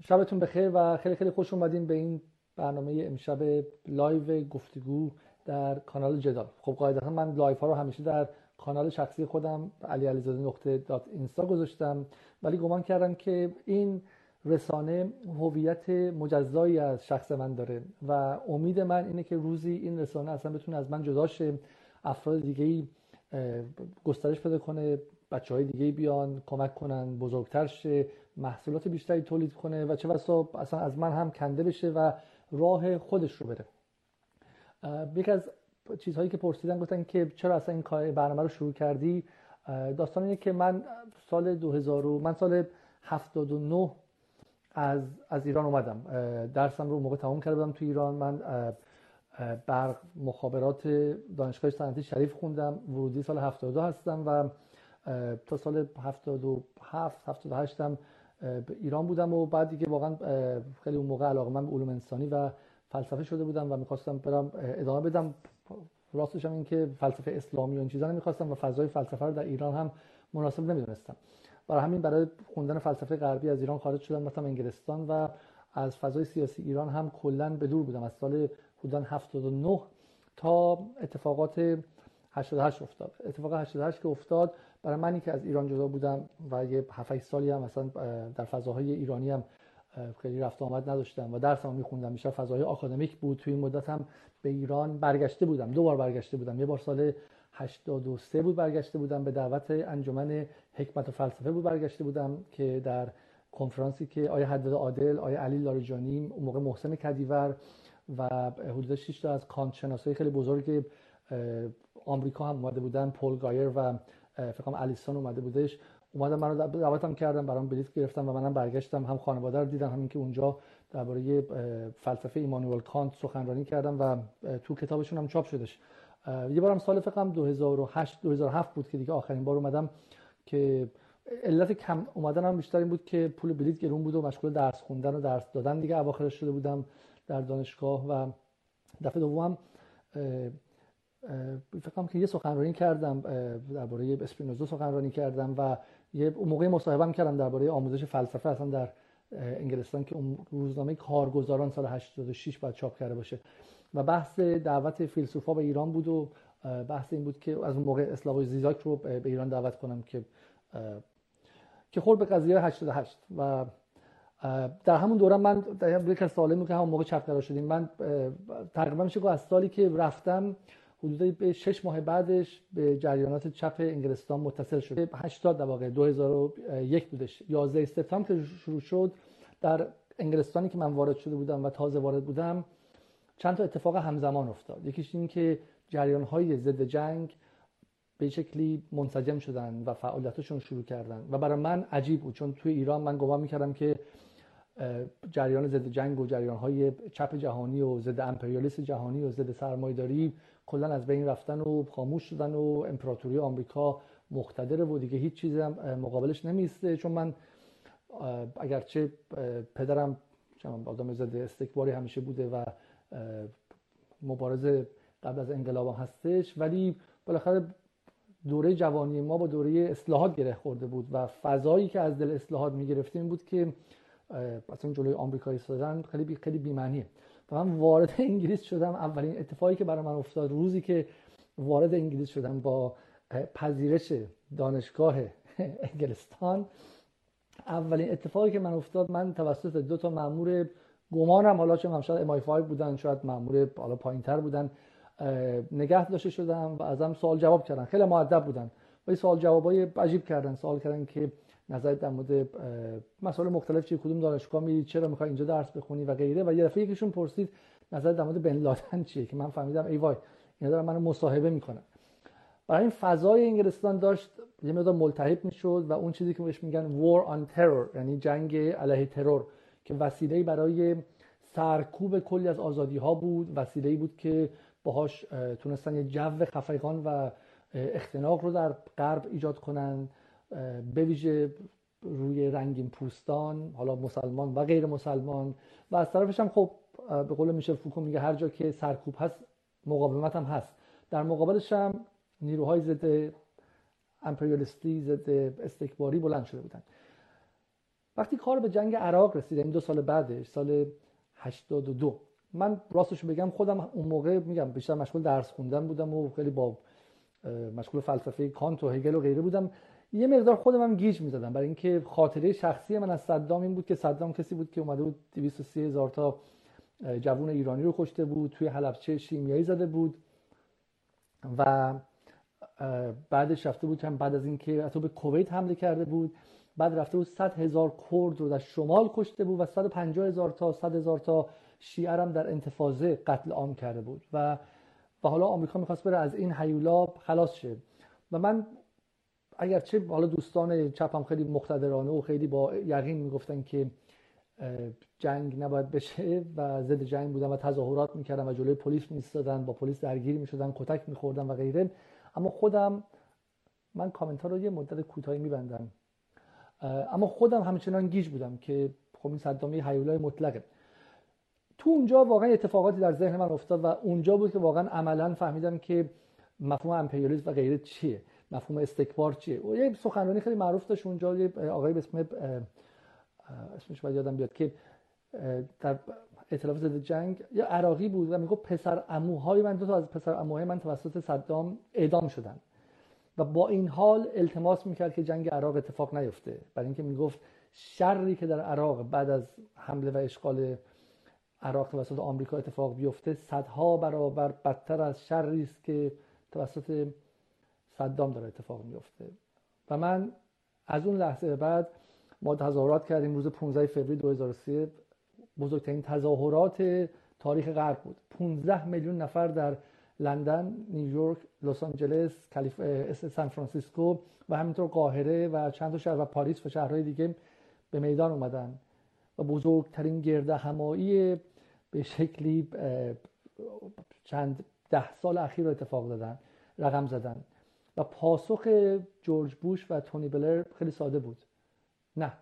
شبتون بخیر و خیلی خیلی خوش اومدین به این برنامه امشب live گفتگو در کانال جدال. خب قاعدتا من live ها رو همیشه در کانال شخصی خودم علی علیزاده نقطه dot اینستا گذاشتم ولی گمان کردم که این رسانه هویت مجزایی از شخص من داره و امید من اینه که روزی این رسانه اصلا بتونه از من جدا شه افراد دیگه ای گسترش پیدا کنه بچه های دیگه بیان کمک کنن بزرگتر شه محصولات بیشتری تولید کنه و چه بسا اصلا از من هم کنده بشه و راه خودش رو بره. یکی از چیزهایی که پرسیدن گفتن که چرا اصلا این کار برنامه رو شروع کردی؟ داستان اینه که من سال 2000 من سال 79 از از ایران اومدم. درسم رو موقع تمام کرده بودم تو ایران. من برق مخابرات دانشگاه صنعتی شریف خوندم. ورودی سال 72 هستم و تا سال 77 78 هم به ایران بودم و بعد دیگه واقعا خیلی اون موقع علاقه من به علوم انسانی و فلسفه شده بودم و می‌خواستم برم ادامه بدم. راستش هم این که فلسفه اسلامی و این چیزا نمی‌خواستم و فضای فلسفه رو در ایران هم مناسب نمی‌دونستم. برای همین برای خوندن فلسفه غربی از ایران خارج شدم رفتم انگلستان و از فضای سیاسی ایران هم کلا به دور بودم. از سال حدودا 79 تا اتفاقات 88 افتاد. اتفاق 88 که افتاد برای منی که از ایران جدا بودم و یه 7 سالی هم مثلا در فضاهای ایرانی هم خیلی رفت آمد نداشتم و درسم میخوندم. بیشتر فضای آکادمیک بود. توی این مدت هم به ایران برگشته بودم. دو بار برگشته بودم. یه بار سال 83 بود برگشته بودم. به دعوت انجمن حکمت و فلسفه بود برگشته بودم که در کنفرانسی که آیه حداد عادل آیه علی لاریجانی اون موقع محسن کدیور و حدود 6 تا از کانت خیلی بزرگ آمریکا هم اومده بودن. پول گایر و فکر کنم الیسون اومده بودش. اومدم منو دعوتم کردم برام بلیط گرفتم و منم برگشتم. هم خانواده رو دیدم همین که اونجا درباره فلسفه ایمانوئل کانت سخنرانی کردم و تو کتابشون هم چاپ شدش. یه بارم سال فکرم 2008 2007 بود که دیگه آخرین بار اومدم که علت کم اومدنم بیشتر این بود که پول بلیط گرون بود و مشغول درس خوندن و درس دادن دیگه اواخرش شده بودم در دانشگاه و دفعه دوم فکر که یه سخنرانی کردم درباره اسپینوزا سخنرانی کردم و یه موقع مصاحبه کردم درباره آموزش فلسفه اصلا در انگلستان که اون روزنامه کارگزاران سال 86 بعد چاپ کرده باشه. و بحث دعوت فیلسوفا به ایران بود و بحث این بود که از اون موقع اسلاوی زیزاک رو به ایران دعوت کنم که که خورد به قضیه 88 و در همون دوره من در یک سالمی که همون موقع چپ شدیم. من تقریبا میشه از سالی که رفتم حدود به شش ماه بعدش به جریانات چپ انگلستان متصل شد. 80 در واقع 2001 بودش. 11 سپتامبر که شروع شد در انگلستانی که من وارد شده بودم و تازه وارد بودم چند تا اتفاق همزمان افتاد. یکیش این که جریان های ضد جنگ به شکلی منسجم شدن و فعالیتشون شروع کردن. و برای من عجیب بود چون توی ایران من گمان می‌کردم که جریان ضد جنگ و جریان های چپ جهانی و ضد امپریالیسم جهانی و ضد سرمایه‌داری کلا از بین رفتن و خاموش شدن و امپراتوری آمریکا مقتدره و دیگه هیچ چیزی هم مقابلش نمیسته. چون من اگرچه پدرم آدم ضد استکباری همیشه بوده و مبارزه قبل از انقلاب هستش ولی بالاخره دوره جوانی ما با دوره اصلاحات گره خورده بود و فضایی که از دل اصلاحات می‌گرفتیم بود که اصلا جلوی آمریکایی سازن خیلی بی خیلی و من وارد انگلیس شدم. اولین اتفاقی که برای من افتاد روزی که وارد انگلیس شدم با پذیرش دانشگاه انگلستان اولین اتفاقی که من افتاد من توسط دو تا مامور گمانم حالا چون شاید امای 5 بودن شاید مامور حالا پایینتر بودن نگه داشته شدم و ازم سوال جواب کردن. خیلی مؤدب بودن. ولی سوال جوابای عجیب کردن. سوال کردن که نظر در مورد مسائل مختلف چی کدوم دانشگاه میری چرا می‌خوای اینجا درس بخونی و غیره؟ و یه دفعه یکیشون پرسید نظر در مورد بن لادن چیه که من فهمیدم ای وای اینا دارن منو مصاحبه می‌کنن. برای این فضای انگلستان داشت یه مقدار ملتهب می‌شد و اون چیزی که بهش میگن war on terror یعنی جنگ علیه ترور که وسیله برای سرکوب کلی از آزادی ها بود وسیله بود که باهاش تونستن یه جو خفقان و اختناق رو در غرب ایجاد کنن. به ویژه روی رنگین پوستان حالا مسلمان و غیر مسلمان. و از طرفش هم خب به قول میشه فوکو میگه هر جا که سرکوب هست مقاومت هم هست. در مقابلش هم نیروهای ضد امپریالیستی ضد استکباری بلند شده بودن. وقتی کار به جنگ عراق رسید این دو سال بعدش سال 82 من راستش بگم خودم اون موقع میگم بیشتر مشغول درس خوندن بودم و خیلی با مشغول فلسفه کانت و هگل و غیره بودم. یه مقدار خودم هم گیج می‌زدم. برای اینکه خاطره شخصی من از صدام این بود که صدام کسی بود که اومده بود 230 هزار تا جوون ایرانی رو کشته بود توی حلبچه شیمیایی زده بود و بعدش رفته بود هم بعد از اینکه حتی به کویت حمله کرده بود بعد رفته بود 100 هزار کرد رو در شمال کشته بود و 150 هزار تا 100 هزار تا شیعه هم در انتفاضه قتل عام کرده بود. و و حالا آمریکا می‌خواست بره از این حیولا خلاص شه. و من اگرچه حالا دوستان چپم خیلی مقتدرانه و خیلی با یقین می‌گفتن که جنگ نباید بشه و ضد جنگ بودن و تظاهرات می‌کردن و جلوی پلیس میستادن با پلیس درگیر می‌شدن کتک میخوردن و غیره. اما خودم من کامنت ها رو یه مدت کوتاهی میبندم. اما خودم همچنان گیج بودم که خب این صدامی حیولای مطلقه. تو اونجا واقعا اتفاقاتی در ذهن من افتاد و اونجا بود که واقعا عملا فهمیدم که مفهوم امپریالیسم و غیره چیه. مفهوم استکبار چیه؟ و یه سخنرانی خیلی معروف داشت اونجا یه آقای به اسم اسمش باید یادم بیاد که در اطلاف ضد جنگ یا عراقی بود و میگه پسر عموهای من دو تا از پسر عموهای من توسط صدام اعدام شدن. و با این حال التماس می‌کرد که جنگ عراق اتفاق نیفته. برای اینکه می‌گفت شری که در عراق بعد از حمله و اشغال عراق توسط آمریکا اتفاق بیفته صدها برابر بدتر از شری است که توسط صدام داره اتفاق میفته و من از اون لحظه بعد ما تظاهرات کردیم روز 15 فوریه 2003 بزرگترین تظاهرات تاریخ غرب بود. 15 میلیون نفر در لندن، نیویورک، لس آنجلس، کالیف... سان فرانسیسکو و همینطور قاهره و چند شهر و پاریس و شهرهای دیگه به میدان اومدن. و بزرگترین گرده همایی به شکلی چند ده سال اخیر رو اتفاق دادن رقم زدن. و پاسخ جورج بوش و تونی بلر خیلی ساده بود. نه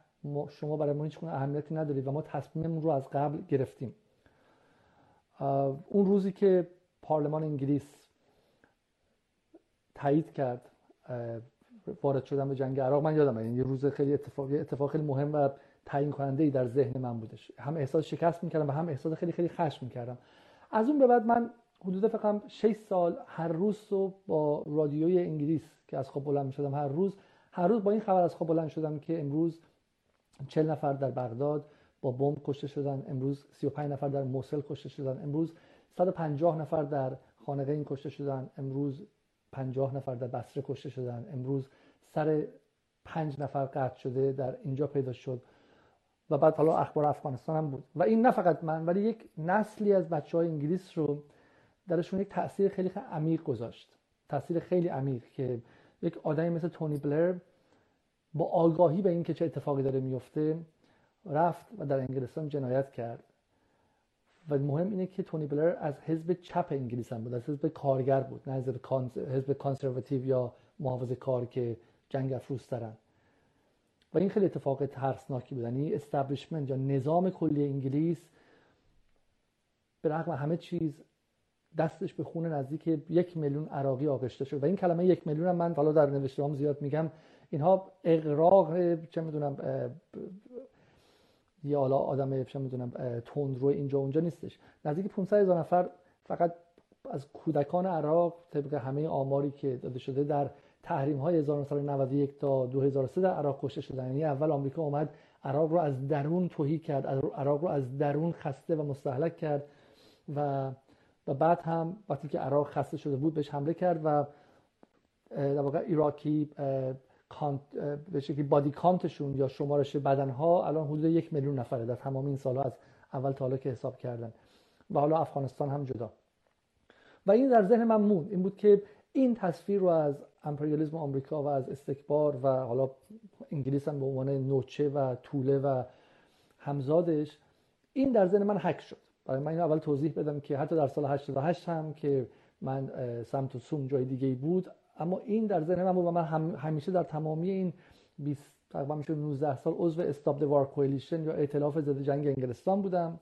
شما برای ما هیچ اهمیتی ندارید و ما تصمیممون رو از قبل گرفتیم. اون روزی که پارلمان انگلیس تایید کرد وارد شدن به جنگ عراق من یادم یعنی یه روز خیلی اتفاق اتفاق خیلی مهم و تعیین کننده ای در ذهن من بودش هم احساس شکست می‌کردم و هم احساس خیلی خیلی خشم می‌کردم. از اون به بعد من حدود فقط 6 سال هر روز صبح با رادیوی انگلیس که از خواب بلند شدم هر روز. هر روز با این خبر از خواب بلند شدم که امروز 40 نفر در بغداد با بمب کشته شدن. امروز 35 نفر در موصل کشته شدن. امروز 150 نفر در خانقه این کشته شدن. امروز 50 نفر در بصره کشته شدن. امروز سر 5 نفر قطع شده در اینجا پیدا شد. و بعد حالا اخبار افغانستان هم بود. و این نه فقط من ولی یک نسلی از بچه های انگلیس رو درشون یک تاثیر خیلی, عمیق گذاشت. تاثیر خیلی عمیق که یک آدمی مثل تونی بلر با آگاهی به اینکه چه اتفاقی داره میفته رفت و در انگلستان جنایت کرد. و مهم اینه که تونی بلر از حزب چپ انگلیس هم بود از حزب کارگر بود نه از حزب کانسرواتیو یا محافظ کار که جنگ افروز دارن. و این خیلی اتفاق ترسناکی بود. یعنی استبلیشمنت یا نظام کلی انگلیس به رغم همه چیز دستش به خون نزدیک یک میلیون عراقی آغشته شد. و این کلمه یک میلیون من حالا در نوشته زیاد میگم. اینها اقراق چه می‌دونم یه حالا آدم چه می‌دونم تند اینجا اونجا نیستش. نزدیک 500 هزار نفر فقط از کودکان عراق طبق همه آماری که داده شده در تحریم های 1991 تا 2003 در عراق کشته شدن. یعنی اول آمریکا اومد عراق رو از درون توهی کرد عراق رو از درون خسته و مستحلک کرد و و بعد هم وقتی که عراق خسته شده بود بهش حمله کرد و در واقع ایراکی به شکلی بادی کانتشون یا شمارش بدنها الان حدود یک میلیون نفره در تمام این سالها از اول تا حالا که حساب کردن. و حالا افغانستان هم جدا. و این در ذهن من مون این بود که این تصویر رو از امپریالیسم آمریکا و از استکبار و حالا انگلیس هم به عنوان نوچه و طوله و همزادش این در ذهن من حک شد. برای من اول توضیح بدم که حتی در سال 88 هم که من سمت و سوم جای دیگه بود اما این در ذهن من بود و من همیشه در تمامی این 20 تقریبا میشه 19 سال عضو استاب وار کولیشن یا ائتلاف ضد جنگ انگلستان بودم.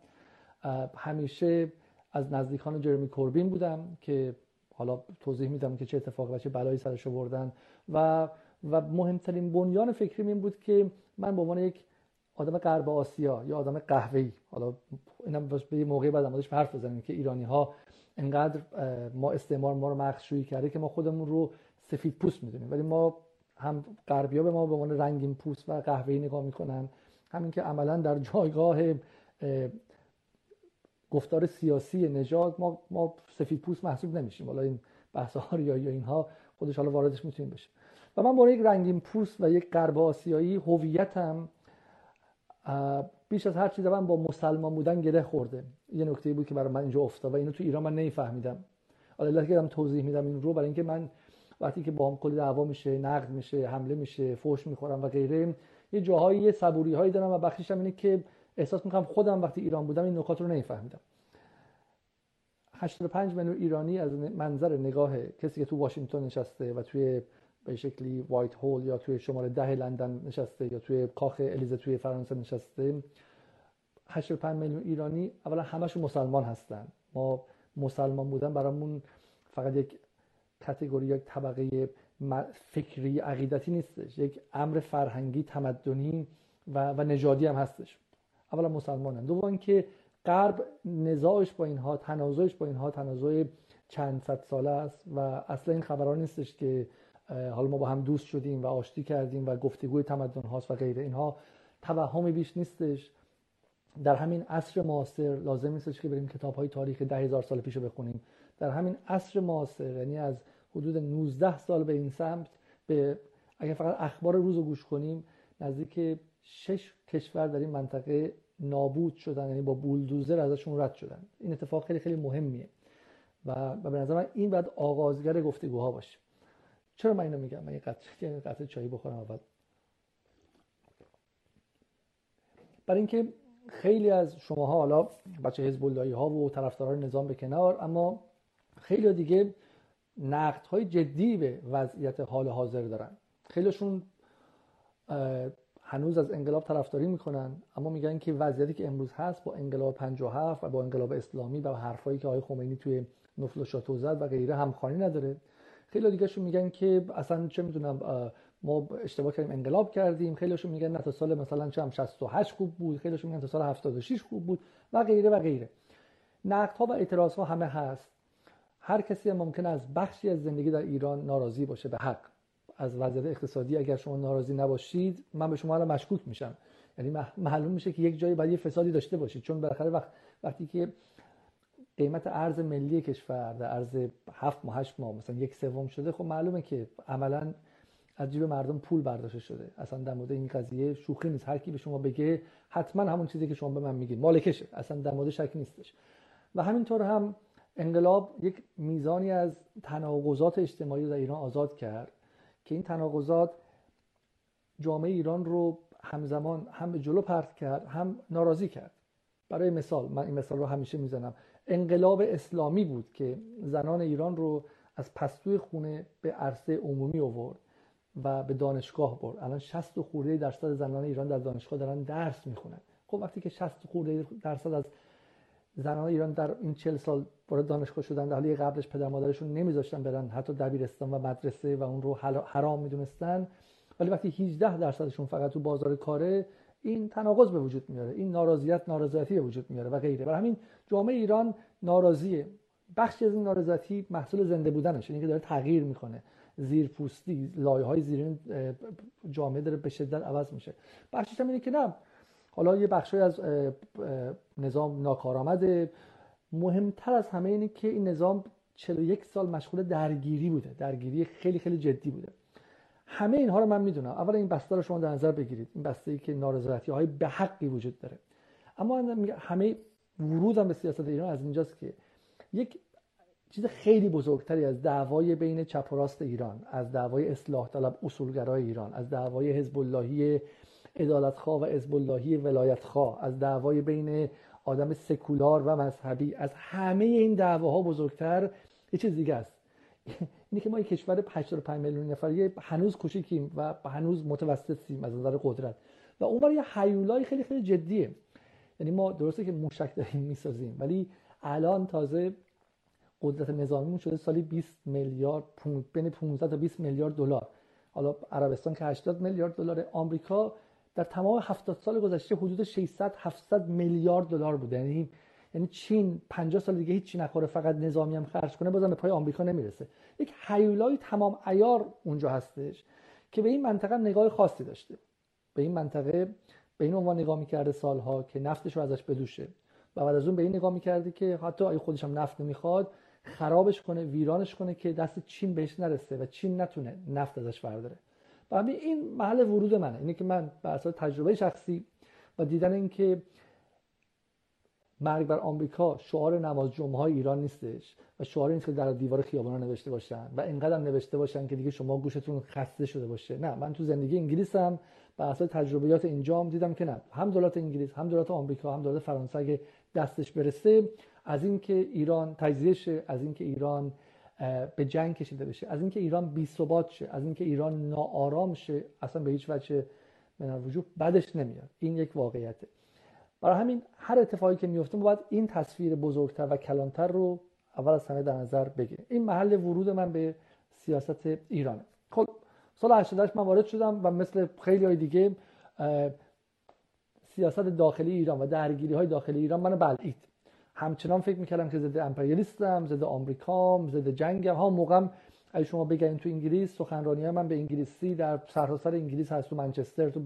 همیشه از نزدیکان جرمی کوربین بودم که حالا توضیح میدم که چه اتفاقی و چه بلایی سرش آوردن. و و مهمترین بنیان فکری این بود که من به عنوان یک آدم غرب آسیا یا آدم قهوه‌ای. حالا اینم به یه موقعی بعد موردش حرف بزنیم که ایرانی ها انقدر ما استعمار ما رو مخشویی کرده که ما خودمون رو سفید پوست می‌دونیم. ولی ما هم غربیا به ما به عنوان رنگین پوست و قهوه‌ای نگاه می‌کنن. همین که عملا در جایگاه گفتار سیاسی نژاد ما ما سفید پوست محسوب نمیشیم. حالا این بحث ها یا اینها خودش حالا واردش می‌تونیم بشه. و من با یک رنگین پوست و یک غرب آسیایی هویتم بیش از هر چیز من با مسلمان بودن گره خورده. یه نکته بود که برای من اینجا افتاد و اینو تو ایران من نمیفهمیدم. حالا که توضیح میدم این رو برای اینکه من وقتی که با هم کلی دعوا میشه نقد میشه حمله میشه فوش می‌خورم و غیره یه جاهایی یه صبوری هایی دارم و بخشش اینه که احساس می‌کنم خودم وقتی ایران بودم این نکات رو نمیفهمیدم. 85 میلیون ایرانی از منظر نگاه کسی که تو واشنگتن نشسته و توی به شکلی وایت هول یا توی شمال ده لندن نشسته یا توی کاخ الیزه توی فرانسه نشسته. 85 میلیون ایرانی اولا همشون مسلمان هستن. ما مسلمان بودن برامون فقط یک کتگوری یک طبقه فکری عقیدتی نیستش. یک امر فرهنگی تمدنی و, و نژادی هم هستش. اولا مسلمانن. دوم که غرب نزاعش با اینها تنازعش با اینها تنازع چند صد ساله است و اصلا این خبرها نیستش که حالا ما با هم دوست شدیم و آشتی کردیم و گفتگوی تمدن هاست و غیره. اینها توهمی بیش نیستش. در همین عصر معاصر لازم نیستش که بریم کتاب های تاریخ ده هزار سال پیش بخونیم. در همین عصر معاصر یعنی از حدود 19 سال به این سمت به اگر فقط اخبار روز رو گوش کنیم نزدیک شش کشور در این منطقه نابود شدن یعنی با بولدوزر ازشون رد شدن. این اتفاق خیلی خیلی مهمیه. و به نظر من این بعد آغازگر گفتگوها باشه. چرا من اینو میگم؟ من یه قطره قطره چایی بخورم اول. برای اینکه خیلی از شماها حالا بچه حزب ها و طرفداران نظام به کنار اما خیلی دیگه نقد های جدی به وضعیت حال حاضر دارن. خیلیشون هنوز از انقلاب طرفداری می‌کنن اما میگن که وضعیتی که امروز هست با انقلاب 57 و با انقلاب اسلامی و حرفایی که آقای خمینی توی نفل و شاتو زد و غیره همخوانی نداره. خیلی دیگهشون میگن که اصلا چه می‌دونم ما اشتباه کردیم انقلاب کردیم. خیلیشون میگن نه تا سال مثلا چه 68 خوب بود. خیلیشون میگن تا سال 76 خوب بود و غیره و غیره. نقد ها و اعتراض ها همه هست. هر کسی هم ممکن از بخشی از زندگی در ایران ناراضی باشه به حق. از وضعیت اقتصادی اگر شما ناراضی نباشید من به شما الان مشکوک میشم. یعنی معلوم میشه که یک جایی باید یه فسادی داشته باشید. چون بالاخره وقت وقتی که قیمت ارز ملی کشور در ارز هفت ماه هشت ماه مثلا یک سوم شده خب معلومه که عملا از جیب مردم پول برداشته شده. اصلا در مورد این قضیه شوخی نیست. هر کی به شما بگه حتما همون چیزی که شما به من میگید. مالکشه. اصلا در مورد شک نیستش. و همینطور هم انقلاب یک میزانی از تناقضات اجتماعی در ایران آزاد کرد که این تناقضات جامعه ایران رو همزمان هم به جلو پرت کرد هم ناراضی کرد. برای مثال من این مثال رو همیشه می‌زنم. انقلاب اسلامی بود که زنان ایران رو از پستوی خونه به عرصه عمومی آورد و به دانشگاه برد. الان 60 خورده درصد زنان ایران در دانشگاه دارن درس می‌خونن. خب وقتی که 60 خورده درصد از زنان ایران در این 40 سال وارد دانشگاه شدن در حالی قبلش پدر مادرشون نمیذاشتن برن حتی دبیرستان و مدرسه و اون رو حرام می‌دونستن ولی وقتی 18 درصدشون فقط تو بازار کاره این تناقض به وجود میاره این ناراضیت نارضایتی به وجود میاره و غیره. برای همین جامعه ایران ناراضیه بخشی از این نارضایتی محصول زنده بودنش یعنی که داره تغییر می‌کنه. زیر پوستی لایه های زیر جامعه داره به شدت عوض میشه. بخشش هم اینه که نه. حالا یه بخشی از نظام ناکارآمد مهمتر از همه اینه که این نظام 41 سال مشغول درگیری بوده. درگیری خیلی خیلی جدی بوده. همه اینها رو من می‌دونم. اولا این بسته رو شما در نظر بگیرید. این بسته ای که نارضایتی های به حقی وجود داره. اما همه ورودم به سیاست ایران از اینجاست که یک چیز خیلی بزرگتری از دعوای بین چپ و راست ایران از دعوای اصلاح طلب اصولگرای ایران از دعوای حزب اللهی عدالتخواه و حزب اللهی ولایتخواه از دعوای بین آدم سکولار و مذهبی از همه این دعواها بزرگتر یه چیز دیگه است. اینه که ما یک کشور 85 میلیون نفری هنوز کوچیکیم و هنوز متوسطیم از نظر قدرت. و اون یه حیولای خیلی خیلی جدیه. یعنی ما درسته که موشک داریم می‌سازیم ولی الان تازه قدرت نظامیمون شده سالی 20 میلیارد بین 15 تا 20 میلیارد دلار. حالا عربستان که 80 میلیارد دلار آمریکا در تمام 70 سال گذشته حدود 600 700 میلیارد دلار بوده. یعنی یعنی چین 50 سال دیگه هیچ چی نخوره فقط نظامی هم خرج کنه بازم به پای آمریکا نمی‌رسه. یک هیولای تمام عیار اونجا هستش که به این منطقه نگاه خاصی داشته. به این منطقه به این عنوان نگاه می‌کرده سالها که نفتش رو ازش بدوشه و بعد از اون به این نگاه می‌کرده که حتی اگه خودش هم نفت نمی‌خواد خرابش کنه ویرانش کنه که دست چین بهش نرسه و چین نتونه نفت ازش برداره. و این محل ورود منه. اینه که من به اساس تجربه شخصی و دیدن اینکه مرگ بر آمریکا شعار نماز جمعه های ایران نیستش و شعار نیست که در دیوار خیابان نوشته باشن و اینقدر نوشته باشن که دیگه شما گوشتون خسته شده باشه. نه من تو زندگی انگلیسم به اساس تجربیات اینجام دیدم که نه. هم دولت انگلیس هم دولت آمریکا هم دولت فرانسه اگه دستش برسه از اینکه ایران تجزیه از اینکه ایران به جنگ کشیده بشه از اینکه ایران بی ثبات شه از اینکه ایران ناآرام شه اصلا به هیچ وجه من وجود بدش نمیاد. این یک واقعیته. برای همین هر اتفاقی که میفته باید این تصویر بزرگتر و کلانتر رو اول از همه در نظر بگیریم. این محل ورود من به سیاست ایرانه. خب سال 88 من وارد شدم و مثل خیلی های دیگه سیاست داخلی ایران و درگیری های داخلی ایران منو بلعید. همچنان فکر می‌کردم که ضد امپریالیستم ضد آمریکام ضد جنگم. ها موقعم اگه شما بگین تو انگلیس سخنرانی من به انگلیسی در سرتاسر انگلیس هست تو منچستر تو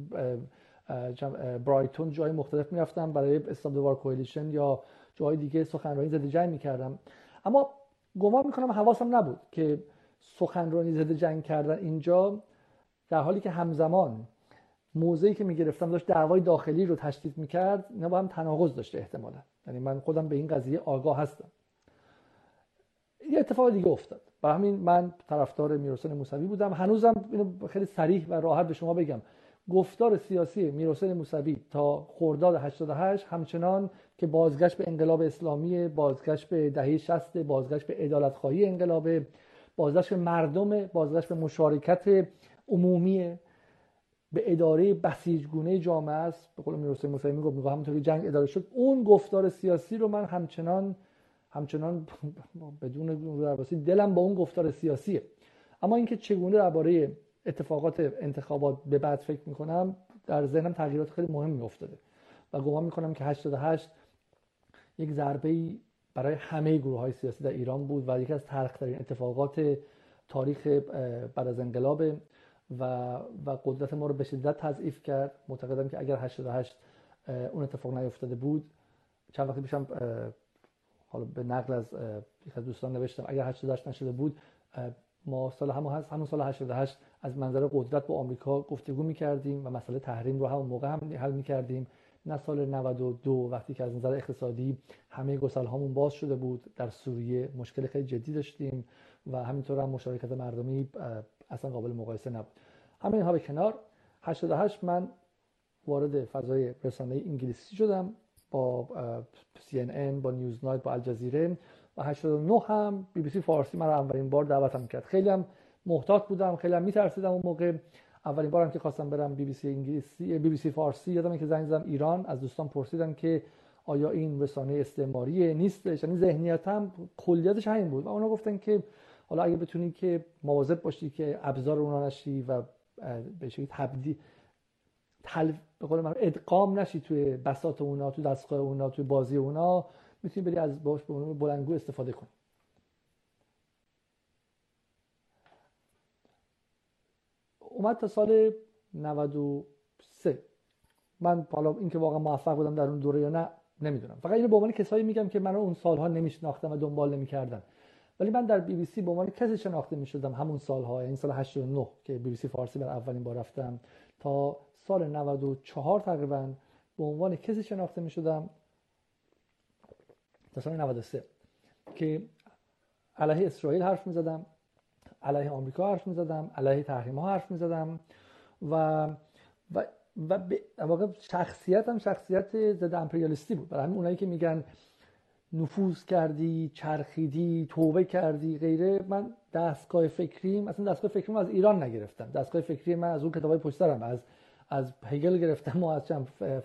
برایتون جای مختلف می‌رفتم برای استابدوار کویلیشن یا جای دیگه سخنرانی ضد جنگ می‌کردم. اما گمان می‌کنم حواسم نبود که سخنرانی ضد جنگ کردن اینجا در حالی که همزمان موضعی که می‌گرفتم داشت دعوای داخلی رو تشدید می‌کرد اینا با هم تناقض داشته احتمالا. یعنی من خودم به این قضیه آگاه هستم. یه اتفاق دیگه افتاد. برای همین من طرفدار میرحسین موسوی بودم. هنوزم اینو خیلی صریح و راحت به شما بگم. گفتار سیاسی میرحسین موسوی تا خرداد 88 همچنان که بازگشت به انقلاب اسلامی بازگشت به دهه 60 بازگشت به عدالت خواهی انقلاب بازگشت مردم بازگشت به مشارکت عمومی به اداره بسیجگونه جامعه است. به قول میرحسین موسوی می‌گفت میگه همونطور که جنگ اداره شد. اون گفتار سیاسی رو من همچنان همچنان بدون دلم با اون گفتار سیاسیه. اما اینکه چگونه درباره اتفاقات انتخابات به بعد فکر می‌کنم در ذهنم تغییرات خیلی مهمی افتاده و گمان می‌کنم که 88 یک ضربه برای همه گروه های سیاسی در ایران بود و یکی از تلخترین اتفاقات تاریخ بعد از انقلاب و, و قدرت ما رو به شدت تضعیف کرد. معتقدم که اگر 88 اون اتفاق نیفتاده بود چند وقتی پیشم حالا به نقل از دوستان نوشتم اگر 88 نشده بود ما سال همون همون سال 88 از منظر قدرت با آمریکا گفتگو می‌کردیم و مسئله تحریم رو همون موقع هم حل می‌کردیم. نه سال 92 وقتی که از نظر اقتصادی همه گسل هامون باز شده بود در سوریه مشکل خیلی جدی داشتیم و همینطور هم مشارکت مردمی اصلا قابل مقایسه نبود. همه اینها به کنار. 88 من وارد فضای رسانه انگلیسی شدم با CNN با Newsnight با الجزیره. و 89 هم بی بی سی فارسی من اولین بار دعوتم کرد. خیلی هم محتاط بودم خیلی هم میترسیدم اون موقع. اولین بارم که خواستم برم بی بی سی انگلیسی بی بی سی فارسی یادم که زنگ زدم ایران. از دوستان پرسیدم که آیا این رسانه استعماریه؟ نیستش یعنی ذهنیتم کلیتش همین بود. و اونا گفتن که حالا اگه بتونی که مواظب باشی که ابزار اونا نشی و به شکلی تبدیل تل... به قول من ادغام نشی توی بساط اونا توی دستگاه اونا توی بازی اونا می‌تونی بری از باش به بلندگو استفاده کنی. اومد تا سال 93 من حالا اینکه واقعا موفق بودم در اون دوره یا نه نمی‌دونم. فقط اینو به عنوان کسایی میگم که من اون سالها نمیشناختم و دنبال نمی‌کردم ولی من در بی بی سی به عنوان کسی شناخته می‌شدم همون سالها یعنی سال 89 که بی بی سی فارسی بر اولین بار رفتم. تا سال 94 تقریبا به عنوان کسی شناخته می‌شدم. تا سال 93 که علیه اسرائیل حرف می‌زدم علیه آمریکا حرف می‌زدم علیه تحریم ها حرف می‌زدم و و و به واقع شخصیت هم شخصیت ضد امپریالیستی بود. برای همین اونایی که میگن نفوذ کردی چرخیدی توبه کردی غیره من دستگاه فکریم اصلا دستگاه فکریم از ایران نگرفتم. دستگاه فکری من از اون کتابای پشت از از هگل گرفتم و از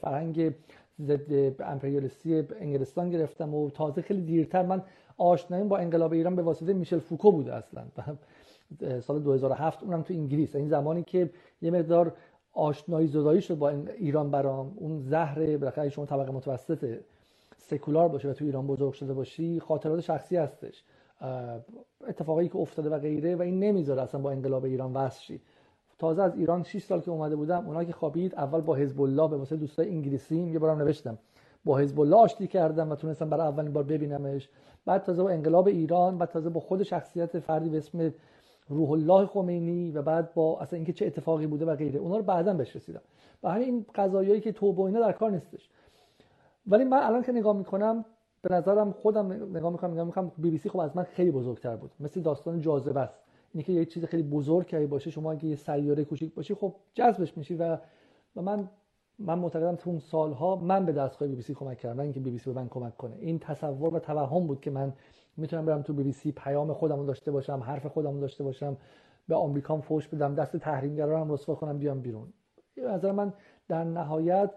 فرهنگ ضد امپریالیستی انگلستان گرفتم و تازه خیلی دیرتر من آشناییم با انقلاب ایران به واسطه میشل فوکو بوده اصلا. سال 2007 اونم تو انگلیس. این زمانی که یه مقدار آشنایی زدایی شد با ایران برام. اون زهر بالاخره شما طبقه متوسط سکولار باشه و تو ایران بزرگ شده باشی خاطرات شخصی هستش. اتفاقی که افتاده و غیره و این نمی‌ذاره اصلا با انقلاب ایران وصل تازه از ایران 6 سال که اومده بودم اونا که خوابید اول با حزب الله به واسه دوستای انگلیسیم یه بارم نوشتم. با حزب الله آشتی کردم و تونستم برای اولین بار ببینمش. بعد تازه با انقلاب ایران بعد تازه با خود شخصیت فردی به اسم روح الله خمینی و بعد با اصلا اینکه چه اتفاقی بوده و غیره اونا رو بعدا بهش رسیدم. و همین این قضایایی که توبه اینا در کار نیستش. ولی من الان که نگاه می‌کنم به نظرم خودم نگاه می‌کنم نگاه می‌کنم بی بی سی خب از من خیلی بزرگتر بود. مثل داستان جاذبه است. اینه که یه چیز خیلی بزرگ که باشه شما اگه یه سیاره کوچیک باشی خب جذبش میشی و و من من معتقدم تو اون سالها من به دستگاه بی بی سی کمک کردم اینکه بی بی سی به من کمک کنه. این تصور و توهم بود که من می‌تونم برم تو بی بی سی پیام خودم داشته باشم حرف خودم داشته باشم به آمریکا فوش بدم دست تحریمگرا هم رسوا کنم بیام بیرون. به نظر من در نهایت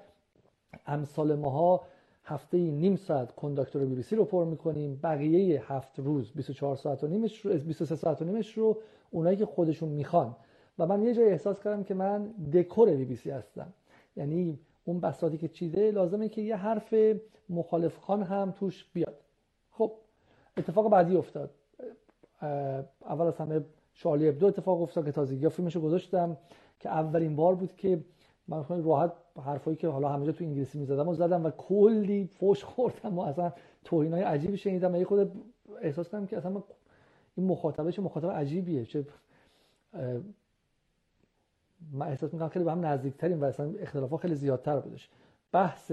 امثال ماها هفته نیم ساعت کنداکتور بی بی سی رو پر می‌کنیم. بقیه هفت روز 24 ساعت و نیمش رو 23 ساعت و نیمش رو اونایی که خودشون می‌خوان. و من یه جای احساس کردم که من دکور بی بی سی هستم. یعنی اون بساطی که چیده لازمه که یه حرف مخالف خان هم توش بیاد. خب اتفاق بعدی افتاد. اول از همه شارلی ابدو اتفاق افتاد که تازگی فیلمشو گذاشتم که اولین بار بود که من راحت حرفایی که حالا همه تو انگلیسی می‌زدم و زدم و کلی فوش خوردم و اصلا توهینای عجیبی شنیدم و یه خود احساس کردم که اصلا این مخاطبه مخاطب عجیبیه. چه من احساس می‌کنم خیلی به هم نزدیکترین و اصلا اختلافات خیلی زیادتر بودش. بحث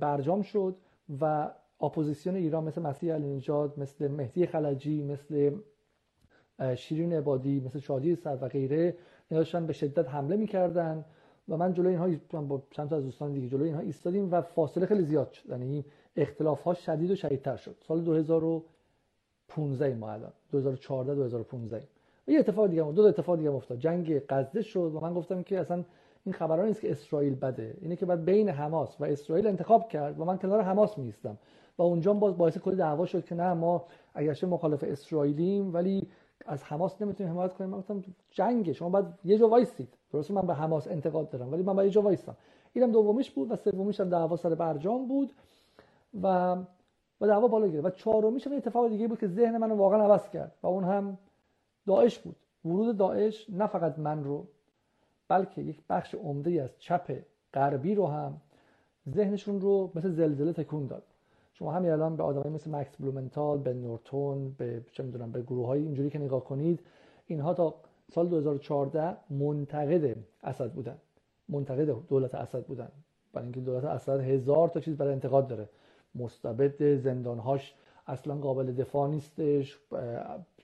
برجام شد و اپوزیسیون ایران مثل مسیح علی نژاد مثل مهدی خلجی مثل شیرین عبادی مثل شادی صدر و غیره داشتن به شدت حمله می‌کردن. و من جلوی اینها با چند تا از دوستان دیگه جلوی اینها ایستادیم و فاصله خیلی زیاد شد. یعنی اختلاف ها شدید و شدیدتر شد. سال 2015 ما الان. 2014 2015 یه اتفاق دیگه دو اتفاق دیگه افتاد. جنگ غزه شد و من گفتم که اصلا این خبران نیست که اسرائیل بده. اینه که بعد بین حماس و اسرائیل انتخاب کرد و من کنار حماس میستم و اونجا باز باعث کلی دعوا شد که نه ما اگرچه مخالف اسرائیلیم ولی از حماس نمی‌تونیم حمایت کنیم. من گفتم جنگ شما باید یه جا وایسید درسته من به حماس انتقاد دارم ولی من یه جا وایسم اینم دومیش بود و سومیش هم دعوا سر برجام بود و و دعوا بالا گرفت. و چهارمیش هم اتفاق دیگه بود که ذهن منو واقعا عوض کرد و اون هم داعش بود. ورود داعش نه فقط من رو بلکه یک بخش عمده از چپ غربی رو هم ذهنشون رو مثل زلزله تکون داد. شما همین الان به آدمایی مثل مکس بلومنتال به نورتون به چه می‌دونم به گروه های اینجوری که نگاه کنید اینها تا سال 2014 منتقد اسد بودن. منتقد دولت اسد بودن. برای اینکه دولت اسد هزار تا چیز برای انتقاد داره. مستبد زندانهاش اصلا قابل دفاع نیستش.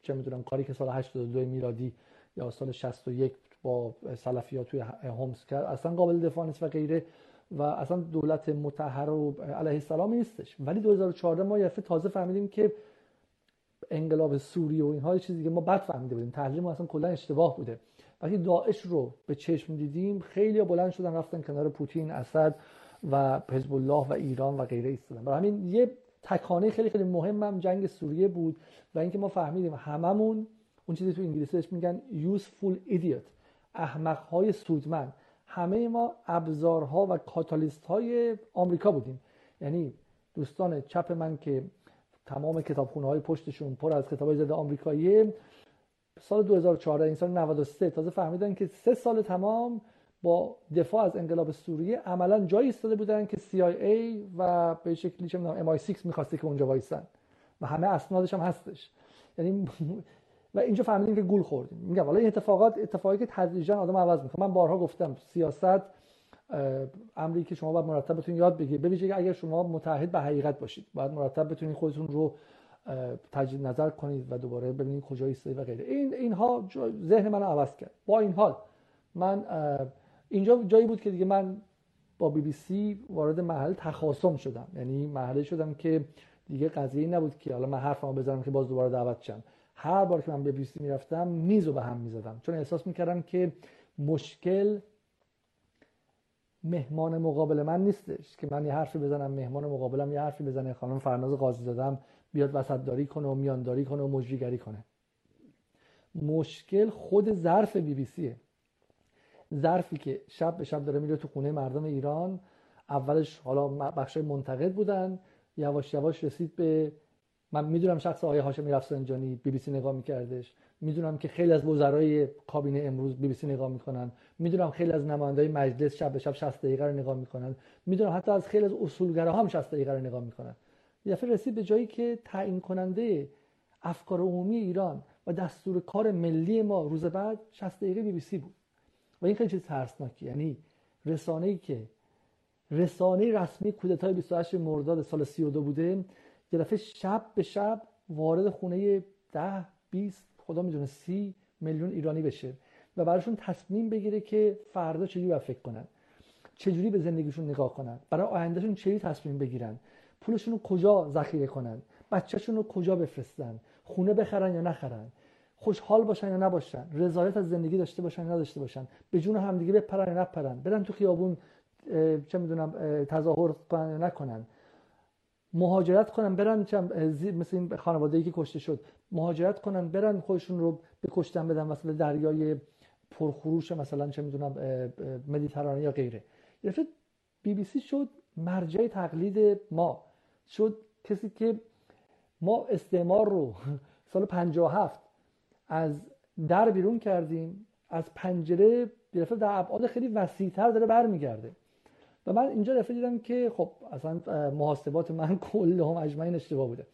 چه می‌دونم کاری که سال 82 میلادی یا سال 61 با سلفیات توی هومس کرد اصلا قابل دفاع نیست و غیره. و اصلا دولت متحر و علیه السلامی نیستش. ولی 2014 ما یه تازه فهمیدیم که انقلاب سوریه و اینها چیزی که ما بد فهمیده بودیم. تحلیل ما اصلا کلا اشتباه بوده. وقتی داعش رو به چشم دیدیم خیلی بلند شدن رفتن کنار پوتین اسد و حزب الله و ایران و غیره ایستادن. برای همین یه تکانه خیلی خیلی مهم هم جنگ سوریه بود و اینکه ما فهمیدیم هممون اون چیزی تو انگلیسیش میگن useful idiot احمق های سودمند. همه ما ابزارها و کاتالیست های آمریکا بودیم. یعنی دوستان چپ من که تمام کتابخونه های پشتشون پر از کتاب ضد آمریکایی. سال 2014 این سال 93 تازه فهمیدن که سه سال تمام با دفاع از انقلاب سوریه عملا جایی ایستاده بودن که CIA و به شکلی چه می‌دونم MI6 می‌خواسته که اونجا وایسن. و همه اسنادش هم هستش. یعنی و اینجا فهمیدیم که گول خوردیم. میگم حالا این اتفاقات اتفاقی که تدریجا آدم عوض می‌کنه. من بارها گفتم سیاست امری که شما باید مرتب بتونید یاد بگیرید. ببینید اگر شما متحد به حقیقت باشید باید مرتب بتونید خودتون رو تجدید نظر کنید و دوباره ببینید کجا ایستادید و غیره. این اینها ذهن من عوض کرد. با این حال من اینجا جایی بود که دیگه من با بی بی سی وارد محل تخاصم شدم. یعنی محله شدم که دیگه قضیه نبود که حالا من حرفمو بزنم که باز دوباره دعوت شم. هر بار که من به بی بی سی می‌رفتم میز رو به هم می‌زدم. چون احساس می‌کردم که مشکل مهمان مقابل من نیستش که من یه حرفی بزنم مهمان مقابلم یه حرفی بزنه خانم فرناز قاضی دادم بیاد وسطداری کنه و میانداری کنه و مجریگری کنه. مشکل خود ظرف بی بی سیه ظرفی که شب به شب داره میره تو خونه مردم ایران اولش حالا بخش منتقد بودن یواش یواش رسید به من می‌دونم شخص آقای هاشمی رفسنجانی بی بی سی نگاه میکردش. می‌دونم که خیلی از وزرای کابینه امروز بی بی سی نگاه می‌کنن. می‌دونم خیلی از نمایندهای مجلس شب به شب 60 دقیقه رو نگاه می‌کنن. می‌دونم حتی از خیلی از اصولگراها هم 60 دقیقه رو نگاه می‌کنن. یه دفعه رسید به جایی که تعیین کننده افکار عمومی ایران و دستور کار ملی ما روز بعد 60 دقیقه بی بی سی بود. و این خیلی چیز ترسناکی. یعنی رسانه‌ای که رسانه رسمی کودتای 28 مرداد سال 32 بوده یه شب به شب وارد خونه 10 20 خدا می‌دونه 30 میلیون ایرانی بشه و براشون تصمیم بگیره که فردا چجوری باید فکر کنن چجوری به زندگیشون نگاه کنن برای آیندهشون چجوری تصمیم بگیرن پولشون رو کجا ذخیره کنن بچهشون رو کجا بفرستن خونه بخرن یا نخرن خوشحال باشن یا نباشن رضایت از زندگی داشته باشن یا نداشته باشن به جون همدیگه بپرن یا نپرن برن تو خیابون چه می‌دونم تظاهر کنن یا نکنن. مهاجرت کنن برن مثل این خانواده که کشته شد مهاجرت کنن برن خودشون رو به کشتن بدن مثلا دریای پرخروش مثلا چه می‌دونم مدیترانه یا غیره. یه بی بی سی شد مرجع تقلید ما. شد کسی که ما استعمار رو سال 57 از در بیرون کردیم از پنجره در ابعاد خیلی وسیعتر داره برمیگرده. و من اینجا دفعه دیدم که خب اصلا محاسبات من کل هم اجمعین اشتباه بوده.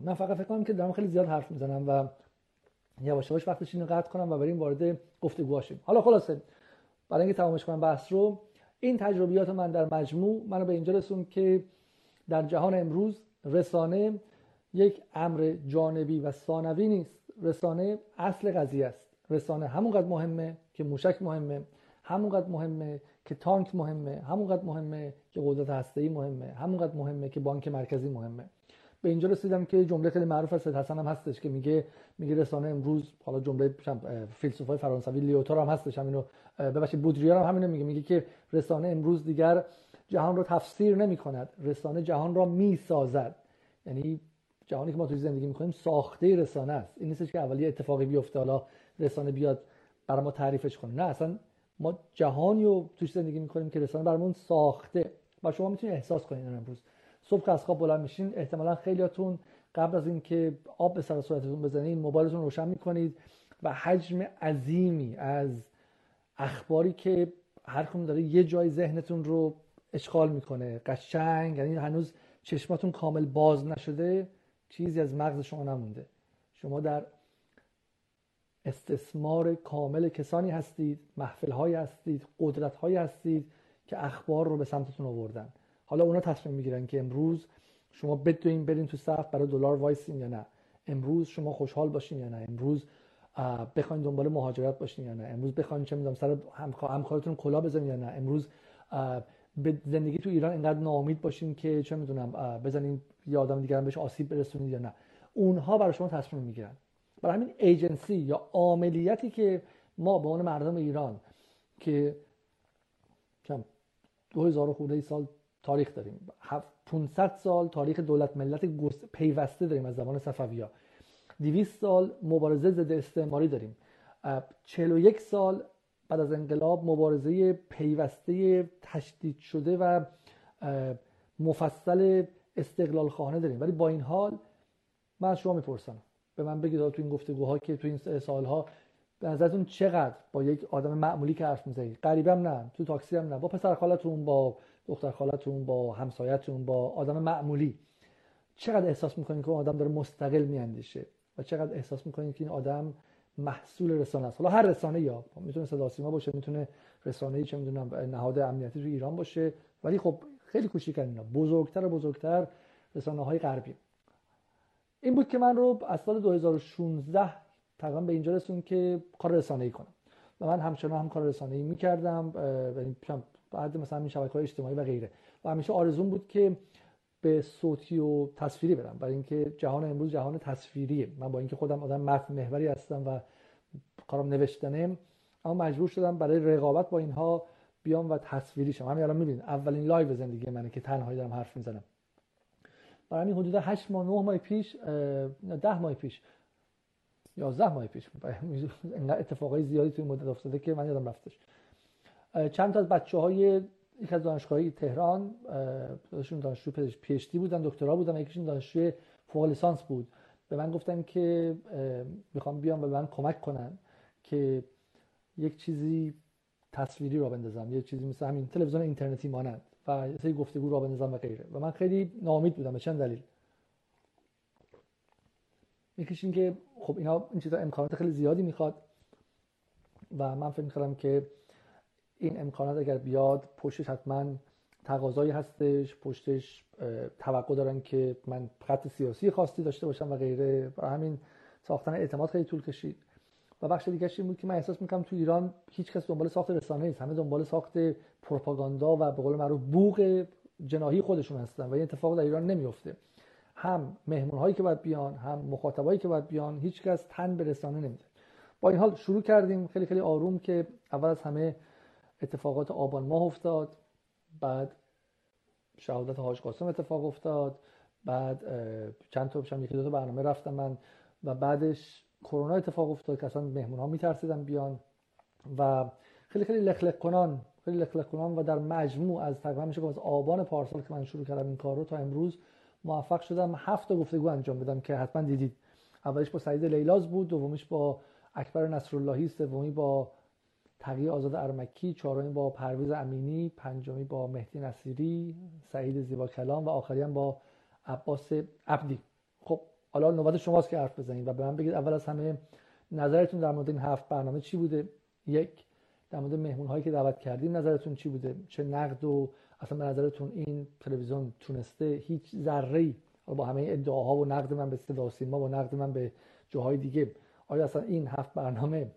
من فقط فکر کنم که دارم خیلی زیاد حرف می‌زنم و یواش یواش وقتش اینو قطع کنم و بریم وارد گفتگو شیم حالا خلاصه برای اینکه تمامش کنم بحث رو این تجربیات من در مجموع منو به اینجا رسون که در جهان امروز رسانه یک امر جانبی و ثانوی نیست. رسانه اصل قضیه است. رسانه همونقدر مهمه که موشک مهمه همونقدر مهمه که تانک مهمه همونقدر مهمه که قدرت هسته‌ای مهمه همونقدر مهمه که بانک مرکزی مهمه. به اینجا رسیدم که جمله خیلی معروف از حسن هم هستش که میگه میگه رسانه امروز حالا جمله فیلسوفای فرانسوی لیوتار هم هستش همینو ببخشید بودریار هم همینو میگه میگه که رسانه امروز دیگر جهان رو تفسیر نمی کند رسانه جهان را می‌سازد. یعنی جهانی که ما توی زندگی می‌کنیم ساخته رسانه است. این نیستش که اولی اتفاقی بیفته حالا رسانه بیاد برای ما تعریفش کنه. نه اصلا ما جهانی رو توش زندگی می‌کنیم که رسانه برامون ساخته. و شما می‌تونید احساس کنید امروز. صبح از خواب بلند میشین احتمالا خیلیاتون قبل از اینکه آب به سر صورتتون بزنید موبایلتون روشن می‌کنید و حجم عظیمی از اخباری که هر کدوم داره یه جای ذهنتون رو اشغال می‌کنه. قشنگ یعنی هنوز چشماتون کامل باز نشده چیزی از مغز شما نمونده. شما در استثمار کامل کسانی هستید محفل های هستید قدرت های هستید که اخبار رو به سمتتون آوردن. حالا اونا تصمیم می‌گیرن که امروز شما بدوین برین تو صف برای دلار وایسین یا نه. امروز شما خوشحال باشین یا نه. امروز بخواین دنبال مهاجرت باشین یا نه. امروز بخواین چه می‌دونم سر همکارتون کلا بزنین یا نه. امروز به زندگی تو ایران اینقدر ناامید باشین که چه می‌دونم بزنین یا آدم دیگران بهش آسیب برسونید یا نه. اونها برای شما تصمیم می‌گیرن. برای همین ایجنسی یا عاملیتی که ما به عنوان مردم ایران که کم 2000 خورده سال تاریخ داریم. 500 سال تاریخ دولت ملت پیوسته داریم از زمان صفوی‌ها. 200 سال مبارزه ضد استعماری داریم. 41 سال بعد از انقلاب مبارزه پیوسته تشدید شده و مفصل استقلال خواهانه داریم. ولی با این حال من از شما می‌پرسم. به من بگید تو این گفتگوها که تو این سالها به نظرتون چقدر با یک آدم معمولی که حرف می‌زنید غریبم نه تو تاکسی هم نه. با پسر خالتون با دختر خالتون با همسایتون با آدم معمولی. چقدر احساس می‌کنید که اون آدم داره مستقل میاندیشه؟ و چقدر احساس می‌کنید که این آدم محصول رسانه است؟ حالا هر رسانه یا. می‌تونه صدا سیما باشه می‌تونه رسانه چه می‌دونم نهاد امنیتی تو ایران باشه. ولی خب خیلی کوچیکن اینا. بزرگتر و بزرگتر رسانه های غربی. این بود که من رو از سال 2016 تقریبا به اینجا رسون که کار رسانه‌ای کنم. و من همچنان هم کار رسانه‌ای می‌کردم یعنی بعد مثلا این شبکه‌های اجتماعی و غیره. و همیشه آرزون بود که به صوتی و تصویری برم. برای اینکه جهان امروز جهان تصویریه. من با اینکه خودم آدم متن محوری هستم و کارم نوشتنه اما مجبور شدم برای رقابت با اینها بیام و تصویری شم. همین الان می‌بینید اولین live زندگی منه که تنهایی دارم حرف می‌زنم. برای همین حدود 8 ماه 9 ماه پیش 10 ماه پیش. 11 ماه پیش. انقدر اتفاقای زیادی توی مدت افتاده که من یادم رفتش. چند تا از بچه های یک از دانشگاهی تهران دانشجو دانشجو PhD بودن دکترا بودن یکیشون دانشجوی فوق لیسانس بود. به من گفتن که می‌خوام بیام به من کمک کنن که یک چیزی تصویری را بندازم. یک چیزی مثل همین تلویزیون اینترنتی مانند. و سری گفتگو را بندازم و غیره و من خیلی ناامید بودم به چند دلیل. یکیش این که خب اینا این چیزا امکانات خیلی زیادی می‌خواد و من فکر می‌کردم که این امکانات اگر بیاد پشتش حتما تقاضایی هستش پشتش توقع دارن که من خط سیاسی خاصی داشته باشم و غیره. و همین ساختن اعتماد خیلی طول کشید. و بخش دیگه این بود که من احساس می‌کنم تو ایران هیچ کس دنبال ساخت رسانه نیست. همه دنبال ساخت پروپاگاندا و به قول معروف بوق جناهی خودشون هستن و این اتفاق در ایران نمیفته هم مهمون هایی که باید بیان هم مخاطبایی که باید بیان هیچ کس تن به رسانه نمیده. با این حال شروع کردیم. خیلی خیلی آروم که اول از همه اتفاقات آبان ماه افتاد. بعد شهادت حاج قاسم اتفاق افتاد. بعد چند تا هم یکی دو تا برنامه رفتم من. و بعدش کرونا اتفاق افتاد که اصلا مهمون ها میترسیدن بیان و خیلی خیلی لخلق کنان خیلی لخلق کنان و در مجموع از تقریبا میشه از آبان پارسال که من شروع کردم این کار رو تا امروز موفق شدم. هفت تا گفتگو انجام بدم که حتما دیدید. اولش با سعید لیلاز بود دومیش با اکبر نصراللهی سومی با تقیی آزاد ارمکی چهارمی با پرویز امینی پنجمی با مهدی نصیری سعید زیبا کلام و آخری هم با عباس عبدی. حالا نوبت شماست که حرف بزنید و به من بگید اول از همه نظرتون در مورد این هفت برنامه چی بوده؟ یک در مورد مهمون هایی که دعوت کردیم نظرتون چی بوده؟ چه نقد و اصلا به نظرتون این تلویزیون تونسته هیچ ذره با همه ادعاها و نقد من به صدا سیما و نقد من به جاهای دیگه آیا اصلا این هفت برنامه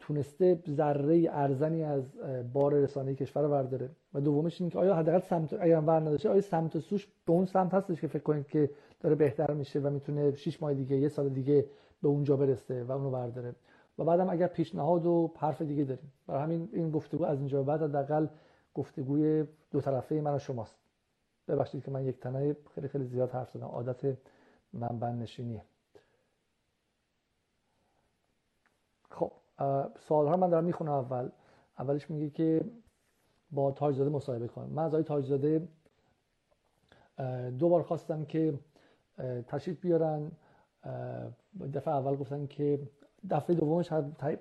تونسته ذره ارزنی از بار رسانه کشور برداره؟ و دومش این که آیا حداقل سمت اگر ور نداشته آیا سمت سوش به اون سمت هستش که فکر کنید که داره بهتر میشه و می‌تونه 6 ماه دیگه یه سال دیگه به اونجا برسه و اونو برداره. و بعدم اگر پیشنهاد و حرف دیگه داریم. برای همین این گفتگو از اینجا بعد حداقل گفتگوی دو طرفه من و شماست. ببخشید که من یک تنه خیلی خیلی زیاد حرف زدم. عادت منبع نشینیه. خب سوال من دارم می‌خونم اول. اولش میگه که با تاجزاده مصاحبه کنم. من از آقای تاجزاده دو بار خواستم که تشریف بیارن. دفعه اول گفتن که دفعه دومش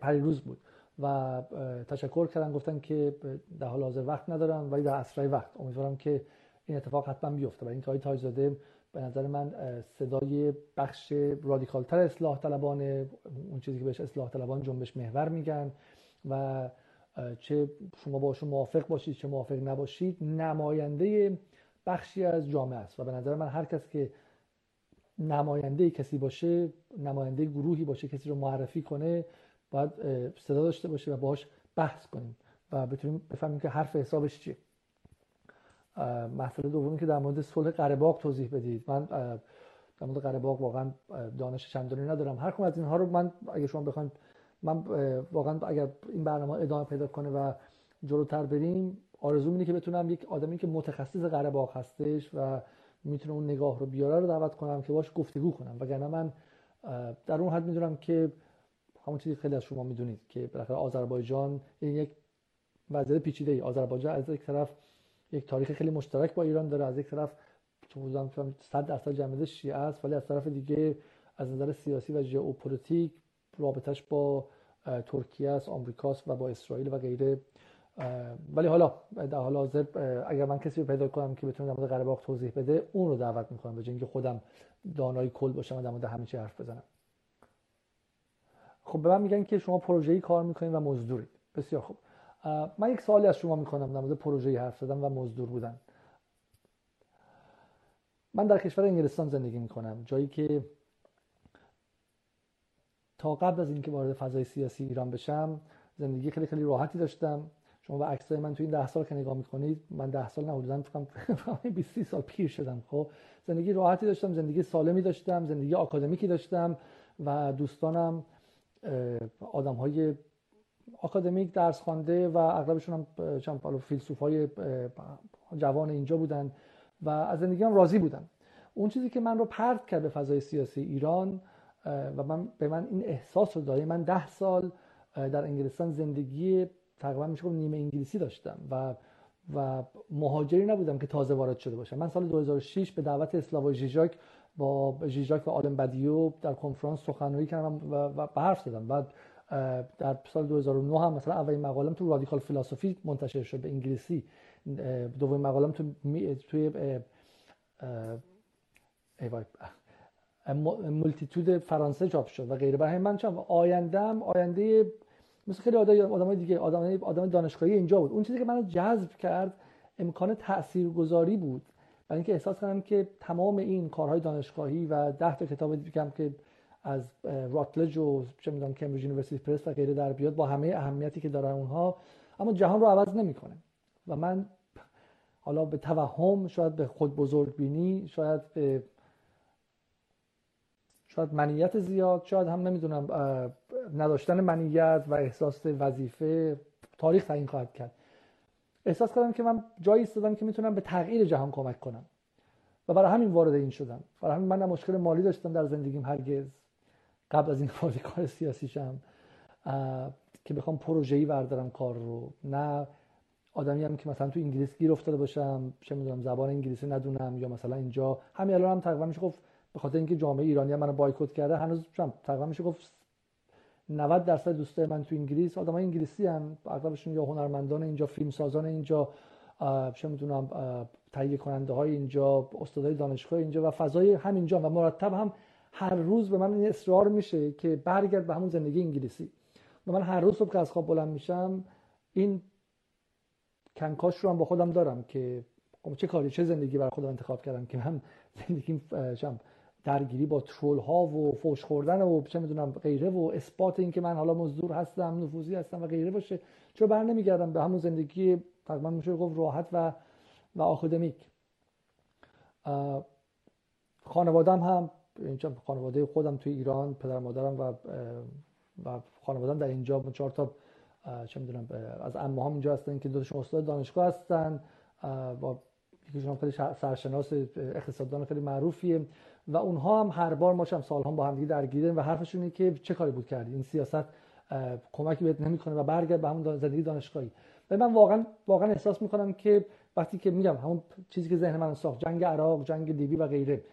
پریروز بود و تشکر کردن گفتن که در حال حاضر وقت ندارم ولی در اسرع وقت. امیدوارم که این اتفاق حتما بیفته. و این که تاجزاده به نظر من صدای بخش رادیکال تر اصلاح طلبان اون چیزی که بهش اصلاح طلبان جنبش محور میگن و چه شما باشون موافق باشید چه موافق نباشید نماینده بخشی از جامعه است. و به نظر من هر کس که نماینده کسی باشه نماینده گروهی باشه کسی رو معرفی کنه باید صدا داشته باشه و باهاش بحث کنیم و بتونیم بفهمیم که حرف حسابش چیه. مسئله دومی که در مورد صلح قره توضیح بدید. من در مورد قره واقعا دانش چندانی ندارم. هر کدوم از اینها رو من اگه شما بخواید من واقعا اگر این برنامه ادامه پیدا کنه و جلوتر بریم آرزو اینه که بتونم یک آدمی که متخصص قره هستش و می‌تونه اون نگاه رو بیاره رو دعوت کنم که باش گفتگو کنم. وگرنه من در اون حد می‌دونم که همون چیزی خیلی از شما می‌دونید که بالاخره آذربایجان یک وضعیت پیچیده ای آذربایجان از یک طرف یک تاریخ خیلی مشترک با ایران داره از یک طرف تو 100 درصد جمعیت شیعه است ولی از طرف دیگه از نظر سیاسی و ژئوپلیتیک رابطش با ترکیه است آمریکاست و با اسرائیل و غیره. ولی حالا در حال حاضر اگر من کسی رو پیدا کنم که بتونه در مورد قره توضیح بده اون رو دعوت می‌کنم به اینکه خودم دانای کل باشم و در مورد همه چی حرف بزنم. خب به من میگن که شما پروژه‌ای کار می‌کنید و مزدورید. بسیار خوب. من یک سوالی از شما می‌کنم در مورد پروژه حرف زدن و مزدور بودن. من در کشور انگلستان زندگی می‌کنم جایی که تا قبل از اینکه وارد فضای سیاسی ایران بشم زندگی خیلی خیلی راحتی داشتم. شما به عکسای من تو این ده سال که نگاه می‌کنید من ده سال نه حدودا فکر 20 سال پیر شدم خب؟ زندگی راحتی داشتم زندگی سالمی داشتم زندگی آکادمیکی داشتم و دوستانم آدم های آکادمیک درس خوانده و اغلبشون هم چند فیلسوف های جوان اینجا بودن و از زندگی هم راضی بودن. اون چیزی که من رو پرت کرد به فضای سیاسی ایران و من به من این احساس رو داره من ده سال در انگلستان زندگی تقریبا میشه نیمه انگلیسی داشتم و و مهاجری نبودم که تازه وارد شده باشم. من سال 2006 به دعوت اسلاوا ژیژاک با ژیژاک و آلم بدیو در کنفرانس سخنرانی کردم و, و حرف زدم. بعد در سال 2009 هم مثلا اولین مقالم تو رادیکال فلسفی منتشر شد به انگلیسی. دومین مقالم تو توی Multitude فرانسه چاپ شد و غیره. برای من چون آیندهم آینده مثل خیلی آدم دیگه آدم آدم دانشگاهی اینجا بود. اون چیزی که منو جذب کرد امکان تاثیرگذاری بود. برای اینکه احساس کردم که تمام این کارهای دانشگاهی و ده تا کتاب دیگه که از راتلج و چه می‌دونم Cambridge University Press و غیره در بیاد با همه اهمیتی که دارن اونها اما جهان رو عوض نمی‌کنه. و من حالا به توهم شاید به خود بزرگ بینی شاید به شاید منیت زیاد شاید هم نمی‌دونم نداشتن منیت و احساس وظیفه تاریخ تعیین خواهد کرد. احساس کردم که من جایی ایستادم که می‌تونم به تغییر جهان کمک کنم. و برای همین وارد این شدم. برای همین من مشکل مالی داشتم در زندگیم هرگز. قبل از این وارد کار سیاسی شم که بخوام پروژه‌ای بردارم کار رو. نه آدمی هم که مثلا تو انگلیس گیر افتاده باشم چه می‌دونم زبان انگلیسی ندونم یا مثلا اینجا همین الان هم تقریبا میشه گفت به خاطر اینکه جامعه ایرانی منو بایکوت کرده هنوز تقریبا میشه گفت 90 درصد دوستای من تو انگلیس. آدم انگلیسی هم اغلبشون یا هنرمندان اینجا فیلم سازان اینجا چه می‌دونم تهیه کننده های اینجا استادای دانشگاه اینجا و فضای همینجا و مرتب هم هر روز به من این اصرار میشه که برگرد به همون زندگی انگلیسی. و من هر روز صبح که از خواب بلند میشم این کنکاش رو هم با خودم دارم که خب چه کاری چه زندگی برای خودم انتخاب کردم که من زندگی درگیری با ترول ها و فوش خوردن و چه می‌دونم غیره و اثبات این که من حالا مزدور هستم نفوذی هستم و غیره باشه. چرا بر نمیگردم؟ به همون زندگی تقریبا میشه گفت راحت و و آکادمیک خانوادم هم اینجا خانواده خودم توی ایران پدر مادرم و و خانوادم در اینجا چهار تا چه می‌دونم از عمه هم اینجا هستن که دوتاشون استاد دانشگاه هستن. با یکیشون خیلی سرشناس اقتصاددان خیلی معروفیه. و اونها هم هر بار ما هم با هم دیگه درگیریم و حرفشون اینه که چه کاری بود کردی؟ این سیاست کمکی بهت نمی‌کنه و برگرد به همون زندگی دانشگاهی. و من واقعا واقعا احساس می‌کنم که وقتی که میگم همون چیزی که ذهن من ساخت جنگ عراق جنگ لیبی و غیره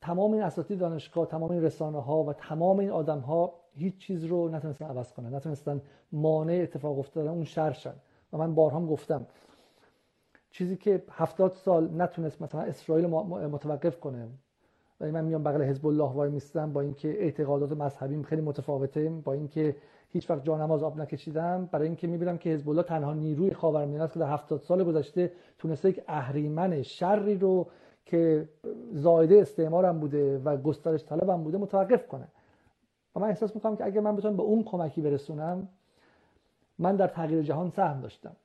تمام این اساتید دانشگاه تمام این رسانه ها و تمام این آدم ها هیچ چیز رو نتونستن عوض کنن نتونستن مانع اتفاق افتادن اون شرشن و من بارها گفتم چیزی که هفتاد سال نتونست مثلا اسرائیل متوقف کنه. و من میام بغل حزب الله وای میستم با اینکه اعتقادات مذهبیم خیلی متفاوته با اینکه هیچ وقت جانماز آب نکشیدم. برای اینکه می‌بینم که حزب الله تنها نیروی خاورمیانه است که در هفتاد سال گذشته تونسته یک اهریمن شری رو که زایده استعمارم بوده و گسترش طلبم بوده متوقف کنه. و من احساس می‌کنم که اگر من بتونم به اون کمکی برسونم من در تغییر جهان سهم داشتم.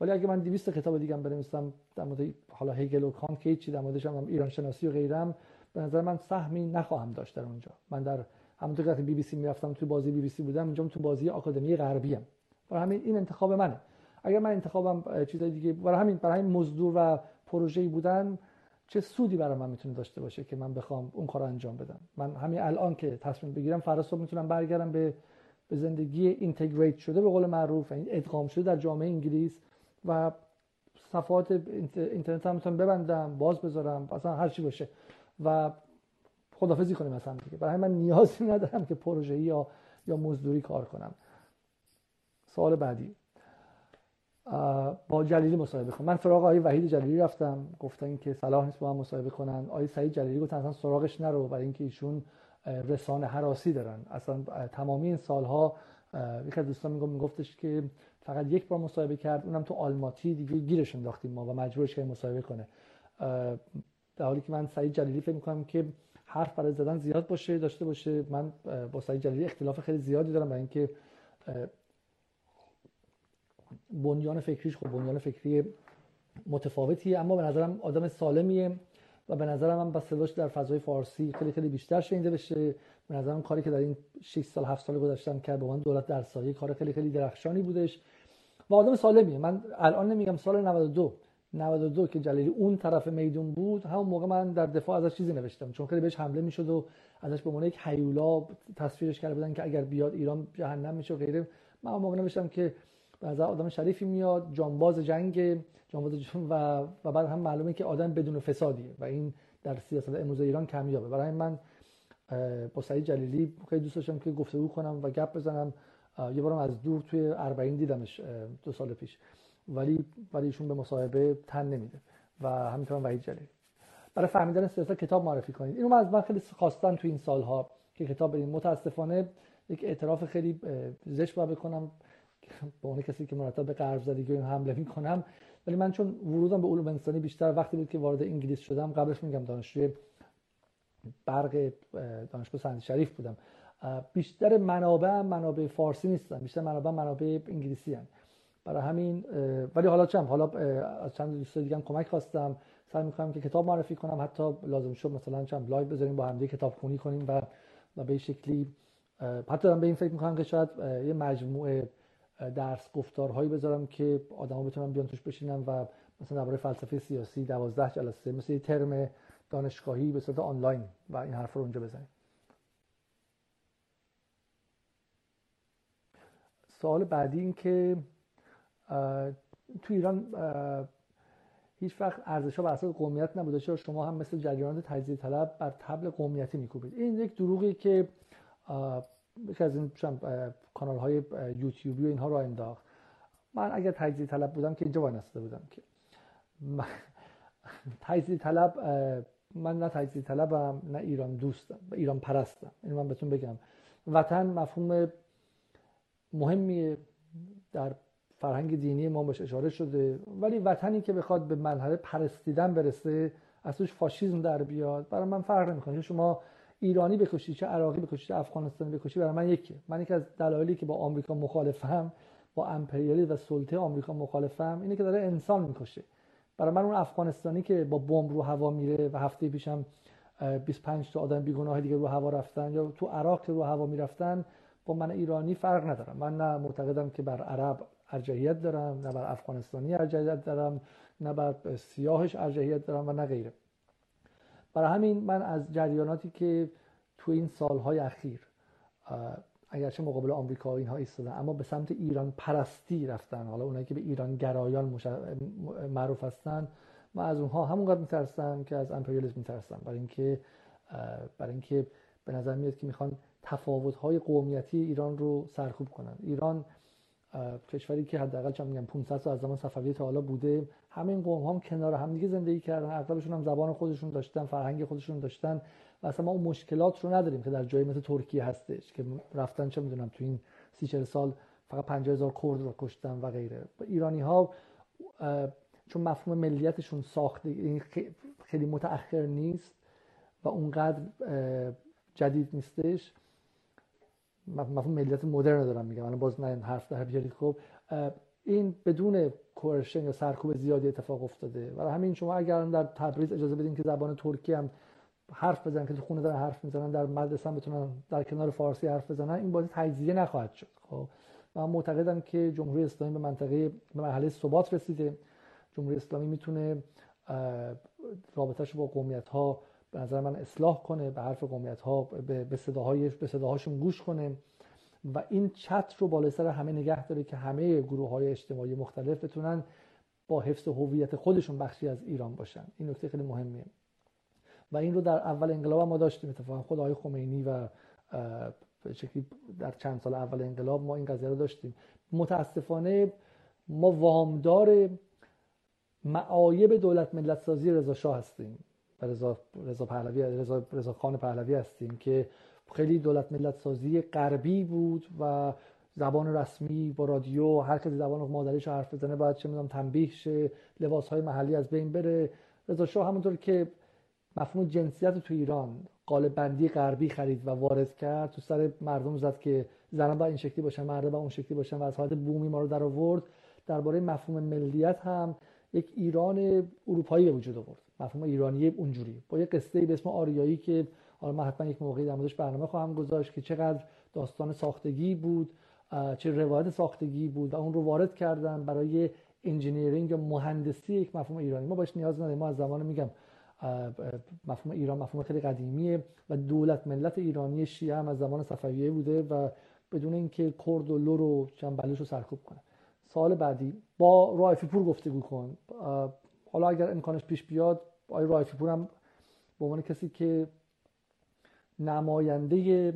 ولی اگه من 200 کتاب دیگه هم بنویسم در مورد حالا هگل و کانت که چی در موردش هم ایران شناسی و غیرم به نظر من سهمی نخواهم داشت در اونجا. من در همونطور که بی بی سی می‌رفتم تو بازی بی بی سی بودم اینجا تو بازی آکادمی غربی ام برای همین این انتخاب منه. اگر من انتخابم چیزای دیگه برای همین برای همین مزدور و پروژه‌ای بودن چه سودی برای من می‌تونه داشته باشه که من بخوام اون کار انجام بدم؟ من همین الان که تصمیم بگیرم فردا صبح می‌تونم برگردم به به زندگی اینتگریت شده به قول معروف یعنی ادغام شده در جامعه انگلیس. و صفحات اینترنت هم می‌تونم ببندم باز بذارم اصلا هر چی باشه. و خدافزی کنیم مثلا دیگه. برای من نیازی ندارم که پروژه یا یا مزدوری کار کنم. سال بعدی. با جلیلی مصاحبه کنم. من سراغ آقای وحید جلیلی رفتم. گفتن که صلاح نیست با هم مصاحبه کنن. آقای سعید جلیلی گفتن اصلا سراغش نرو برای اینکه ایشون رسانه حراسی دارن. اصلا تمامی این سالها یکی از دوستان میگفتش که فقط یک بار مصاحبه کرد اونم تو آلماتی دیگه گیرش انداختیم ما و مجبورش که مصاحبه کنه. در حالی که من سعید جلیلی فکر می‌کنم که حرف برای زدن زیاد باشه داشته باشه. من با سعید جلیلی اختلاف خیلی زیادی دارم برای اینکه بنیان فکریش خب بنیان فکری متفاوتیه. اما به نظرم آدم سالمیه و به نظرم من با صداش در فضای فارسی خیلی خیلی بیشتر شنیده بشه. به نظرم کاری که در این 6 سال 7 سال گذشتم کرد با من دولت در سایه کار خیلی خیلی درخشانی بودش. و آدم سالمیه. من الان نمیگم سال 92 92 که جلیلی اون طرف میدون بود همون موقع من در دفاع ازش چیزی نوشتم. چون خیلی بهش حمله می‌شد و ازش به عنوان یک حیولا تصویرش کرده بودن که اگر بیاد ایران جهنم میشه و غیره. من اون موقع نوشتم که از آدم شریفی میاد جانباز جنگ جانباز جنگ و و بعد هم معلومه که آدم بدون فسادیه. و این در سیاست امروز ایران کمیابه. برای من با سعید جلیلی خیلی دوست داشتم که گفتگو کنم و گپ بزنم. یه بارم از دور توی اربعین دیدمش دو سال پیش. ولی ولی ایشون به مصاحبه تن نمیده و همینطور وحید جلیلی. برای فهمیدن سیاست کتاب معرفی کنید. اینو من از من خیلی خواستم تو این سالها که کتاب بدین. متاسفانه یک اعتراف خیلی زشت باید بکنم. به اون کسی که مرتب به غرب‌زدگی حمله می‌کنم. ولی من چون ورودم به علوم انسانی بیشتر وقتی بود که وارد انگلیس شدم قبلش میگم دانشجوی برق دانشگاه صنعتی شریف بودم. بیشتر منابع منابع فارسی نیستن بیشتر منابع منابع انگلیسی هن. برای همین ولی حالا چشم؟ حالا از چند دوست دیگه هم کمک خواستم. سعی می‌کنم که کتاب معرفی کنم. حتی لازم شد مثلا چند live بذاریم با همدیگه کتاب خونی کنیم و و به شکلی حتی دارم به این فکر می‌کنم که شاید یه مجموعه درس گفتارهایی بذارم که آدما بتونن بیان توش بشینن و مثلا درباره فلسفه سیاسی 12 جلسه مثل ترم دانشگاهی به صورت آنلاین و این حرف رو اونجا بزنیم. سوال بعدی این که تو ایران هیچ وقت ارزش ها بر اساس قومیت نبوده چرا شما هم مثل جریانات تجزیه طلب بر تبل قومیتی میکوبید؟ این یک دروغی که یکی از این کانال های یوتیوبی و اینها رو انداخت. من اگر تجزیه طلب بودم که اینجا نسته بودم که. تجزیه طلب من نه تجزیه طلبم نه ایران دوستم ایران پرستم. اینو من بهتون بگم. وطن مفهوم مهمی در فرهنگ دینی ما بهش اشاره شده. ولی وطنی که بخواد به مرحله پرستیدن برسه از توش فاشیزم در بیاد برای من فرق نمی‌کنه. شما ایرانی بکشی چه عراقی بکشی چه افغانستانی بکشی برای من یکیه. من یکی از دلایلی که با آمریکا مخالفم با امپریالی و سلطه آمریکا مخالفم اینه که داره انسان می‌کشه. برای من اون افغانستانی که با بمب رو هوا میره و هفته پیشم 25 تا آدم بیگناه دیگه رو هوا رفتن یا تو عراق رو هوا می‌رفتن با من ایرانی فرق ندارم. من نه معتقدم که بر عرب ارجحیت دارم نه بر افغانستانی ارجحیت دارم نه بر سیاهش ارجحیت دارم و نه غیره. برای همین من از جریاناتی که تو این سالهای اخیر اگرچه مقابل آمریکا اینها ایستادن اما به سمت ایران پرستی رفتن. حالا اونایی که به ایران گرایان معروف هستن من از اونها همونقدر میترسم که از امپریالیسم میترسم برای اینکه برای اینکه به نظر میاد که می‌خوان تفاوت‌های قومیتی ایران رو سرکوب کنن. ایران کشوری که حداقل چون میگم 500 سال از زمان صفوی تا حالا بوده. همه این قوم هم کنار همدیگه زندگی کردن. اغلبشون هم زبان خودشون داشتن فرهنگ خودشون داشتن. و اصلا ما اون مشکلات رو نداریم که در جایی مثل ترکیه هستش که رفتن چه می‌دونم تو این سی چل سال فقط 50 هزار کرد رو کشتن و غیره. ایرانی ها چون مفهوم ملیتشون ساخته خیلی متأخر نیست و اونقدر جدید نیستش مفهوم ملیت مدرن دارم میگم. الان باز نه حرف در بیاری خب این بدون کورشن یا سرکوب زیادی اتفاق افتاده. و همین شما اگر در تبریز اجازه بدین که زبان ترکی هم حرف بزنن که تو خونه دارن حرف می‌زنن در مدرسه هم بتونن در کنار فارسی حرف بزنن این بازی تجزیه نخواهد شد. خب من معتقدم که جمهوری اسلامی به منطقه به مرحله ثبات رسیده. جمهوری اسلامی می‌تونه رابطهش با قومیت ها به نظر من اصلاح کنه به حرف قومیت ها به صداهای به صداهاشون گوش کنه و این چت رو بالای سر همه نگه داره که همه گروه های اجتماعی مختلف بتونن با حفظ هویت خودشون بخشی از ایران باشن. این نکته خیلی مهمیه. و این رو در اول انقلاب ما داشتیم. اتفاقا خود آقای خمینی و شکلی در چند سال اول انقلاب ما این قضیه رو داشتیم. متاسفانه ما وامدار معایب دولت ملت سازی رضا شاه هستیم و رضا رضا پهلوی رضا رضا خان پهلوی هستیم که خیلی دولت ملت سازی غربی بود و زبان رسمی با رادیو هر کسی زبان مادریش حرف بزنه باید چه می‌دونم تنبیه شه لباس های محلی از بین بره. رضا شاه همونطور که مفهوم جنسیت تو ایران قالب بندی غربی خرید و وارد کرد. تو سر مردم زد که زنان با این شکلی باشن مرد با اون شکلی باشن و از حالت بومی ما رو در آورد. درباره مفهوم ملیت هم یک ایران اروپایی به وجود آورد. مفهوم ایرانی اونجوری. با یه قصه به اسم آریایی که حالا من حتما یک موقعی در موردش برنامه خواهم گذاشت که چقدر داستان ساختگی بود چه روایت ساختگی بود و اون رو وارد کردن برای engineering یا مهندسی یک مفهوم ایرانی. ما باش نیاز نداریم. ما از زمان میگم مفهوم ایران مفهوم خیلی قدیمیه و دولت ملت ایرانی شیعه هم از زمان صفویه بوده و بدون اینکه کرد و لر و بلوچ رو سرکوب کنه. سال بعدی با رایفی پور گفتگو کن. حالا اگر امکانش پیش بیاد آقای رایفی پور هم به عنوان کسی که نماینده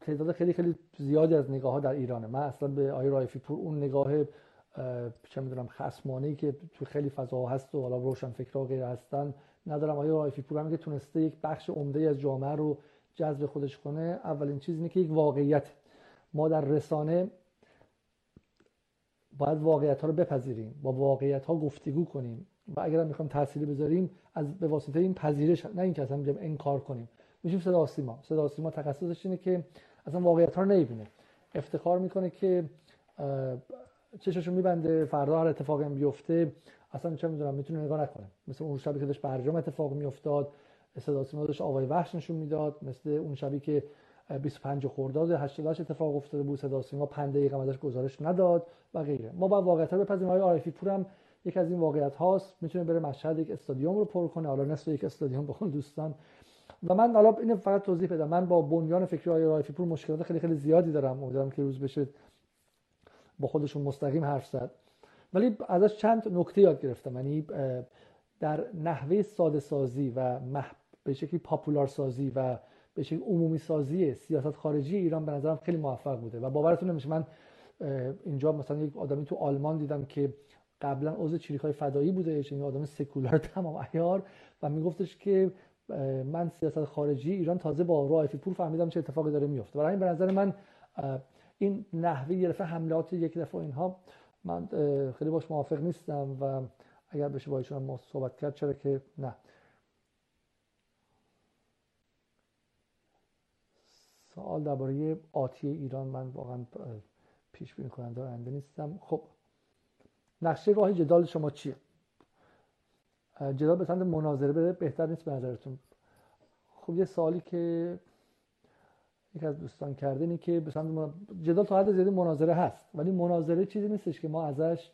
تعداد خیلی خیلی زیادی از نگاه ها در ایرانه؟ من اصلا به آقای رایفی پور اون نگاه چه می‌دونم خصمانه که تو خیلی فضا هست و حالا روشن فکر و غیر هستن. ندارم آیا رایفی پور هم که تونسته یک بخش عمده از جامعه رو جذب خودش کنه؟ اولین چیز اینه که یک واقعیت. ما در رسانه باید واقعیت ها رو بپذیریم با واقعیت ها گفتگو کنیم و اگر هم می‌خوایم تأثیری بذاریم از به واسطه این پذیرش نه اینکه اصلا میگم انکار کنیم. میشیم صدا سیما. صدا سیما تخصصش اینه که اصلا واقعیت ها رو نمی‌بینه. افتخار می‌کنه که چششو میبنده فردا هر اتفاقی بیفته اصلا چه می‌دونم می‌تونه نگاه نکنه. مثل اون شبی که داشت برجام اتفاق میافتاد صدا سیما داشت آوای وحش نشون می‌داد مثل اون شبی که 25 خرداد 88 اتفاق افتاده بود صدا سیما 5 دقیقه ازش گزارش نداد و غیره. ما با واقعیت رو بپذیریم. آقای عارفی پور هم یک از این واقعیت هاست. می‌تونه بره مشهد یک استادیوم رو پر کنه حالا نصف یک استادیوم بخون دوستان. و من حالا اینو فقط توضیح بدم. من با بنیان فکری آقای عارفی پور مشکلات خیلی خیلی زیادی دارم. امیدوارم که روز بشه با خودشون مستقیم حرف زد. ولی ازش چند نکته یاد گرفتم. یعنی در نحوه ساده سازی و به شکلی پاپولار سازی و به شکل عمومی سازی سیاست خارجی ایران به نظرم خیلی موفق بوده و باورتون نمیشه من اینجا مثلا یک آدمی تو آلمان دیدم که قبلا عضو چریکای فدایی بوده یه آدم سکولار تمام عیار و میگفتش که من سیاست خارجی ایران تازه با رایفی پور فهمیدم چه اتفاقی داره میفته برای این به نظر من این نحوه یه دفعه حملات یک دفعه اینها. من خیلی باش موافق نیستم و اگر بشه با ایشون صحبت کرد چرا که نه. سوال درباره آتی ایران من واقعا پیش بینی کننده آینده نیستم. خب نقشه راه جدال شما چیه؟ جدال به سمت مناظره بره بهتر نیست به نظرتون. خب یه سوالی که یک از دوستان کرده اینه که سمت جدال تا حد زیادی مناظره هست. ولی مناظره چیزی نیستش که ما ازش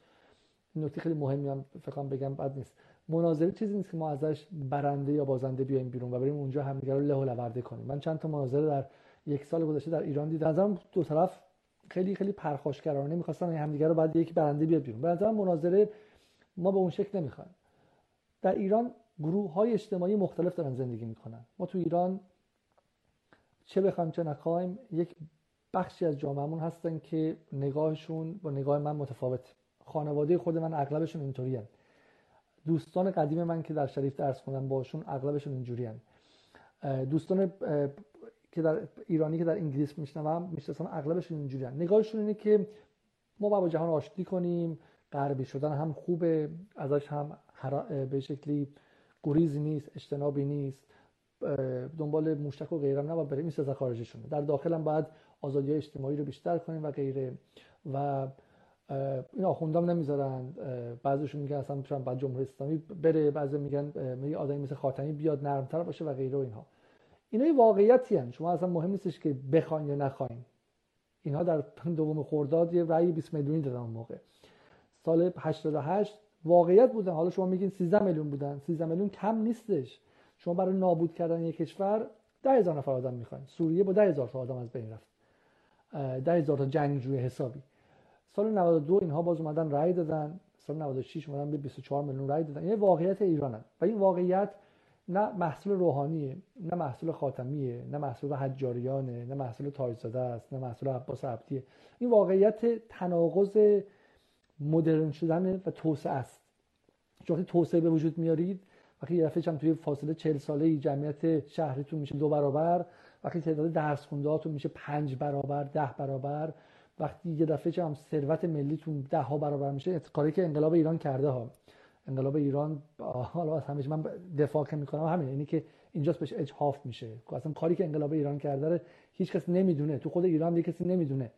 نکته خیلی مهمی هم فکر بگم بد نیست. مناظره چیزی نیست که ما ازش برنده یا بازنده بیایم بیرون و بریم اونجا همدیگه رو له و لورده کنیم. من چند تا مناظره در یک سال گذشته در ایران دیدم. نظرم دو طرف خیلی خیلی پرخاشگرانه. می‌خواستن همدیگه رو بعد یک برنده بیاد بیرون. به نظرم مناظره ما به اون شکل نمی‌خوایم در ایران گروه های اجتماعی مختلف دارن زندگی می‌کنن. ما تو ایران چه بخوایم چه نخوایم یک بخشی از جامعهمون هستن که نگاهشون با نگاه من متفاوت خانواده خود من اغلبشون اینطوری دوستان قدیم من که در شریف درس خوندن باشون اغلبشون اینجوری دوستان که در ایرانی که در انگلیس میشنوم می‌شناسم اغلبشون اینجوری نگاهشون اینه که ما با جهان آشتی کنیم غربی شدن هم خوبه ازش هم به شکلی گریزی نیست اجتنابی نیست. دنبال موشک و غیره نباید بریم. این سیاست خارجیشونه. در داخل هم باید آزادی اجتماعی رو بیشتر کنیم و غیره. و این آخوندام نمی‌ذارن. بعضیشون میگن اصلا مثلا بعد جمهوری اسلامی بره. بعضی میگن می آدمی مثل خاتمی بیاد نرمتر باشه و غیره و اینها. اینا واقعیتی هن. شما اصلا مهم نیستش که بخواین یا نخواین. اینها در دوم خرداد یه رأی 20 میلیونی دادن اون موقع. سال 88 واقعیت بودن. حالا شما میگین 13 میلیون بودن. 13 میلیون کم نیستش. شما برای نابود کردن یک کشور 10000 نفر آدم می‌خواین. سوریه با 10000 تا آدم از بین رفت. 10000 تا جنگجوی حسابی. سال 92 اینها باز اومدن رأی دادن. سال 96 اومدن به 24 میلیون رأی دادن. این واقعیت ایرانه و این واقعیت نه محصول روحانیه نه محصول خاتمیه نه محصول حجاریانه نه محصول تاجزاده است نه محصول عباس عبدیه. این واقعیت تناقض مدرن شدن و توسعه است. وقتی توسعه به وجود میارید وقتی یه دفعه توی فاصله 40 ساله جمعیت شهرتون میشه دو برابر وقتی تعداد درس خونده میشه پنج برابر ده برابر وقتی یه دفعه هم ثروت ملیتون ده ها برابر میشه کاری که انقلاب ایران کرده ها. انقلاب ایران حالا از همیشه من دفاع که می‌کنم همین اینی که اینجاست بهش اجحاف میشه. اصلا کاری که انقلاب ایران کرده هیچ کس نمی‌دونه. تو خود ایران یه کسی نمی‌دونه.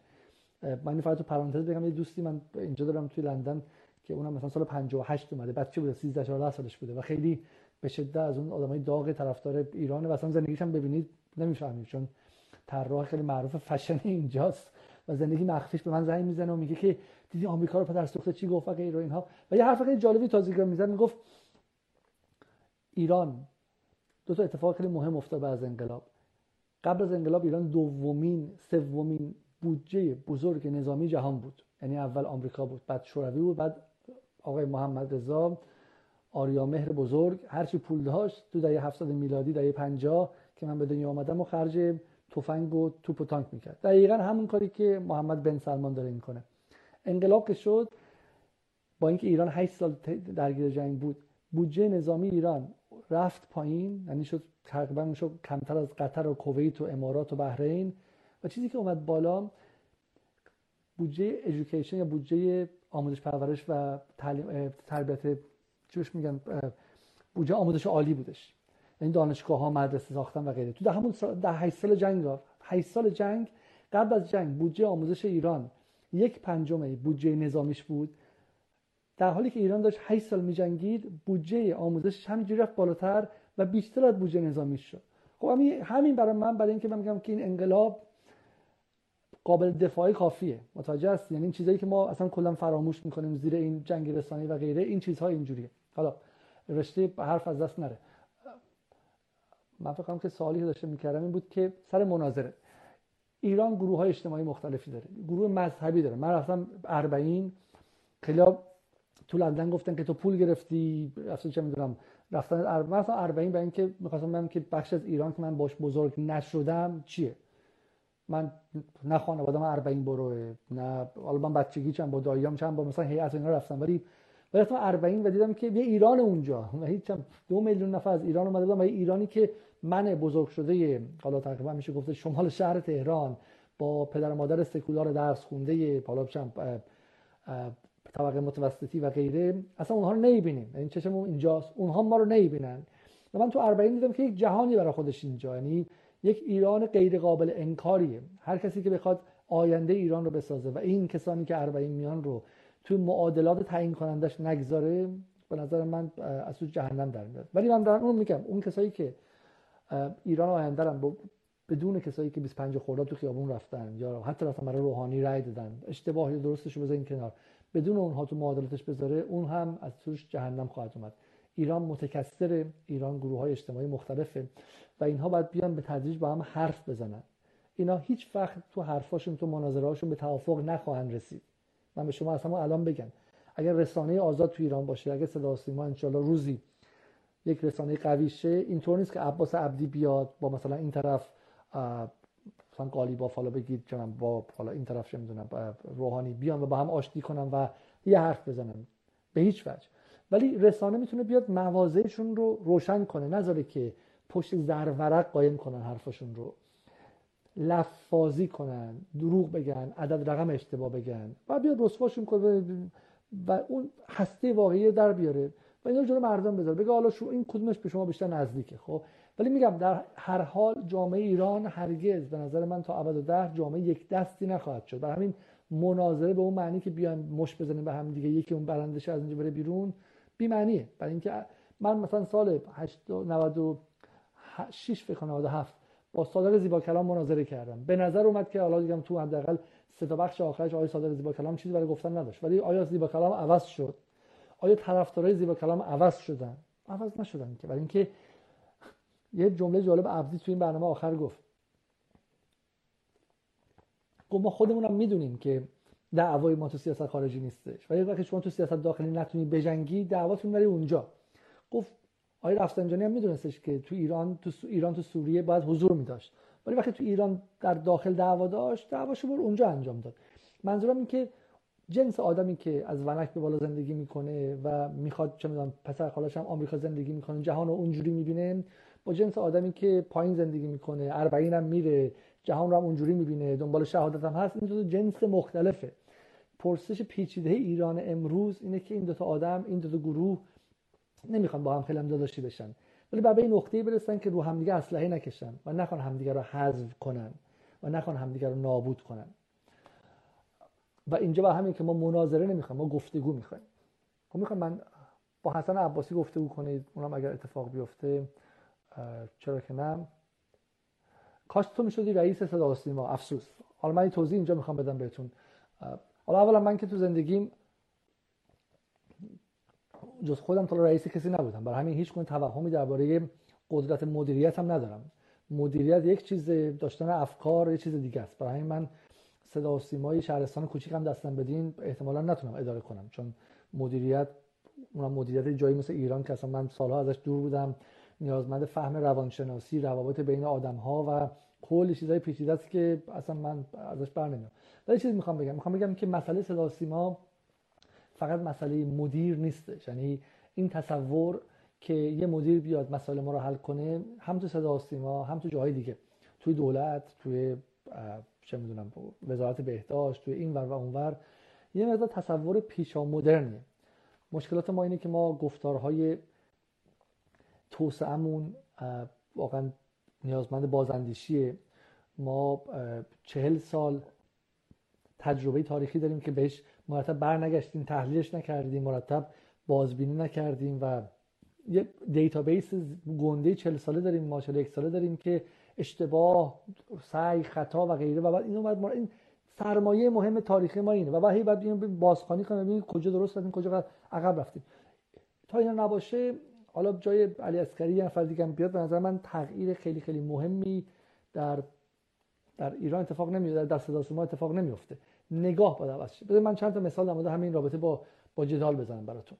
من فقط تو پرانتز بگم یه دوستی من اینجا دارم توی لندن که اونم مثلا سال 58 اومده بچه بوده؟ 13 14 سالش بوده و خیلی به شدت از اون آدمای داغ طرفدار ایران و اصلا زندگیش هم ببینید نمی‌فهمید چون طراح خیلی معروف فشن اینجاست و زندگی مخفیش به من زنگ می‌زنه و میگه که دیدی آمریکا رو پدر سوخته چی گفت و غیر اینها؟ و یه حرف خیلی جالبی تازگی می‌زد می‌گفت ایران دو تا اتفاق خیلی مهم افتاد بعد از انقلاب. قبل از انقلاب ایران دومین سومین بودجه بزرگ نظامی جهان بود. یعنی اول آمریکا بود بعد شوروی بود بعد آقای محمد رضا آریا مهر بزرگ هرچی پول داشت تو دهه 700 میلادی دهه 50 که من به دنیا آمدم و خرج تفنگ و توپ و تانک می‌کرد. دقیقا همون کاری که محمد بن سلمان داره می‌کنه. انقلاب که شد با اینکه ایران 8 سال درگیر جنگ بود بودجه نظامی ایران رفت پایین یعنی شد تقریبا شد کمتر از قطر و کویت و امارات و بحرین. و چیزی که اومد بالا بودجه ایژوکیشن یا بودجه آموزش پرورش و تعلیم تربیت چیش میگن بودجه آموزش عالی بودش. یعنی دانشگاه ها مدرسه ساختن و غیره. تو ده همون ده 8 سال جنگ 8 سال جنگ قبل از جنگ بودجه آموزش ایران یک پنجم بودجه نظامیش بود. در حالی که ایران داشت 8 سال میجنگید بودجه آموزش همینجوری رفت بالاتر و بیشتر از بودجه نظامیش شد. خب همین برای من برای اینکه من میگم که این انقلاب قابل دفاعی کافیه. متوجه است یعنی این چیزایی که ما اصلا کلا فراموش می‌کنیم زیر این جنگ رسانی و غیره این چیزها اینجوریه. حالا رشته حرف از دست نره. من فکر که سوالی که داشته می‌کردم این بود که سر مناظره. ایران گروه های اجتماعی مختلفی داره. گروه مذهبی داره. من رفتم اربعین خیلی تو لندن گفتن که تو پول گرفتی اصلا چه می‌دونم رفتن مثلا اربعین اینکه می‌خواستم بگم که بخش از ایران که من باش بزرگ نشدم چیه؟ من نه خانوادم اربعین بروه نه حالا من بچگی چند با داییام چند با مثلا هیئت اینا رفتم. ولی تو اربعین و دیدم که یه ایران اونجا. و هیچ دو میلیون نفر از ایران اومده بودن و ایرانی که من بزرگ شده حالا تقریبا میشه گفته شمال شهر تهران با پدر مادر سکولار درس خونده حالا طبقه متوسطی و غیره اصلا اونها رو نمی‌بینیم. یعنی چشمون اینجاست. اونها ما رو نمی‌بینن. و من تو اربعین دیدم که یک جهانی برای خودش اینجا. یعنی یک ایران غیر قابل انکاریه. هر کسی که بخواد آینده ایران رو بسازه و این کسانی که اربعین میان رو تو معادلات تعیین کنندش نگذاره به نظر من از تو جهنم در میاد. ولی من دارم اون میگم اون کسایی که ایران آینده رن بدون کسایی که 25 خرداد تو خیابون رفتن یا حتی رفتن برای روحانی رای دادن اشتباهی درستش رو بذارین کنار. بدون اونها تو معادلاتش بذاره اون هم از توش جهنم خواهد اومد. ایران متکثر ایران گروه های اجتماعی مختلفه و اینها باید بیان به تدریج با هم حرف بزنن. اینا هیچ وقت تو حرفاشون تو مناظرهاشون به توافق نخواهند رسید. من به شما اصلا الان بگم اگر رسانه آزاد تو ایران باشه اگر صدا سیما انشالله روزی یک رسانه قوی شه اینطور نیست که عباس عبدی بیاد با مثلا این طرف مثلا قالیباف فالا بگید چنم با حالا این طرف چه می‌دونم روحانی بیان و با هم آشتی کنن و یه حرف بزنن. به هیچ وجه. ولی رسانه می‌تونه بیاد موازهشون رو روشن کنه نذاره که پشت زرورق قایم کنن حرفشون رو. لفاظی کنن دروغ بگن عدد رقم اشتباه بگن و بیاد رسواشون کنه و اون هسته واقعی در بیاره. و اینا جلو مردم بذاره. بگه حالا شو این کدومش به شما بیشتر نزدیکه خب؟ ولی میگم در هر حال جامعه ایران هرگز به نظر من تا ابد و ده جامعه یک دستی نخواهد شد. برای همین مناظره به اون معنی که بیان مش بزنیم به هم دیگه یکی اون برندش از اینجا بره بیرون بی معنیه برای اینکه من مثلا سال 96 فکر کنم 97 با صادق زیبا کلام مناظره کردم. به نظر اومد که حالا دیگم تو حداقل سه تا بخش آخرش آیه صادق زیبا کلام چیزی برای گفتن نداشت. ولی آیا زیبا کلام عوض شد؟ آیا طرفدارای زیبا کلام عوض شدن؟ عوض نشدن که. برای اینکه یه جمله جالب عبدی تو این برنامه آخر گفت. گفت ما خودمونم می‌دونیم که دعوای ما تو سیاست خارجی نیستش. ولی وقتی شما تو سیاست داخلی نتونی بجنگی دعواتون بره اونجا. گفت آقای رفسنجانی هم میدونستش که تو ایران تو ایران تو سوریه باید حضور میداشت. ولی وقتی تو ایران در داخل دعوا داشت دعواشو بر اونجا انجام داد. منظورم این که جنس آدمی که از ونک به بالا زندگی می‌کنه و می‌خواد چه می‌دونم پسر خالش هم آمریکا زندگی می‌کنه جهان رو اونجوری می‌بینه با جنس آدمی که پایین زندگی می‌کنه اربعین هم میره جهان رو هم اونجوری می‌بینه دنبال شهادت هم هست این دو جنس مختلفه. پرسش پیچیده ایران امروز اینه که این دو تا آدم این دو تا گروه نمی‌خوان با هم خیلی داداشی بشن. ولی به این نقطه برسن که رو همدیگه اسلحه نکشن و نخوان همدیگه رو حذف کنن و نخوان همدیگه رو نابود کنن. و اینجا با همین که ما مناظره نمی‌خوایم ما گفتگو می‌خوایم. خب می‌خوام من با حسن عباسی گفتگو کنید اونم اگر اتفاق بیفته چرا که نه؟ کاش تو می‌شدی رئیس صدا سیما. افسوس. حالا من توضیح اینجا می‌خوام بدم بهتون. حالا اولا من که تو زندگیم جز خودم تا رئیس کسی نبودم. برای همین هیچ گونه توهمی درباره قدرت مدیریت هم ندارم. مدیریت یک چیز داشتن افکار یه چیز دیگه است. برای همین من صدا و سیمای شهرستان کوچیک دستم بدین احتمالا نتونم اداره کنم. چون مدیریت اونم مدیریت جایی مثل ایران که اصلا من سالها ازش دور بودم. نیازمند فهم روانشناسی روابط بین آدم ها و کلی چیزای پیچیده است که اصلا من ازش بر نمیام. ولی چیزی می‌خوام بگم. می‌خوام بگم که مسئله صدا سیما فقط مسئله مدیر نیستش. یعنی این تصور که یه مدیر بیاد مسائل ما رو حل کنه هم تو صدا سیما هم تو جاهای دیگه. توی دولت توی چه می‌دونم وزارت بهداشت توی این ور و اونور یه مقدار تصور پیشا مدرنه مشکلات ما اینه که ما گفتارهای توسعهمون واقعا نیازمند بازاندیشیه ما چهل سال تجربه تاریخی داریم که بهش مرتب بر نگشتیم تحلیلش نکردیم مرتب بازبینی نکردیم و یه database گنده 40 ساله داریم ما 41 ساله داریم که اشتباه سعی خطا و غیره. و بعد اینو بعد این سرمایه مهم تاریخی ما اینه. و بعد هی بعد بازخوانی کنیم ببینیم کجا درست رفتیم کجا عقب رفتیم. تا اینا نباشه حالا جای علی عسکری یه نفر دیگه بیاد به نظر من تغییر خیلی خیلی مهمی در در ایران اتفاق نمیفته در صدا ما اتفاق نمیفته نگاه باید عوض شه من چند تا مثال در مورد همین رابطه با با جدال بزنم براتون.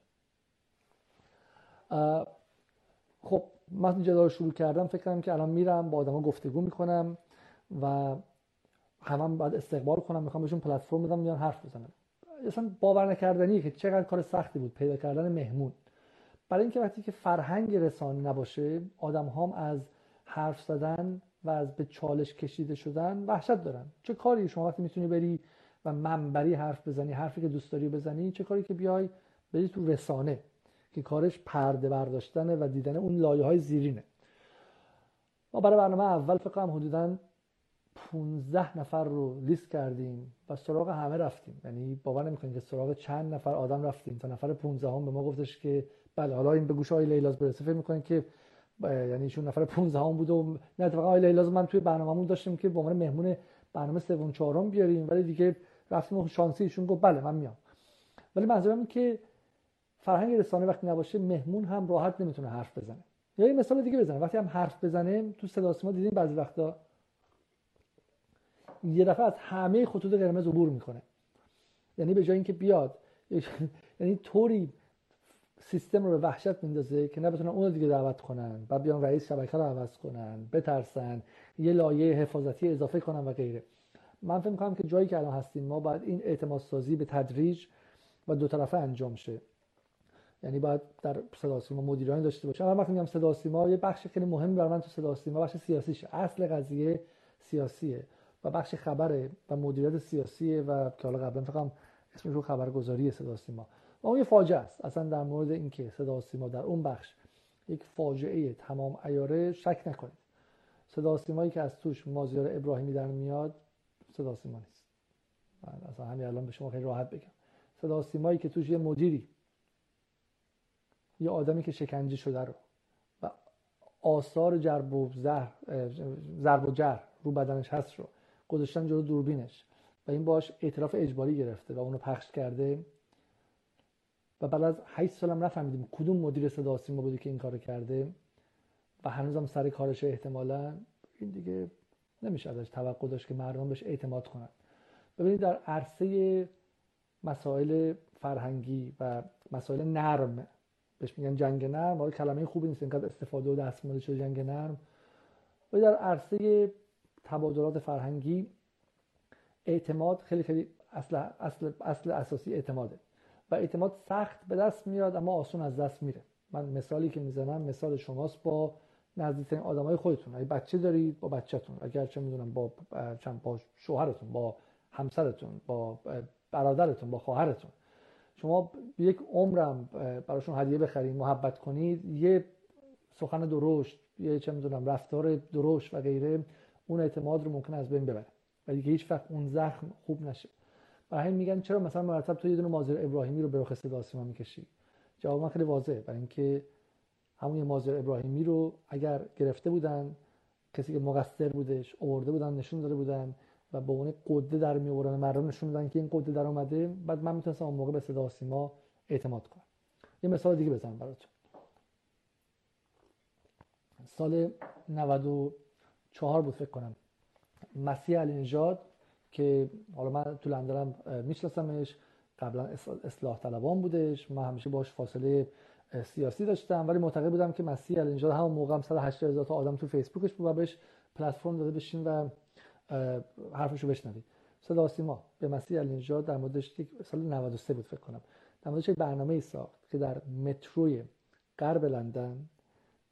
خب من جدال شروع کردم. فکر کنم که الان میرم با آدما گفتگو می‌کنم و همه هم باید استقبال کنم. می‌خوام بهشون پلتفرم بدم میان حرف بزنم اصلا باور نکردنیه که چقدر کار سختی بود پیدا کردن مهمون. برای اینکه وقتی که فرهنگ رسانه نباشه آدم هم از حرف زدن و از به چالش کشیده شدن وحشت دارن. چه کاری؟ شما وقتی می‌تونی بری و منبری حرف بزنی حرفی که دوست داری بزنی چه کاری که بیای بری تو رسانه که کارش پرده برداشتنه و دیدن اون لایه های زیرینه. ما برای برنامه اول فکر کنم حدودا 15 نفر رو لیست کردیم و سراغ همه رفتیم. یعنی باور نمی‌کنید که سراغ چند نفر آدم رفتیم. تا نفر 15 هم به ما گفتش که بله حالا این به گوش آقای لیلاز برسه. فکر می‌کنید که یعنی ایشون نفر 15 هم بود و نه اتفاقا آقای لیلاز من توی برنامه‌مون داشتیم که به عنوان مهمون برنامه سوم چهارم بیاریم ولی دیگه رفتیم و شانسی ایشون گفت بله من میام. ولی منظورم این که فرهنگ رسانه وقتی نباشه مهمون هم راحت نمی‌تونه حرف بزنه. یا یه مثال دیگه بزنه وقتی هم حرف بزنه تو صدا ما دیدیم بعضی وقتا یه دفعه از همه خطوط قرمز عبور می‌کنه. یعنی به جای اینکه بیاد یعنی طوری سیستم رو به وحشت میندازه که نبتونن اون دیگه دعوت کنن و بیان رئیس شبکه رو عوض کنن بترسن یه لایه حفاظتی اضافه کنن و غیره. من فکر می‌کنم که جایی که الان هستیم ما باید این اعتماد سازی به تدریج و دو طرفه انجام شه. یعنی باید در صدا سیما مدیرانی داشته باشه من وقتی میگم صدا سیما یه بخش خیلی مهم برای من تو صدا سیما بخش سیاسیشه. اصل قضیه سیاسیه و بخش خبره و مدیریت سیاسیه و که حالا قبلا فکر اسمش رو خبرگزاری صدا سیما. اون یه فاجعه است. اصلا در مورد اینکه صدا سیما در اون بخش یک فاجعه تمام ایاره شک نکنید. صدا سیمایی که از توش مازیار ابراهیمی در میاد صدا سیما نیست. من اصلا همین الان به شما خیلی راحت بگم. صدا سیمایی که توش یه مدیری یه آدمی که شکنجه شده رو و آثار جرب و زهر ضرب و جر رو بدنش هست رو گذاشتن جلو دوربینش و این باش اعتراف اجباری گرفته و اونو پخش کرده. و بعد از 8 سالم نفهمیدیم کدوم مدیر صدا سیما بوده که این کارو کرده و هنوزم سر کارش احتمالا این دیگه نمیشه ازش توقع داشت که مردم بهش اعتماد کنن. ببینید در عرصه مسائل فرهنگی و مسائل نرم بهش میگن جنگ نرم حالا کلمه خوبی نیست اینقدر استفاده و دستمال شده جنگ نرم. و در عرصه تبادلات فرهنگی اعتماد خیلی خیلی اصل, اصل, اصل اساسی اعتماده. و اعتماد سخت به دست میاد اما آسون از دست میره. من مثالی که می‌زنم مثال شماست با نزدیکترین آدمای خودتون. اگه بچه دارید با بچهتون. اگر چه می‌دونم با چند با شوهرتون با همسرتون با برادرتون با خواهرتون. شما یک عمرم براشون هدیه بخرید محبت کنید یه سخن درشت یه چه می‌دونم رفتار درشت و غیره اون اعتماد رو ممکن از بین ببره. و دیگه هیچ وقت اون زخم خوب نشه. برای همین میگن چرا مثلا مرتب تو یه دونه مازر ابراهیمی رو به رخ صدا سیما می‌کشی؟ جواب من خیلی واضحه. برای اینکه همون مازر ابراهیمی رو اگر گرفته بودن کسی که مقصر بودش آورده بودن نشون داده بودن و به عنوان قده در میآوردن مردم نشون میدن که این قده در اومده بعد من می‌تونستم اون موقع به صدا سیما اعتماد کنم. یه مثال دیگه بزنم براتون. سال 94 بود فکر کنم. مسیح علی نژاد که حالا من تو لندنم میشناسمش. قبلا اصلاح طلبان بودش. من همیشه باش فاصله سیاسی داشتم. ولی معتقد بودم که مسیح نژاد همون موقع هم 180 هزار تا آدم تو فیسبوکش بود و بهش پلتفرم داده بشین و حرفشو بشنوید صدا سیما. به مسیح علی نژاد در موردش سال 93 بود فکر کنم. در موردش برنامه ای ساخت که در متروی غرب لندن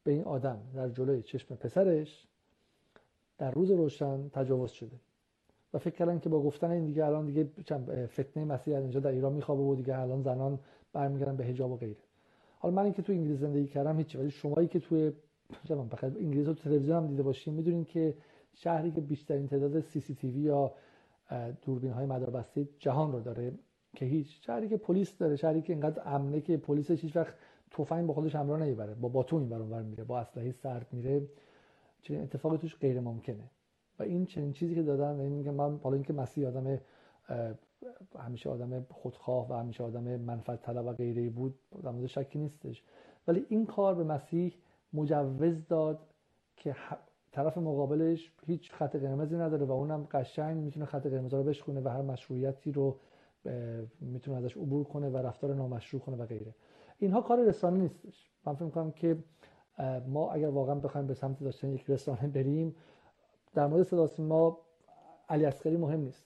به این آدم در جلوی چشم پسرش در روز روشن تجاوز شده. و فکر کردن که با گفتن این دیگه الان دیگه فتنه مسیح اینجا در ایران میخوابه و دیگه الان زنان برمیگردن به حجاب و غیره. حالا من اینکه تو انگلیس زندگی کردم هیچ ولی شمایی که توی بخیر انگلیس رو تلویزیون هم دیده باشین می‌دونین که شهری که بیشترین تعداد سی سی تی وی یا دوربین های مداربسته جهان رو داره که هیچ شهری که پلیس داره شهری که اینقدر امنه که پلیسش هیچ وقت تفنگ با خودش همراه نمی‌بره با باتون این برون میره با اسلحه سرد میره. چنین اتفاقی توش غیر ممکنه و این چنین چیزی که دادن این میگم من حالا اینکه مسیح آدم همیشه آدم خودخواه و همیشه آدم منفعت طلب و غیره بود در مورد شکی نیستش. ولی این کار به مسیح مجوز داد که طرف مقابلش هیچ خط قرمزی نداره و اونم قشنگ می‌تونه خط قرمز رو بشکونه و هر مشروعیتی رو می‌تونه ازش عبور کنه و رفتار نامشروع کنه و غیره. اینها کار رسانه نیستش. من فکر می‌کنم که ما اگر واقعا بخوایم به سمت داشتن یک رسانه بریم در مورد صدا سیما علی اصغری مهم نیست.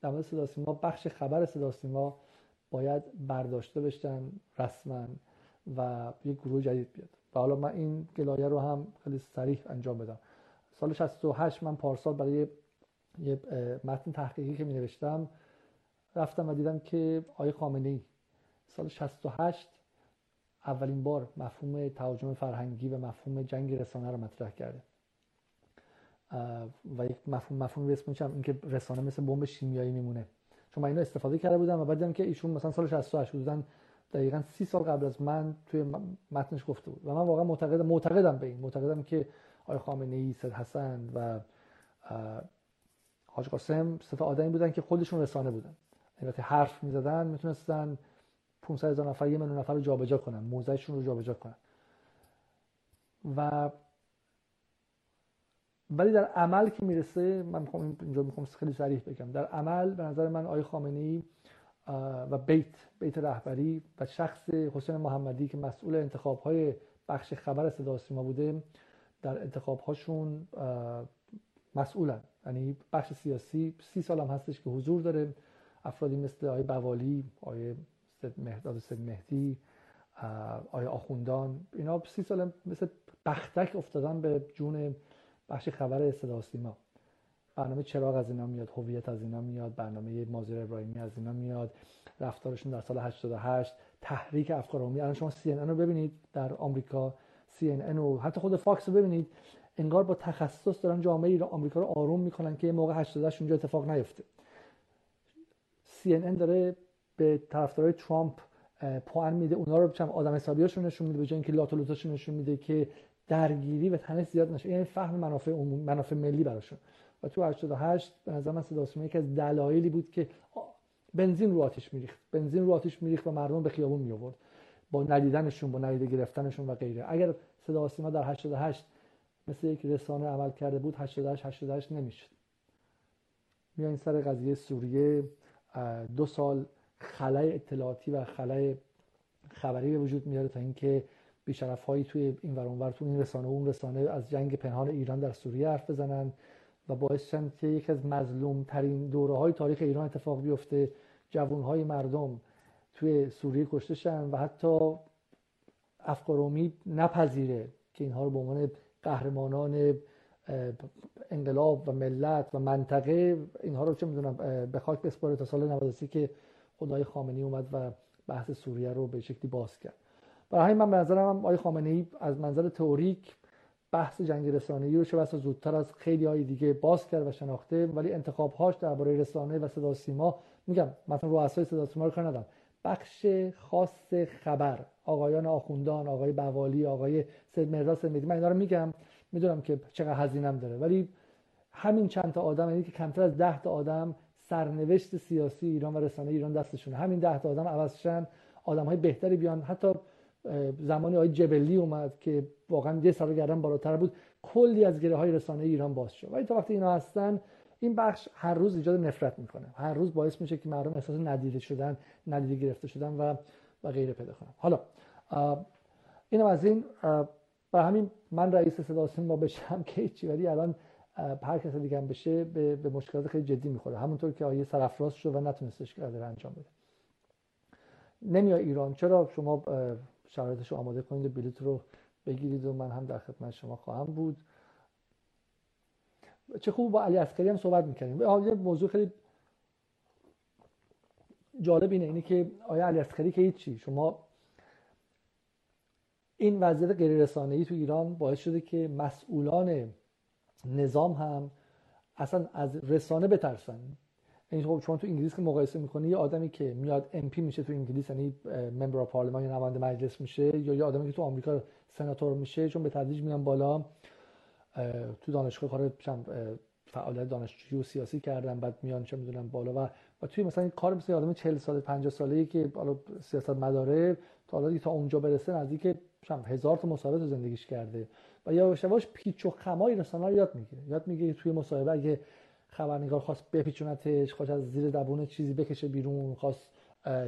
در مورد صدا سیما بخش خبر صدا سیما باید برداشته بشن رسما و یک گروه جدید بیاد. و حالا من این گلایه رو هم خیلی سریح انجام بدم. سال 68 من پارسال برای یه متن تحقیقی که می نوشتم رفتم و دیدم که آیه خامنه ای سال 68 اولین بار مفهوم تهاجم فرهنگی و مفهوم جنگ رسانه رو مطرح کرده. و یک مفهوم مفهوم اسمش هم؟ اینکه رسانه مثل بمب شیمیایی میمونه. چون من اینو استفاده کرده بودم و بعد دیدم که ایشون مثلا سال 68 بودن دقیقا سی سال قبل از من توی متنش گفته بود. و من واقعا معتقد معتقدم به این. معتقدم که آقای خامنه ای سید حسن و حاج قاسم سه آدمی بودن که خودشون رسانه بودن. البته حرف می‌زدن می‌تونستن 500 هزار نفر یه میلیون نفر رو جابجا کنن موزهشون رو جابجا کنن. و ولی در عمل که می‌رسه من می‌خوام اینجا می‌خوام خیلی صریح بگم. در عمل به نظر من آقای خامنه ای و بیت بیت رهبری و شخص حسین محمدی که مسئول انتخاب های بخش خبر صدا سیما بوده در انتخاب هاشون مسئولن. یعنی بخش سیاسی سی سال هم هستش که حضور داره. افرادی مثل آقای بوالی آقای مهداد سید مهدی آقای آخوندان. اینا سی سال مثل بختک افتادن به جون بخش خبر صدا سیما. برنامه چراغ از اینا میاد هویت از اینا میاد برنامه مازر ابراهیمی از اینا میاد رفتارشون در سال 88 تحریک افکار عمومی. الان شما CNN رو ببینید در آمریکا CNN و حتی خود فاکس رو ببینید. انگار با تخصص دارن جامعه آمریکا رو آروم می‌کنن که یه موقع 88 اونجا اتفاق نیفته. CNN داره به طرفدارای ترامپ پوان میده. اونا رو چم آدم حسابیاشون نشون میده به جای اینکه لات نشون میده که درگیری و تنش زیاد نشه. یعنی فهم منافع منافع ملی براشون. و تو 88 به نظر من صدا یکی از دلایلی بود که بنزین رو آتش میریخت. بنزین رو آتش میریخت و مردم به خیابون می آورد با ندیدنشون با ندیده گرفتنشون و غیره. اگر صدا سیما در 88 مثل یک رسانه عمل کرده بود 88 88 نمی‌شد. میایم سر قضیه سوریه دو سال خلای اطلاعاتی و خلای خبری به وجود میاره تا اینکه بیشرف هایی توی این ور تو این رسانه و اون رسانه از جنگ پنهان ایران در سوریه حرف بزنن و باعث شدن که یکی از مظلوم ترین دوره های تاریخ ایران اتفاق بیفته. جوان های مردم توی سوریه کشته شن و حتی افکار نپذیره که اینها رو به عنوان قهرمانان انقلاب و ملت و منطقه. اینها رو چه می‌دونم به خاک بسپاره تا سال 93 که خدای خامنی اومد و بحث سوریه رو به شکلی باز کرد. برای من به نظرم آقای خامنه ای از منظر تئوریک بحث جنگ رسانه‌ای رو چه زودتر از خیلی های دیگه باز کرد و شناخته ولی انتخابهاش درباره رسانه و صدا سیما میگم مثلا رؤسای صدا سیما رو کار ندارم. بخش خاص خبر آقایان آخوندان آقای بوالی آقای سید مهراد سید من اینا رو میگم. می‌دونم که چقدر هزینم داره ولی همین چند تا آدم یعنی که کمتر از ده تا آدم سرنوشت سیاسی ایران و رسانه ایران دستشونه. همین ده تا آدم عوضشن آدم های بهتری بیان. حتی زمانی های جبلی اومد که واقعا یه سال گردن بالاتر بود. کلی از گره های رسانه ایران باز شد. ولی تا وقتی اینا هستن این بخش هر روز ایجاد نفرت می‌کنه. هر روز باعث میشه که مردم احساس ندیده شدن ندیده گرفته شدن و و غیره پیدا کنن. حالا اینم از این. برای همین من رئیس صدا سیما بشم که چی ولی الان هر کس دیگه هم بشه به, به مشکلات خیلی جدی می‌خوره. همونطور که آیه سرافراز شد و نتونستش کرده انجام بده. نمیای ایران. چرا شما شرایطش رو آماده کنید بلیط رو بگیرید و من هم در خدمت شما خواهم بود. چه خوب با علی عسکری هم صحبت می‌کنیم یه موضوع خیلی جالب اینه اینه که آیا علی عسکری که هیچی شما این وضعیت غیر ای تو ایران باعث شده که مسئولان نظام هم اصلا از رسانه بترسن. یعنی خب شما تو انگلیس که مقایسه می‌کنی یه آدمی که میاد MP میشه تو انگلیس یعنی member پارلمان یا نماینده مجلس میشه یا یه آدمی که تو آمریکا سناتور میشه چون به تدریج میان بالا تو دانشگاه کار فعالیت دانشجویی و سیاسی کردن بعد میان چه می‌دونم بالا و و توی مثلا این کار مثل آدم 40 سال 50 ساله که حالا سیاست مداره تا حالا تا اونجا برسه نزدیک هزار تا مصاحبه زندگیش کرده. و یا یواش پیچ و خمای رسانه رو یاد می‌گیره. یاد می‌گیره توی مصاحبه اگه خبرنگار خواست بپیچونتش خواست از زیر زبون چیزی بکشه بیرون خواست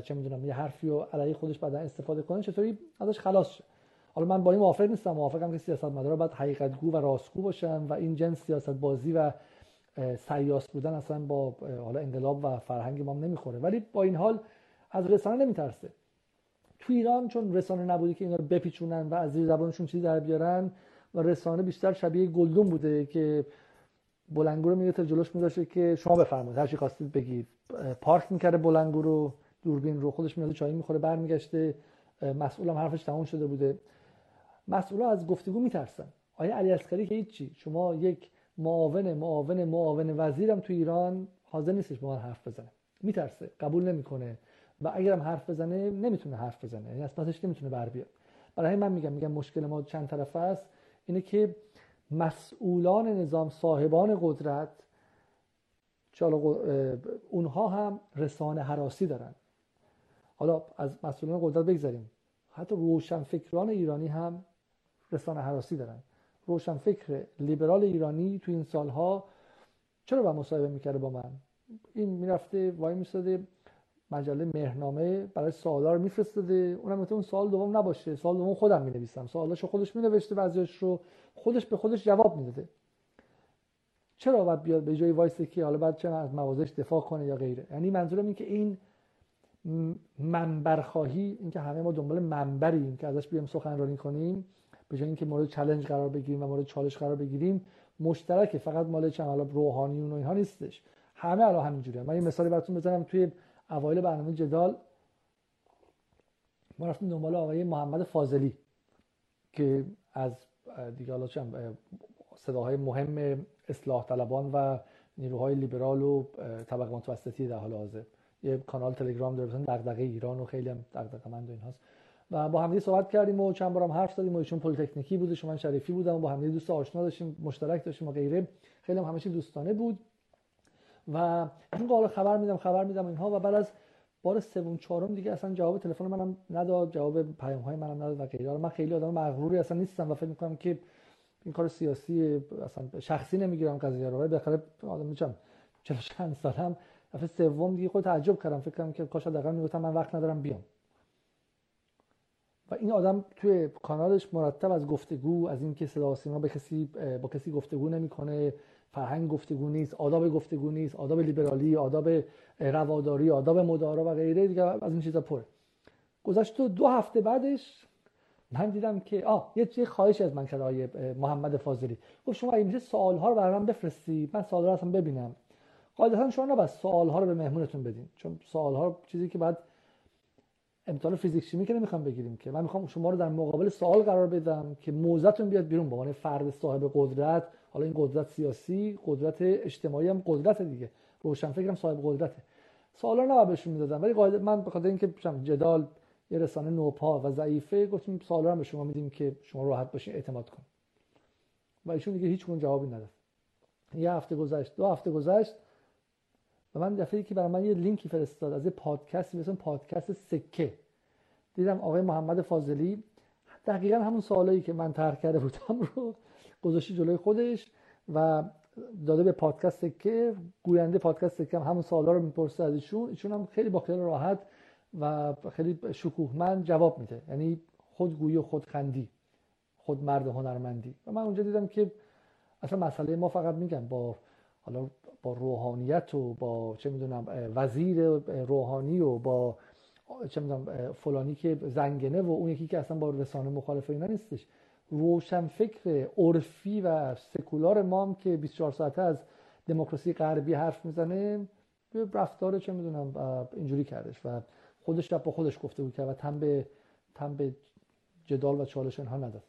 چه می‌دونم یه حرفی رو علیه خودش بعدا استفاده کنه چطوری ازش خلاص شه. حالا من با این موافق نیستم موافقم که سیاست مدارا باید حقیقتگو و راستگو باشن و این جنس سیاست بازی و سیاس بودن اصلا با حالا انقلاب و فرهنگ ما نمی‌خوره. ولی با این حال از رسانه نمیترسه. تو ایران چون رسانه نبودی که اینا رو بپیچونن و از زیر زبانشون چیزی در بیارن و رسانه بیشتر شبیه گلدون بوده که بلنگو رو میگه جلوش میذاشه که شما بفرمایید. هر چی خواستید بگید. پارک می‌کرده بلنگو رو دوربین رو خودش میاد چای می‌خوره برمیگشته. مسئولم حرفش تموم شده بوده. مسئولا از گفتگو میترسن. آیا علی اصغری که هیچی؟ شما یک معاون معاون معاون وزیرم تو ایران حاضر نیستش با من حرف بزنه. میترسه. قبول نمی‌کنه. و اگرم حرف بزنه نمی‌تونه حرف بزنه. یعنی از نمی‌تونه بر بیاد. برای من میگم میگم مشکل ما چند طرف است. اینه که مسئولان نظام صاحبان قدرت اونها هم رسانه حراسی دارن. حالا از مسئولان قدرت بگذاریم حتی روشنفکران ایرانی هم رسانه حراسی دارن. روشنفکر لیبرال ایرانی تو این سالها چرا با مصاحبه می‌کرده با من؟ این می‌رفته وای میستاده مجله مهرنامه برای سوالا رو میفرستاده. اونم اون سال دوم نباشه. سال دوم خودم می‌نویسم. سوالاشو خودش مینوشته بعضیاش رو خودش به خودش جواب می‌داده. چرا باید بیاد به جای وایسه که حالا بعد چه از موازش دفاع کنه یا غیره؟ یعنی منظورم این که این منبرخواهی اینکه همه ما دنبال منبریم که ازش بیام سخنرانی کنیم به جای اینکه مورد چالش قرار بگیریم و مورد چالش قرار بگیریم مشترک فقط مال چند حالا روحانیون و اینها نیستش. همه الان همینجوریه. من یه مثالی براتون بزنم. توی اوایل برنامه جدال ما رفتیم دنبال آقای محمد فاضلی که از دیگه حالا صداهای مهم اصلاح طلبان و نیروهای لیبرال و طبقه متوسطی در حال حاضر. یه کانال تلگرام داره مثلا دغدغه ایران و خیلی هم دغدغه مند اینهاست. و با همدیگه صحبت کردیم و چند بارم حرف زدیم و ایشون پلیتکنیکی بوده شما شریفی بودم و با همدیگه دوست آشنا داشتیم مشترک داشتیم و غیره. خیلی هم همه دوستانه بود. و این حالا خبر میدم خبر میدم اینها و بعد از بار سوم چهارم دیگه اصلا جواب تلفن منم نداد جواب پیام های منم نداد و غیره. من خیلی آدم مغروری اصلا نیستم و فکر می‌کنم که این کار سیاسی اصلا شخصی نمی‌گیرم قضیه رو. بالاخره آدم میچم چرا چند سالم. دفعه سوم دیگه خود تعجب کردم. فکر کردم که کاش حداقل می‌گفتم من وقت ندارم بیام. و این آدم توی کانالش مرتب از گفتگو از اینکه صدا سیما به کسی با کسی گفتگو نمی‌کنه فرهنگ گفتگو نیست آداب گفتگو نیست آداب لیبرالی آداب رواداری آداب مدارا و غیره دیگه از این چیزا پر گذشت دو هفته بعدش من دیدم که آه یه خواهش از من کرد آقای محمد فاضلی. گفت شما اگه میشه سوال ها رو برای من بفرستی من سوال رو اصلا ببینم. قاعدتا شما نباید سوال ها رو به مهمونتون بدین چون سوال ها چیزی که بعد امتحان فیزیک شیمی که نمی‌خوام بگیریم که. من می‌خوام شما رو در مقابل سوال قرار بدم که موزتون بیاد بیرون. به عنوان فرد صاحب قدرت حالا این قدرت سیاسی قدرت اجتماعی هم قدرت دیگه. روشن فکرم صاحب قدرته. سوالا نباید بهشون می‌دادم ولی قاعدت من به خاطر اینکه جدال یه رسانه نوپا و ضعیفه گفتیم سوالا هم به شما میدیم که شما راحت باشین اعتماد کنید و ایشون دیگه هیچ جوابی نداد. یه هفته گذشت دو هفته گذشت و من دفعه که برای من یه لینکی فرستاد از یه پادکستی مثل پادکست سکه. دیدم آقای محمد فاضلی. دقیقا همون سوالایی که من طرح کرده بودم رو گذاشتی جلوی خودش و داده به پادکست سکه. گوینده پادکست سکه هم همون سوالا رو می‌پرسه از ایشون. ایشون هم خیلی با خیال راحت و خیلی شکوهمند جواب میده. یعنی خودگویی و خودخندی خود مرد هنرمندی. و من اونجا دیدم که اصلا مسئله ما فقط میگم با حالا با روحانیت و با چه می‌دونم وزیر روحانی و با چه می‌دونم فلانی که زنگنه و اون یکی که اصلا با رسانه مخالف اینا نیستش. روشن فکر عرفی و سکولار ما هم که 24 ساعته از دموکراسی غربی حرف می‌زنه رفتار چه می‌دونم اینجوری کردش و خودش با خودش گفته بود که و تن به تن به جدال و چالش اینها نداد.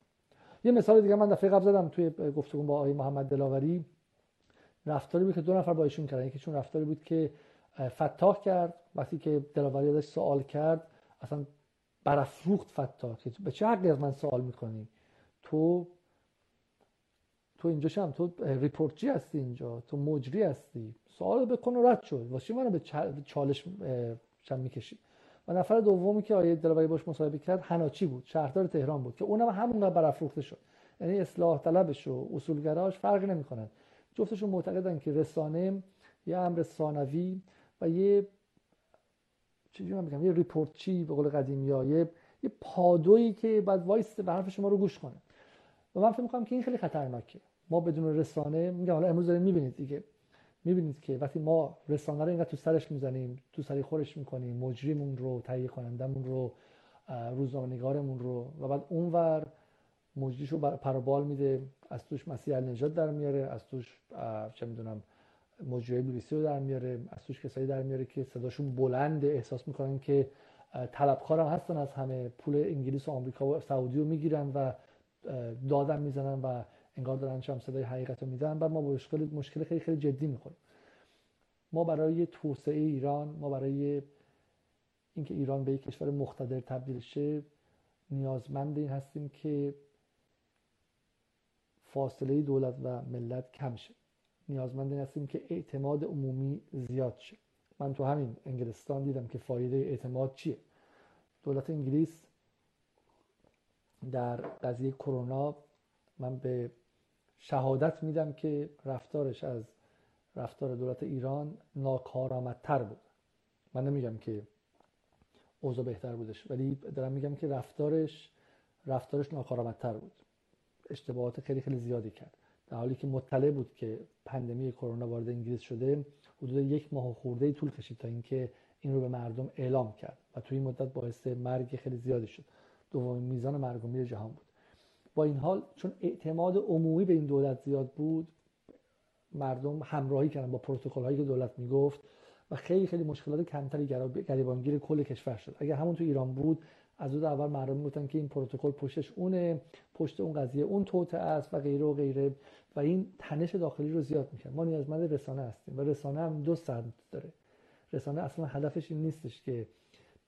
یه مثال دیگه من دفعه قبل زدم توی گفتگو با آقای محمد دلاوری. رفتاری بود که دو نفر با ایشون کردن. یکی چون رفتاری بود که فتاح کرد وقتی که دلاوری ازش سوال کرد اصلا برافروخت فتاح که به چه حقی از من سوال می‌کنی؟ تو تو اینجا شم تو ریپورتچی هستی اینجا؟ تو مجری هستی؟ سوال بکن و رد شد. واسه منو به چالش شم می‌کشی؟ و نفر دومی که آیه دلاوری باش مصاحبه کرد حناچی بود. شهردار تهران بود که اونم همونقدر برافروخته شد. یعنی اصلاح طلبش و اصولگراش فرق نمی‌کنن. جفتشون معتقدن که رسانه یه امر ثانوی و یه چجوری من بگم یه ریپورتچی به قول قدیمی ها یه یه پادویی که بعد وایسه حرف شما رو گوش کنه. و من فکر می‌کنم که این خیلی خطرناکه. ما بدون رسانه میگم حالا امروز داریم می‌بینید دیگه. می‌بینید که وقتی ما رسانه رو اینقدر تو سرش می‌زنیم توسری‌خورش می‌کنیم مجریمون رو تهیه کنندمون رو روزنامه‌نگارمون رو و بعد اونور مجریش رو پروبال میده از توش مسیح نجات در میاره از توش چه می‌دونم مجری بی بی سی رو در میاره از توش کسایی در میاره که صداشون بلند احساس می‌کنن که طلبکار هم هستن از همه پول انگلیس و آمریکا و سعودی رو می‌گیرن و دادم می‌زنن و انگار دارن چم صدای حقیقت رو می‌زنن. و ما مشکل مشکل خیلی خیلی جدی می‌خوریم. ما برای توسعه ایران ما برای اینکه ایران به یک کشور مقتدر تبدیل شه نیازمند این هستیم که فاصله دولت و ملت کم شه. نیازمند این هستیم که اعتماد عمومی زیاد شه. من تو همین انگلستان دیدم که فایده اعتماد چیه. دولت انگلیس در قضیه کرونا من به شهادت میدم که رفتارش از رفتار دولت ایران ناکارآمدتر بود. من نمیگم که اوضاع بهتر بودش ولی دارم میگم که رفتارش رفتارش ناکارآمدتر بود. اشتباهات خیلی خیلی زیادی کرد. در حالی که مطلع بود که پندمی کرونا وارد انگلیس شده حدود یک ماه خورده ای طول کشید تا اینکه این رو به مردم اعلام کرد و توی این مدت باعث مرگ خیلی زیادی شد. دومین میزان مرگ و جهان بود. با این حال چون اعتماد عمومی به این دولت زیاد بود مردم همراهی کردن با پروتکل هایی که دولت می‌گفت و خیلی خیلی مشکلات کمتری گریبانگیر کل کشور شد. اگر همون تو ایران بود از اون اول مردم گفتن که این پروتکل پشتش اونه پشت اون قضیه اون توته است و غیره و غیره. و این تنش داخلی رو زیاد می‌کنه ما نیازمند رسانه هستیم و رسانه هم دو سمت داره. رسانه اصلا هدفش این نیستش که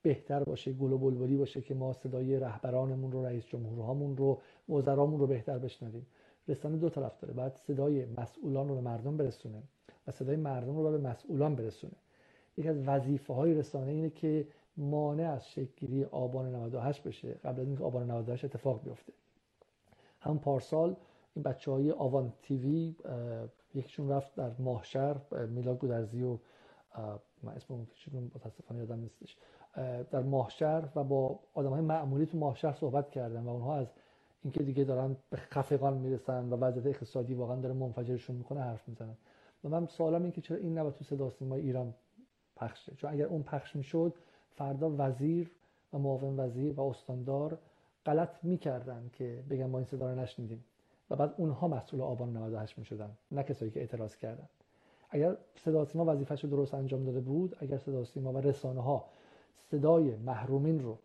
بهتر باشه گل و بلبلی باشه که ما صدای رهبرانمون رو رئیس جمهورهامون رو وزرامون رو بهتر بشنویم. رسانه دو طرف داره. بعد صدای مسئولان رو به مردم برسونه و صدای مردم رو به مسئولان برسونه. یکی از وظیفه های رسانه اینه که مانع از شکلگیری آبان 98 بشه. قبل از اینکه آبان 98 اتفاق بیفته. هم پارسال این بچه های آوان تیوی یکیشون رفت در ماهشر میلاد گودرزی و من اسم اون متاسفانه یادم نیستش. در ماهشر و با آدم های معمولی تو ماهشر صحبت کردن و اونها از اینکه دیگه دارن به خفقان می‌رسن و وضعیت اقتصادی واقعا داره منفجرشون می‌کنه حرف می‌زنن. و من سوالم این که چرا این نباید تو صدا ایران پخشه چون اگر اون پخش می‌شد فردا وزیر و معاون وزیر و استاندار غلط می‌کردن که بگن ما این صدا رو نشنیدیم. و بعد اونها مسئول آبان 98 می‌شدن نه کسایی که اعتراض کردن. اگر صدا سیما وظیفه‌شو درست انجام داده بود اگر صدا سیما و رسانه ها صدای محرومین رو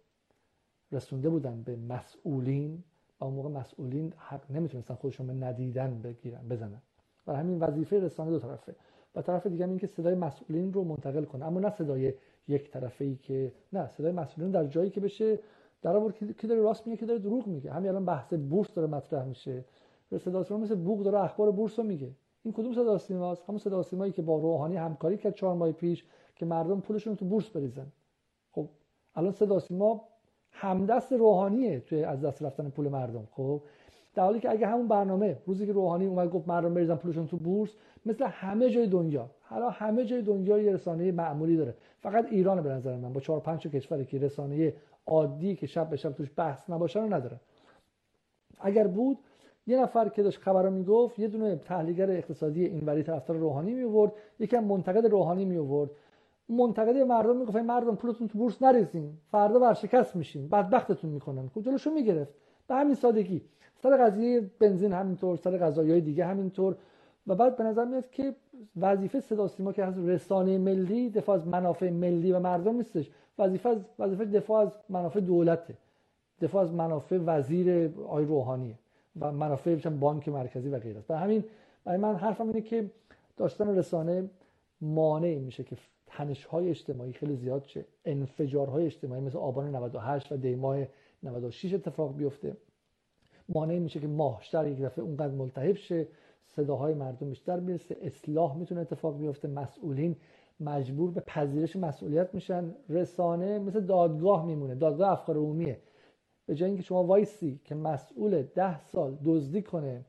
رسونده بودن به مسئولین و اون موقع مسئولین حق نمی‌تونستن خودشون به ندیدن بگیرن بزنن. و همین وظیفه رسانه دو طرفه. و طرف دیگه این که صدای مسئولین رو منتقل کنه. اما نه صدای یک طرفه ای که نه صدای مسئولین در جایی که بشه در آورد کی داره راست میگه کی داره دروغ میگه. همین الان بحث بورس داره مطرح میشه. صدا مثل بوق داره اخبار بورس رو میگه. این کدوم صدا سیماست؟ همون صدا سیمایی که با روحانی همکاری کرد چهار ماه پیش که مردم پولشون تو بورس بریزن. خب الان صدا سیما همدست روحانیه توی از دست رفتن پول مردم. خب در حالی که اگه همون برنامه روزی که روحانی اومد گفت مردم بریزن پولشون تو بورس مثل همه جای دنیا حالا همه جای دنیا یه رسانه معمولی داره. فقط ایران به نظر من با چهار پنج کشوری که رسانه عادی که شب به شب توش بحث نباشه رو نداره. اگر بود یه نفر که داشت خبر رو می‌گفت یه دونه تحلیلگر اقتصادی اینوری طرفدار روحانی می آورد یکم منتقد روحانی می آورد منتقد مردم می‌گفت مردم پولتون تو بورس نریزین فردا ورشکست میشین بدبختتون می‌کنن. خب جلوشو می‌گرفت. به همین سادگی. سر قضیه بنزین همینطور سر قضایی دیگه همینطور. و بعد به نظر میاد که وظیفه صدا سیما که از رسانه ملی دفاع از منافع ملی و مردم نیستش. وظیفه وظیفه دفاع از منافع دولته. دفاع از منافع وزیر آی روحانیه و منافع بانک مرکزی و غیره و همین برای من حرفم اینه که داشتن رسانه مانع میشه که تنش های اجتماعی خیلی زیاد شه. انفجارهای اجتماعی مثل آبان 98 و دیماه 96 اتفاق بیفته. مانع میشه که ماهشتر یک دفعه اونقدر ملتهب شه صداهای مردم بیشتر می‌رسه اصلاح می‌تونه اتفاق بیفته مسئولین مجبور به پذیرش مسئولیت میشن. رسانه مثل دادگاه میمونه دادگاه افکار عمومیه. به جای اینکه شما وایسی که مسئول ده سال دزدی کنه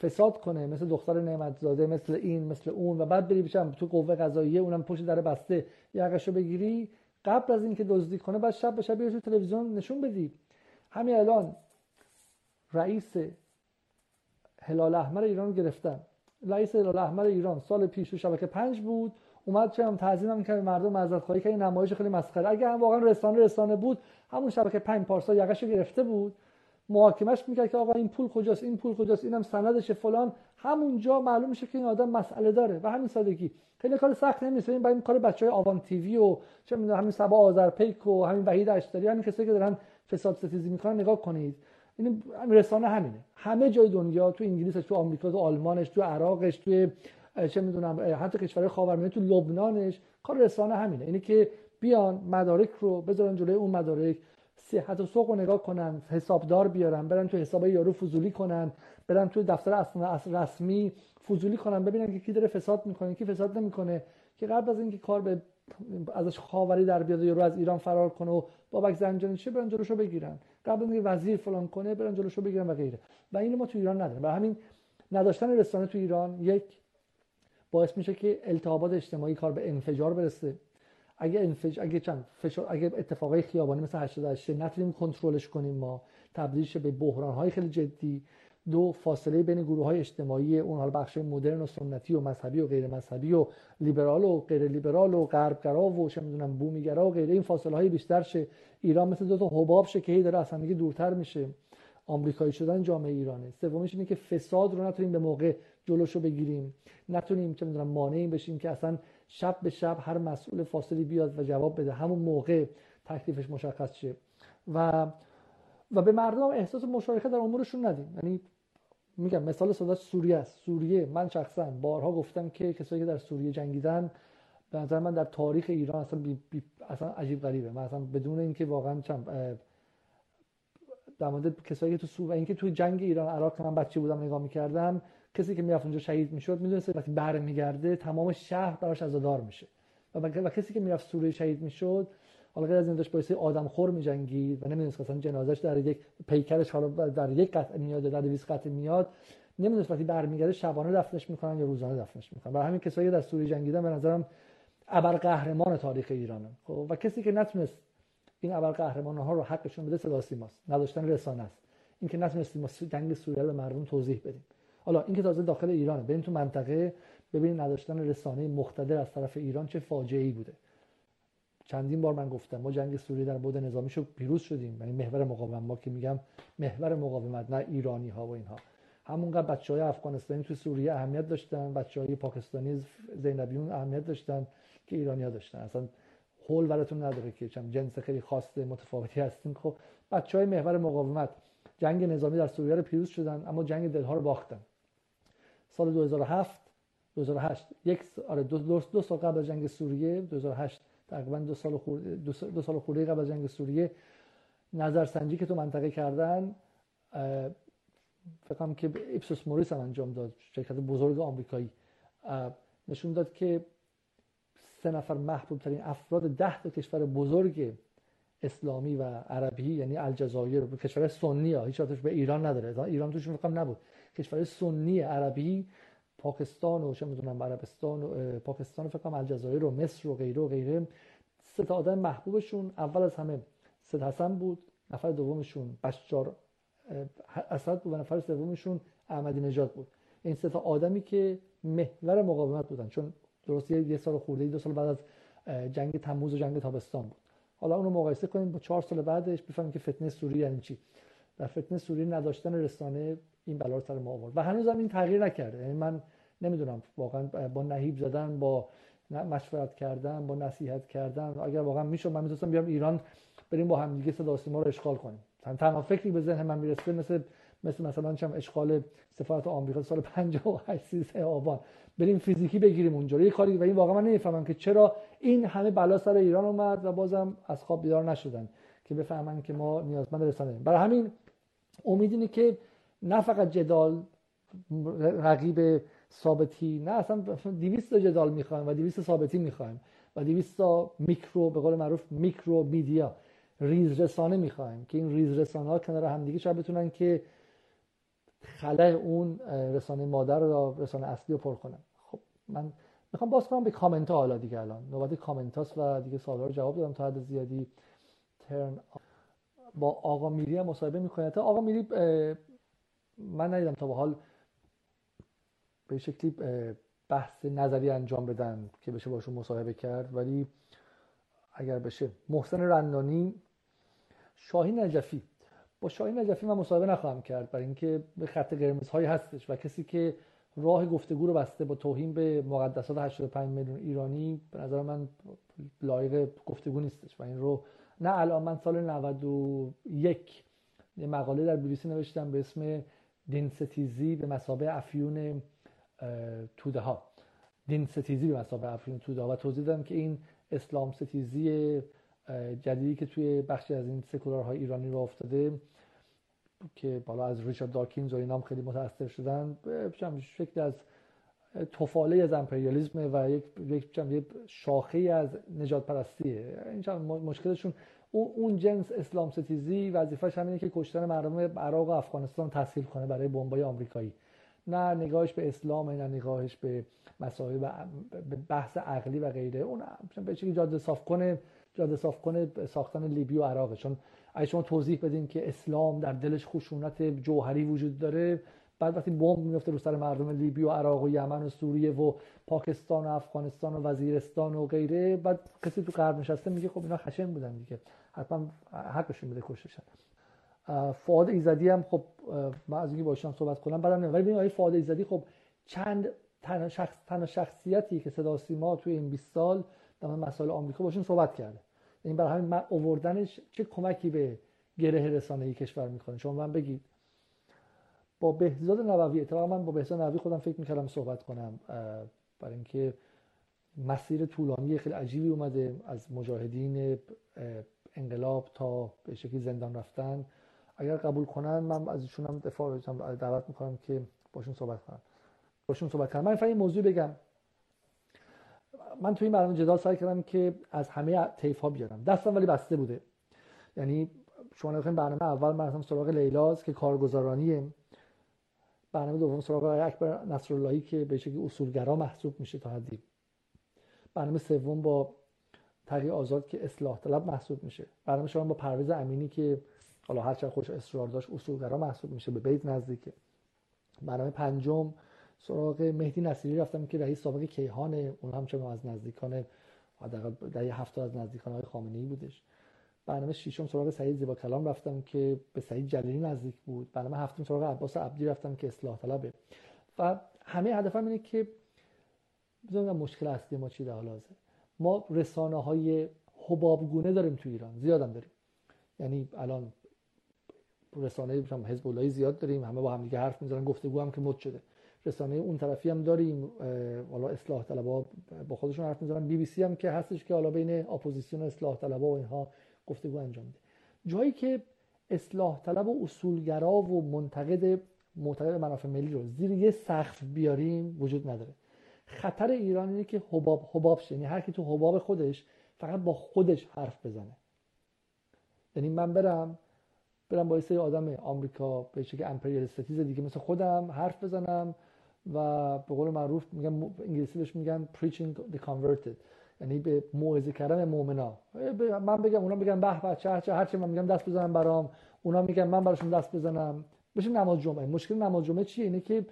فساد کنه مثل دختر نعمتزاده مثل این مثل اون و بعد بری بشم تو قوه قضاییه اونم پشت در بسته یقشو بگیری قبل از اینکه دزدی کنه بعد شب به شب تو تلویزیون نشون بدی. همین الان رئیس هلال احمر ایران گرفتن. رئیس هلال احمر ایران سال پیش تو شبکه پنج بود اومد چه هم تعظیم هم کرد مردم معذرت خواهی که این نمایش خیلی مسخره. اگه هم واقعا رسانه رسانه بود همون شبکه پنج پارسا یقشو گرفته بود. محاکمش می‌کرد که آقا این پول کجاست این پول کجاست اینم سندشه فلان. همونجا معلوم میشه که این آدم مسئله داره. و همین سادگی. خیلی کار سخت نیست این برای این کار بچه های آوان تیوی و چه می‌دونم همین سبا آذرپیک و همین وحید اشتری همین کسایی که دارن فساد ستیزی می‌کنن نگاه کنید. این رسانه همینه. همه جای دنیا تو انگلیس تو آمریکا تو آلمانش تو عراقش تو چه می‌دونم حتی کشورهای خاورمیانه تو لبنانش کار رسانه همینه. اینه که بیان مدارک رو بذارن جلوی اون مدارک صحت و سوق رو نگاه کنن حسابدار بیارن برن تو حساب یارو فضولی کنن برن تو دفتر اصلا رسمی فضولی کنن ببینن که کی داره فساد می‌کنه کی فساد نمی‌کنه که قبل از اینکه کار به ازش خاوری در بیاد یارو از ایران فرار کنه و بابک زنجانی چه برن جلوشو بگیرن؟ قبل اینکه وزیر فلان کنه برن جلوشو بگیرن و غیره. و اینو ما تو ایران نداریم. و همین نداشتن رسانه تو ایران یک باعث میشه که التهابات اجتماعی کار به انفجار برسه. اگه انفج اگه چند فشار اگه اتفاقای خیابانی مثل 88 نتونیم کنترلش کنیم ما تبدیل به بحران های خیلی جدی. دو فاصله بین گروه های اجتماعی اون حال بخش مدرن و سنتی و مذهبی و غیر مذهبی و لیبرال و غیر لیبرال و غربگرا و چه می‌دونم بومیگرا و غیره این فاصله های بیشتر شه. ایران مثل دو تا حباب شه که هی داره اصلا دیگه دورتر میشه. آمریکایی شدن جامعه ایرانه. سومیش اینه که فساد رو نتونیم به موقع جلوشو بگیریم. نتونیم چه می‌دونم مانعی بشیم که اصلا شب به شب هر مسئول فاصلی بیاد و جواب بده. همون موقع تکلیفش مشخص شه. و و به مردم احساس مشارکت در امورشون ندیم. یعنی میگم مثال صدا سوریه است. سوریه من شخصا بارها گفتم که کسایی که در سوریه جنگیدن به نظر من در تاریخ ایران اصلا, بی بی اصلا عجیب غریبه. من اصلا بدون اینکه واقعا چم در مورد کسایی که تو سوریه اینکه تو جنگ ایران عراق من بچه بودم نگاه می‌کردم کسی که می‌رفت اونجا شهید می‌شد می‌دونست وقتی برمیگرده تمام شهر براش عزادار میشه. و, و کسی که می‌رفت سوریه شهید می‌شد حالا غیر از این داشت باعث آدم خور میجنگید و نمی‌دونست اصلا جنازش در یک پیکرش حالا در یک قطعه میاد در 20 قطعه میاد نمی‌دونست وقتی برمیگرده شبانه دفنش می‌کنن یا روزانه دفنش می‌کنن. برای همین کسایی در سوریه جنگیدن به نظرم ابر قهرمان تاریخ ایرانه. خب و کسی که نتونست این ابر قهرمان ها رو حقشون بده صدا سیماست. نداشتن رسانه است. اینکه نتونستیم جنگ سوریه رو به مردم توضیح بدیم. حالا اینکه تازه داخل ایرانه. بریم تو منطقه ببینید نداشتن رسانه مقتدر از طرف ایران چه فاجعه ای بوده. چندین بار من گفتم ما جنگ سوریه در بود نظامی شو پیروز شدیم. یعنی محور مقاومت ما که میگم محور مقاومت نه ایرانی ها و اینها. همونقدر بچه های افغانستانی تو سوریه اهمیت داشتن بچه های پاکستانی زینبیون اهمیت داشتن که ایرانی ها داشتن. اصلا حول ولتون نداره که چم جنس خیلی خاص متفاوتی هستیم. خب بچه های محور مقاومت جنگ نظامی در سوریه رو پیروز شدن اما جنگ دلها رو باختن. سال 2007 2008 یک آره دو, دو, دو سال قبل جنگ سوریه 2008 تقریبا دو سال خورده دو, سال خورده قبل از جنگ سوریه نظرسنجی که تو منطقه کردن فکرم که ایپسوس موریس هم انجام داد شرکت بزرگ آمریکایی. نشون داد که سه نفر محبوب ترین افراد ده تا کشور بزرگ اسلامی و عربی یعنی الجزایر کشور سنی ها هیچ به ایران نداره. ایران توش فکر نبود. کشور سنی عربی پاکستان و چه می‌دونم عربستان و پاکستان فکر کنم الجزایر و مصر و غیره و غیره. سه تا آدم محبوبشون اول از همه سید حسن بود نفر دومشون بشار اسد بود و نفر سومشون احمدی نژاد بود. این سه تا آدمی که محور مقاومت بودن چون درست یه سال خورده دو سال بعد از جنگ تموز و جنگ تابستان بود. حالا اونو مقایسه کنیم با چهار سال بعدش بفهمیم که فتنه سوری یعنی چی. در فتنه سوری نداشتن رسانه این بلا سر ما آورد. و هنوز هم این تغییر نکرده. یعنی من نمی‌دونم واقعا با نهیب زدن با مشورت کردن با نصیحت کردن. اگر واقعا می‌شد من می‌تونستم بیام ایران بریم با هم دیگه صدا رو اشغال کنیم. تنها فکری به ذهن من می‌رسه مثل مثل مثلا چم اشغال سفارت آمریکا سال 58 13 آبان. بریم فیزیکی بگیریم اونجا. یه کاری و این واقعا من نمی‌فهمم که چرا این همه بلا سر ایران اومد و بازم از خواب بیدار نشدن که بفهمن که ما نیازمند رسانه برای همین امید اینه که نه فقط جدال رقیب ثابتی نه اصلا 200 جدال می‌خوایم و 200 ثابتی می‌خوایم و 200 میکرو به قول معروف micro media ریز رسانه می‌خوایم که این ریز رسانه ها کنار همدیگه شاید بتونن که خلأ اون رسانه مادر رو رسانه اصلی رو پر کنن. خب من می‌خوام باز کنم به کامنت ها حالا دیگه الان. نوبت کامنت هاست و دیگه سوالا رو جواب دادم تا حد زیادی. ترن با آقا میری هم مصاحبه می‌کنه. تا آقا میری من ندیدم تا به حال به شکلی بحث نظری انجام بدن که بشه باشون مصاحبه کرد. ولی اگر بشه محسن رندانی شاهین نجفی. با شاهین نجفی من مصاحبه نخواهم کرد برای اینکه به خط قرمزهایی هستش و کسی که راه گفتگو رو بسته با توهین به مقدسات 85 میلیون ایرانی به نظر من لایق گفتگو نیستش. و این رو نه الان من سال 91 یه مقاله در بیبیسی نوشتم به اسم دین ستیزی به مسابه افیون توده ها دین ستیزی به مسابه افیون توده ها و توضیح دادم که این اسلام ستیزی جدیدی که توی بخشی از این سکولارهای ایرانی رو افتاده که بالا از ریچارد داکینز و اینام خیلی متاثر شدن شکل از توفاله از امپریالیسم و یک یک شاخه از نجات پرستیه این مشکلشون اون جنس اسلام ستیزی وظیفش همینه که کشتن مردم عراق و افغانستان تسهیل کنه برای بمبای آمریکایی. نه نگاهش به اسلام نه نگاهش به مسائل به بحث عقلی و غیره. اون به چیزی جاده صاف کنه جاده صاف کنه ساختن لیبی و عراق چون اگه شما توضیح بدین که اسلام در دلش خشونت جوهری وجود داره بعد وقتی بمب میفته رو سر مردم لیبی و عراق و یمن و سوریه و پاکستان و افغانستان و وزیرستان و غیره بعد کسی تو غرب نشسته میگه خب اینا خشن بودن دیگه. حتما حقشون بده کشتشن. فعاد ایزدی هم خب من از اینکه باشم صحبت کنم بعدم ولی ببین آقای فعاد ایزدی خب چند تنها شخص تنها شخصیتی که صدا سیما توی این 20 سال در مسائل آمریکا باشون صحبت کرده. این برای همین من اووردنش چه کمکی به گره رسانه ای کشور می‌کنه؟ شما من بگید. با بهزاد نووی اتفاقا من با بهزاد نووی خودم فکر می‌کردم صحبت کنم برای اینکه مسیر طولانی خیلی عجیبی اومده از مجاهدین انقلاب تا به شکلی زندان رفتن. اگر قبول کنن من از ایشون هم دفاع دعوت می‌کنم که باشون صحبت کنم. باشون صحبت کنم. من فقط موضوع بگم. من توی این جدال سعی کردم که از همه طیف ها بیارم. دستم ولی بسته بوده. یعنی شما نگاه برنامه اول من سراغ لیلاز که کارگزارانیه. برنامه دوم سراغ اکبر نصراللهی که به شکلی اصولگرا محسوب میشه تا حدی. برنامه سوم با تقی آزاد که اصلاح طلب محسوب میشه. برنامه شما با پرویز امینی که حالا هر چقدر خوش اصرار داشت اصولگرا محسوب میشه به بیت نزدیکه برنامه پنجم سراغ مهدی نصیری رفتم که رئیس سابق کیهان اون هم چون از نزدیکان حداقل در هفته از نزدیکان های خامنه ای بودش. برنامه ششم سراغ سعید زیبا کلام رفتم که به سعید جلیلی نزدیک بود. برنامه هفتم سراغ عباس عبدی رفتم که اصلاح طلبه. و همه هدفم اینه که بزنم مشکل اصلی ما چی در حال ما رسانه های حبابگونه داریم تو ایران زیادم داریم. یعنی الان رسانه حزب الله زیاد داریم همه با هم دیگه حرف می‌زنن گفتگو هم که مد شده. رسانه اون طرفی هم داریم حالا اصلاح طلبا با خودشون حرف می‌زنن. بی بی سی هم که هستش که حالا بین اپوزیسیون اصلاح طلبا و اینها گفتگو انجام میده. جایی که اصلاح طلب و اصولگرا و منتقد معتقد منافع ملی رو زیر یه سقف بیاریم وجود نداره. خطر ایران اینه که حباب حباب یعنی هر کی تو حباب خودش فقط با خودش حرف بزنه. یعنی من برم برم با یه آدم آمریکا به شکل امپریال استیز دیگه مثل خودم حرف بزنم و به قول معروف میگن انگلیسی بهش میگن preaching the converted. یعنی به موعظه کردن مؤمنا من بگم اونا میگن به به چه چه هرچی من میگم دست بزنم برام. اونا میگن من براشون دست بزنم. بشه نماز جمعه. مشکل نماز جمعه چیه؟ اینه که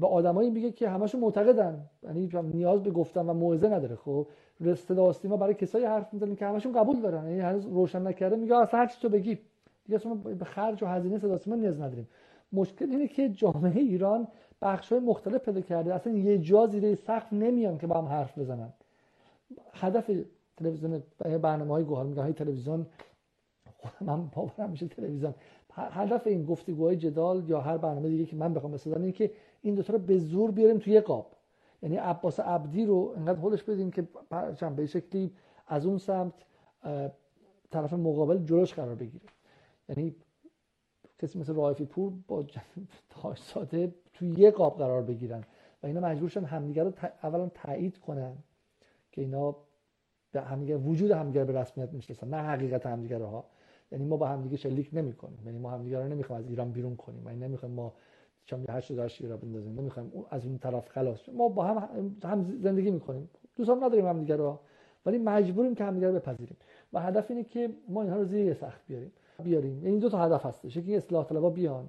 به آدمایی میگه که همشون معتقدن. یعنی نیاز به گفتن و موعظه نداره. خب صدا ما برای کسایی حرف می‌زنن که همشون قبول دارن. یعنی هنوز روشن نکرده میگه اصلا هر چی تو بگی. دیگه اصلا به خرج و هزینه صدا ما نیاز نداریم. مشکل اینه که جامعه ایران بخش های مختلف پیدا کرده. اصلا یه جا زیر سقف نمیان که با هم حرف بزنن. هدف تلویزیون برنامه های گوهر های تلویزیون من باورم میشه تلویزیون. هدف این گفتگوهای جدال یا هر برنامه دیگه که من بخوام بسازم اینه که این دوتا رو به زور بیاریم توی قاب. یعنی عباس عبدی رو انقدر حلش بدیم که به شکلی از اون سمت طرف مقابل جلوش قرار بگیره. یعنی کسی مثل رایفی پور با تاج ساده توی یه قاب قرار بگیرن و اینا مجبور شدن همدیگه رو اولا تایید کنن. که اینا همدیگه وجود همدیگه به رسمیت می‌شناسن نه حقیقت همدیگه ها یعنی ما با همدیگه شلیک نمی‌کنیم. یعنی ما همدیگه رو نمی‌خوایم از ایران بیرون کنیم. یعنی نمی‌خوایم ما هشت هزار ایران بندازیم. نمی‌خوایم از اون طرف خلاص ما با هم هم زندگی می‌کنیم. دوستان نداریم همدیگه رو ولی مجبوریم که همدیگه رو بپذیریم. و هدف اینه که ما اینها رو زیر سخت بیاریم. بیاریم. این دو تا هدف هستش. یکی اصلاح طلبا بیان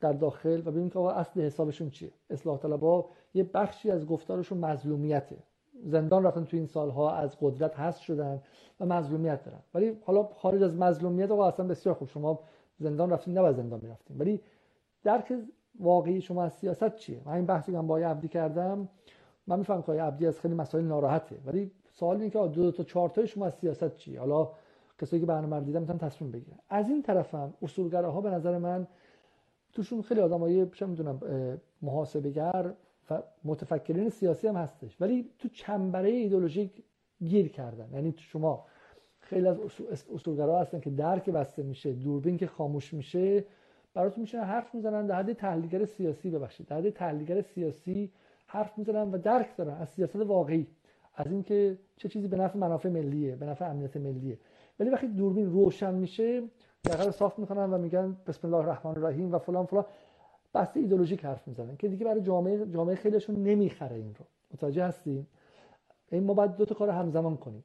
در داخل و ببینیم که اصل حسابشون چیه. اصلاح طلبا یه بخشی از گفتارشون مظلومیته. زندان رفتن تو این سالها از قدرت هست شدن و مظلومیت دارن. ولی حالا خارج از مظلومیت آقا اصلا بسیار خوب. شما زندان رفتین نه زندان می‌رفتین. ولی درک واقعی شما از سیاست چیه؟ من این بحثی من با عبدی کردم من می‌فهمم که عبدی از خیلی مسائل ناراحته. ولی سوال اینه که دو, دو تا چهار تا شما از سیاست چیه؟ حالا کسایی که برنامه رو دیدن می‌تونن تصمیم بگیرن. از این طرفم اصولگراها به نظر من توشون خیلی آدمای چه می‌دونم محاسبهگر و متفکرین سیاسی هم هستش. ولی تو چنبره ایدولوژیک گیر کردن. یعنی شما خیلی از اصولگرا هستن که درک بسته میشه دوربین که خاموش میشه براتون میشن حرف می‌زنن در حد تحلیلگر سیاسی ببخشید در حد تحلیلگر سیاسی حرف می‌زنن و درک دارن از سیاست واقعی از اینکه چه چیزی به نفع منافع ملیه به نفع امنیت ملیه. ولی وقتی دوربین روشن میشه دقیقا صاف می‌کنن و میگن بسم الله الرحمن الرحیم و فلان فلان. بحث ایدولوژیک حرف می‌زنن که دیگه برای جامعه جامعه خیلیشون نمی‌خره این رو. متوجه هستیم این ما باید دو تا کار همزمان کنیم.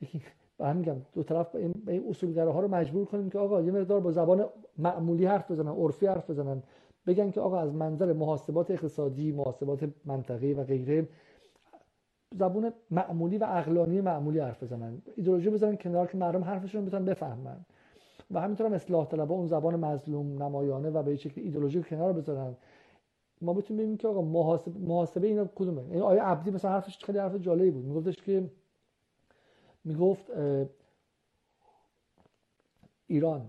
یکی با میگم دو طرف این اصولگراها رو مجبور کنیم که آقا یه مقدار با زبان معمولی حرف بزنن عرفی حرف بزنن. بگن که آقا از منظر محاسبات اقتصادی محاسبات منطقی و غیره زبون معمولی و عقلانی معمولی حرف بزنن. ایدئولوژی بزنن کنار که مردم حرفشون رو بتونن بفهمن. و همینطور هم اصلاح طلبا اون زبان مظلوم نمایانه و به شکل ایدئولوژی کنار بذارن. ما بتونیم ببینیم که آقا محاسبه, محاسبه اینا کدومه. این آیه عبدی مثلا حرفش خیلی حرف جالبی بود. میگفتش که می‌گفت ایران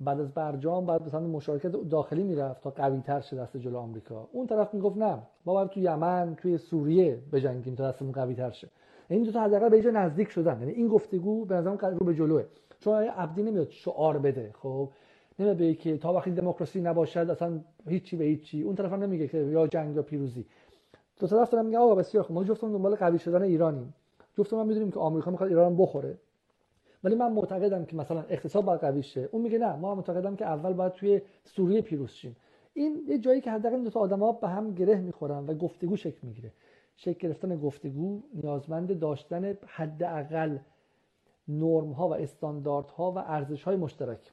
بعد از برجام بعد مثلا مشارکت داخلی می‌رفت تا قوی تر شه دست جلو آمریکا. اون طرف می‌گفت نه ما باید تو یمن توی سوریه بجنگیم تا دستمون قوی تر شه این دو تا حداقل به نزدیک شدن. یعنی این گفتگو به نظرم رو به جلوه. چون عبدی نمیاد شعار بده خب؟ نمیاد به که تا وقتی دموکراسی نباشد اصلا هیچی به هیچی. اون طرف هم نمیگه که یا جنگ یا پیروزی. دو طرف دارن میگه آقا بسیار خوب ما جفتمون دنبال قوی شدن ایرانیم. جفتمون می‌دونیم که آمریکا می‌خواد ایران بخوره. ولی من معتقدم که مثلا اقتصاد باید قوی شه. اون میگه نه ما معتقدم که اول باید توی سوریه پیروز شیم. این یه جایی که حداقل دو تا آدم‌ها به هم گره می‌خورن و گفتگو شکل می‌گیره. شکل گرفتن گفتگو نیازمند داشتن حداقل نرم ها و استانداردها و ارزش های مشترک.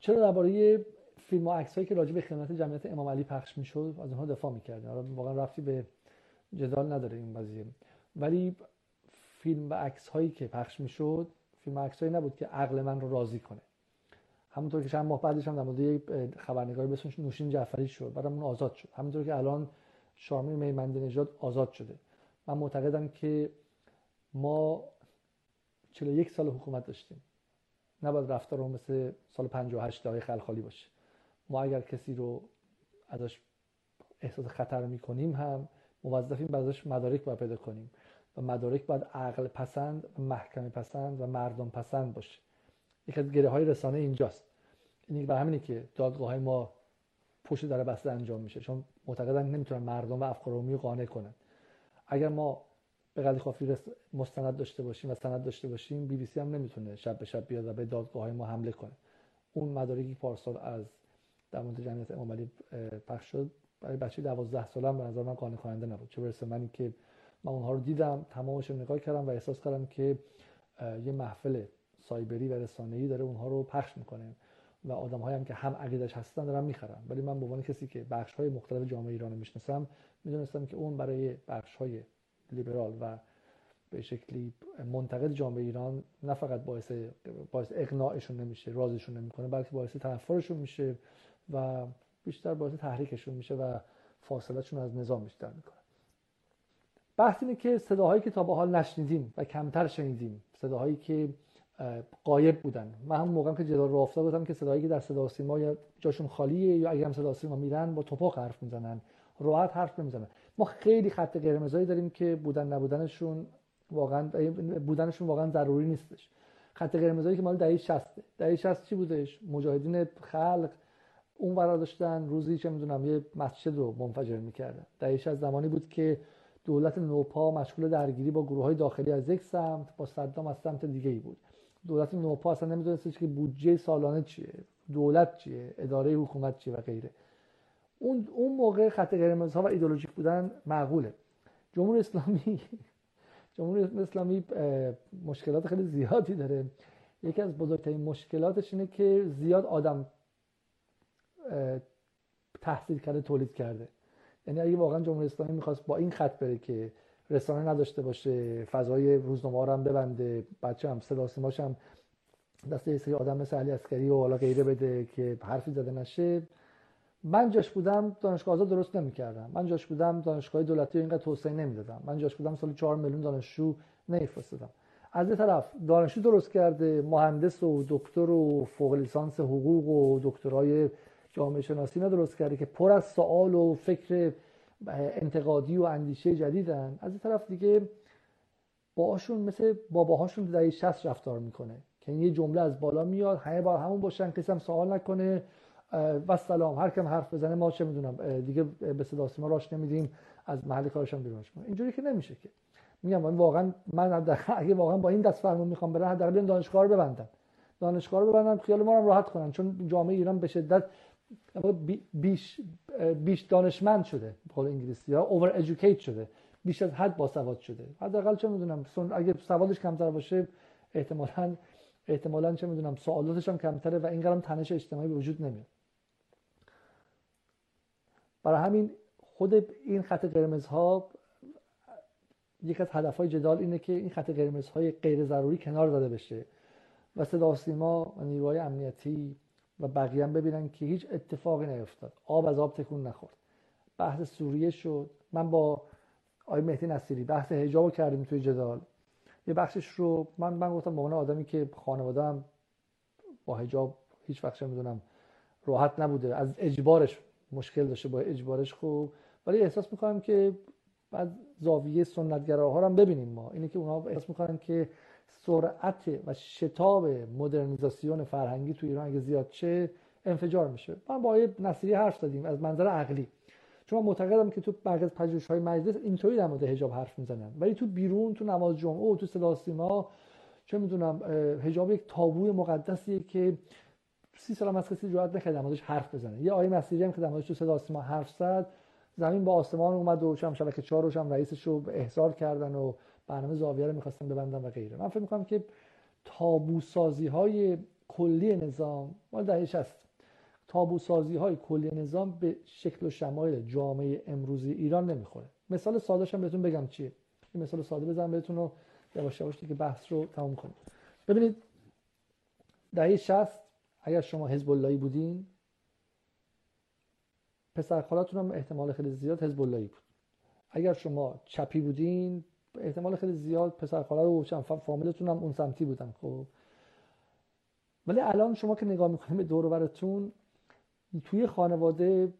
چرا درباره فیلم و عکس هایی که راجع به خدمت جمعیت امام علی پخش می‌شد از اونها دفاع می‌کردن واقعا رفتی به جدال نداره این قضیه. ولی فیلم و عکس هایی که پخش می‌شد فیلم و عکس هایی نبود که عقل من رو راضی کنه. همونطور که چند ماه بعدش هم در مورد خبرنگاری به نوشین جعفری شد بعدم اون آزاد شد. همونطور که الان شارمین میمنده نژاد آزاد شده. من معتقدم که ما 41 سال حکومت داشتیم. نباید رفتار رو مثل سال 58 های خلخالی باشه. ما اگر کسی رو ازش احساس خطر می‌کنیم هم موظفیم ازش مدارک باید پیدا کنیم و مدارک باید عقل پسند و محکمه پسند و مردم پسند باشه. یک از گره های رسانه اینجاست. این برای همینه که دادگاه های ما پشت در بسته انجام میشه. چون معتقدن نمی‌تونن مردم و افکار عمومی قانع کنن. اگر ما به قدر کافی مستند داشته باشیم و سند داشته باشیم بی بی سی هم نمی‌تونه شب به شب بیاد و به دادگاه های ما حمله کنه. اون مدارکی پارسال از در مورد جمعیت امام علی پخش شد برای بچه 12 ساله به نظر من قانع کننده نبود. چه برسه من که من اونها رو دیدم تمامش رو نگاه کردم و احساس کردم که یه محفل سایبری و رسانه‌ای داره اونها رو پخش می‌کنه و آدم هم که هم عقیدش هستن دارن می‌خرن. ولی من به عنوان کسی که بخش های مختلف جامعه ایران رو می‌شناسم می‌دونستم که اون برای بخش های لیبرال و به شکلی منتقد جامعه ایران نه فقط باعث باعث اقناعشون نمیشه رازشون نمی‌کنه بلکه باعث تنفرشون میشه و بیشتر باعث تحریکشون میشه و فاصلهشون از نظام بیشتر می‌کنه. بحث اینه که صداهایی که تا به حال نشنیدیم و کمتر شنیدیم صداهایی که قایب بودن. من هم موقعم که جدال رو افتاد بودم که صداهایی که در صدا سیما یا جاشون خالیه یا اگه هم صدا سیما میرن با توپاق حرف می‌زنن راحت حرف نمی‌زنن. ما خیلی خط قرمزایی داریم که بودن نبودنشون واقعا بودنشون واقعا ضروری نیستش. خط قرمزایی که مال دهه 60 دهه 60 چی بودش؟ مجاهدین خلق اون ورا داشتن. روزی چه می‌دونم یه مسجد رو منفجر می‌کردن. دهه 60 زمانی بود که دولت نوپا مشغول درگیری با گروه های داخلی از یک سمت با صدام از سمت دیگه ای بود. دولت نوپا اصلا نمیدونستش که بودجه سالانه چیه دولت چیه اداره حکومت چیه و غیره. اون اون موقع خط قرمز ها و ایدولوژیک بودن معقوله. جمهوری اسلامی جمهوری اسلامی مشکلات خیلی زیادی داره. یکی از بزرگترین مشکلاتش اینه که زیاد آدم تحصیل کرده تولید کرده. یعنی اگه واقعا جمهوری اسلامی می‌خواست با این خط بره که رسانه نداشته باشه فضای روزنامه هم ببنده بچه هم صدا هم دست یه سری آدم مثل علی اسکری و حالا غیره بده که حرفی زده نشه من جاش بودم دانشگاه آزاد درست نمی‌کردم. من جاش بودم دانشگاه دولتی اینقدر توسعه نمی‌دادم. من جاش بودم سال 4 میلیون دانشجو نمیفرستادم. از یه طرف دانشجو درست کرده مهندس و دکتر و فوق لیسانس حقوق و دکترای جامعه شناسی درست کرده که پر از سوال و فکر انتقادی و اندیشه جدیدن. از این طرف دیگه باهاشون مثل باباهاشون در 60 رفتار می‌کنه. که یه جمله از بالا میاد. همه بار همون باشن کسی هم سوال نکنه. و سلام. هر کم حرف بزنه ما چه می‌دونم؟ دیگه به صدا ما راش نمیدیم. از محل کارش هم بیرونش اینجوری که نمیشه که. میگم واقعا من اگه واقعا با این دست فرمون می‌خوام برم حداقل دانشگاه رو ببندم. دانشگاه رو ببندم خیال ما رو راحت کنن. چون جامعه ایران به شدت بیش بیش دانشمند شده به انگلیسی ها. اوور ادوکییت شده. بیش از حد باسواد شده. حداقل چه می‌دونم؟ اگه سوادش کمتر باشه احتمالاً احتمالاً چه می‌دونم؟ سوالاتش هم کمتره و اینقدر تنش اجتماعی به وجود نمیاد. برای همین خود این خط قرمز ها یک از هدف های جدال اینه که این خط قرمز های غیر ضروری کنار داده بشه و صدا سیما و نیروهای امنیتی و بقیه هم ببینن که هیچ اتفاقی نیفتاد. آب از آب تکون نخورد. بحث سوریه شد. من با آقای مهدی نصیری بحث حجاب کردیم توی جدال. یه بخشش رو من من گفتم به عنوان آدمی که خانواده هم با حجاب هیچ وقت می‌دونم راحت نبوده. از اجبارش مشکل داشته با اجبارش. خوب ولی احساس می‌کنم که بعد زاویه سنتگراها رو هم ببینیم ما. اینه که اونها احساس می‌کنن که سرعت و شتاب مدرنیزاسیون فرهنگی تو ایران اگه زیاد چه انفجار میشه. من با یه نصیری حرف زدیم از منظر عقلی. چون من معتقدم که تو بعضی از پژوهش‌های مجلس اینطوری در مورد حجاب حرف می‌زنن. ولی تو بیرون تو نماز جمعه و تو صدا سیما چه می‌دونم حجاب یک تابوی مقدسیه که سی سال از کسی جرئت نکرد موردش حرف بزنه. یه آیه مسیحی هم که در موردش تو صدا سیما حرف زد زمین با آسمان اومد و شم شبکه 4 روش هم رئیسش رو احضار کردن و برنامه زاویه رو می‌خواستن ببندن و غیره. من فکر می‌کنم که تابو سازی های کلی نظام مال دهه 60 تابو سازی های کلی نظام به شکل و شمایل جامعه امروزی ایران نمی‌خوره. مثال ساده هم بهتون بگم چیه. این مثال ساده بزنم بهتون رو یواش یواش که بحث رو تموم کنیم. ببینید دهه 60 اگر شما حزب اللهی بودین پسر خالاتون هم احتمال خیلی زیاد حزب اللهی بود. اگر شما چپی بودین احتمال خیلی زیاد پسر خاله و فامیلتون هم اون سمتی بودن خب. ولی الان شما که نگاه می‌کنیم به دور براتون توی خانواده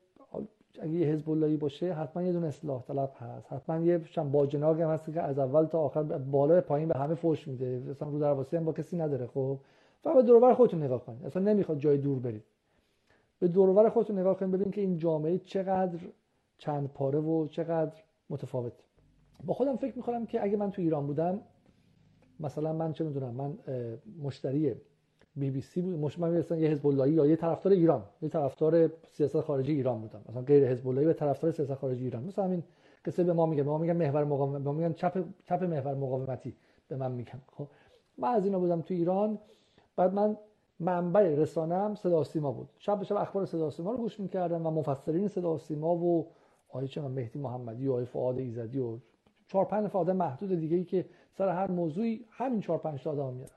اگه یه حزب اللهی باشه حتما یه دونه اصلاح طلب هست. حتما یه شم باجناگ هم هست که از اول تا آخر بالا پایین به همه فوش میده. مثلا رو درواسی هم با کسی نداره خب. فقط دور بر خودتون نگاه کنید. اصلا نمی‌خواد جای دور برید. به دورور خودتون نگاه کنید ببینید که این جامعه چقدر چند پاره و چقدر متفاوت. با خودم فکر می‌کنم که اگه من تو ایران بودم مثلا من چه می‌دونم من مشتری بی بی سی بود من مثلا یه حزب یا یه طرفدار ایران یه طرفدار سیاست خارجی ایران بودم. مثلا غیر حزب اللهی و طرفدار سیاست خارجی ایران. مثلا همین قصه به ما میگه به ما میگن محور مقاومت به ما میگن چپ چپ محور مقاومتی به من میگن. خب من از اینا بودم تو ایران. بعد من منبع رسانم صدا سیما بود. شب شب اخبار صدا سیما رو گوش می‌کردم و مفسرین صدا سیما و آیه چه مهدی محمدی و آیه فعاد ایزدی و چهار پنج آدم محدود دیگه ای که سر هر موضوعی همین چهار پنج تا آدم میارن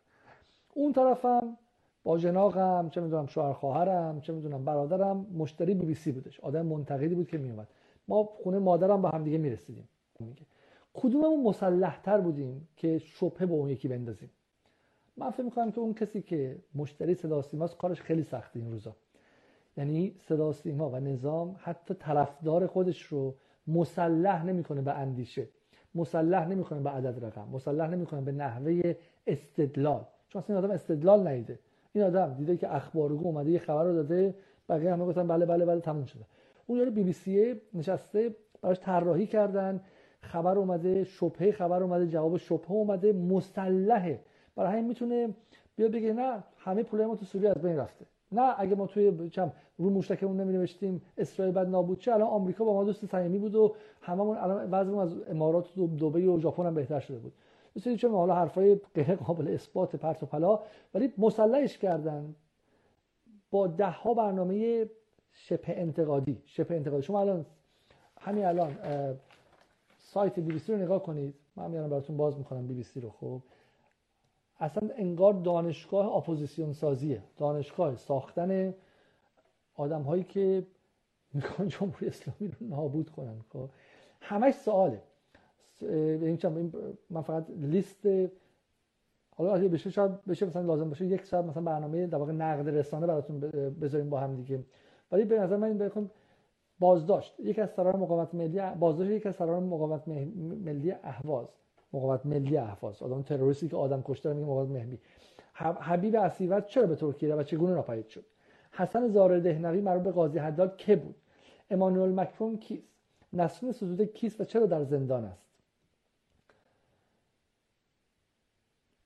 اون طرفم با جناقم چه می‌دونم شوهر خواهرم چه می‌دونم برادرم مشتری بی بی سی بودش. آدم منتقدی بود که میومد ما خونه مادرم با هم دیگه می‌رسیدیم. میگه. کدوممون مسلح تر بودیم که شبهه به اون یکی بندازیم؟ من فکر می‌کنم که اون کسی که مشتری صدا سیماست کارش خیلی سخته این روزا. یعنی صدا سیما و نظام حتی طرفدار خودش رو مسلح نمی‌کنه به اندیشه مسلح نمی‌کنه به عدد رقم مسلح نمی‌کنه به نحوه استدلال. چون اصلا این آدم استدلال نیده. این آدم دیده که اخبارگو اومده یه خبر رو داده بقیه همه گفتن بله بله بله تموم شده. اون یارو بی بی سی نشسته براش طراحی کردن خبر اومده شبهه خبر اومده جواب شبهه اومده مسلحه برای همین می‌تونه بیا بگه نه همه پولای ما تو سوریه از بین رفته. نه اگه ما توی چم رو موشکمون نمی نوشتیم اسرائیل بعد نابود چه الان آمریکا با ما دوست صمیمی بود و هممون الان بعضیمون از امارات و دبی و ژاپن هم بهتر شده بود. مثل چه حالا حرفای غیر قابل اثبات پرت و پلا ولی مسلحش کردن با ده ها برنامه شبه انتقادی شبه انتقادی. شما الان همین الان سایت بی بی سی رو نگاه کنید. من میارم براتون باز می‌کنم بی بی سی رو خب؟ اصلا انگار دانشگاه اپوزیسیون سازیه. دانشگاه ساختن آدم هایی که می‌خوان جمهوری اسلامی رو نابود کنن خب؟ همش سواله. من فقط لیست حالا بشه شاید بشه مثلا لازم باشه یک ساعت مثلا برنامه در واقع نقد رسانه براتون بذاریم با هم دیگه. ولی به نظر من این بخوام بازداشت. یک از سران مقاومت ملی بازداشت یک از سران مقاومت ملی اهواز. مقاومت ملی اهواز آدم تروریستی که آدم کشته میگه مقاومت ملی حبیب اسیوت چرا به ترکیه و چگونه ناپدید شد؟ حسن زار دهنوی مربوط به قاضی حداد که بود؟ امانوئل مکرون کیست؟ نسرین سزوده کیست و چرا در زندان است؟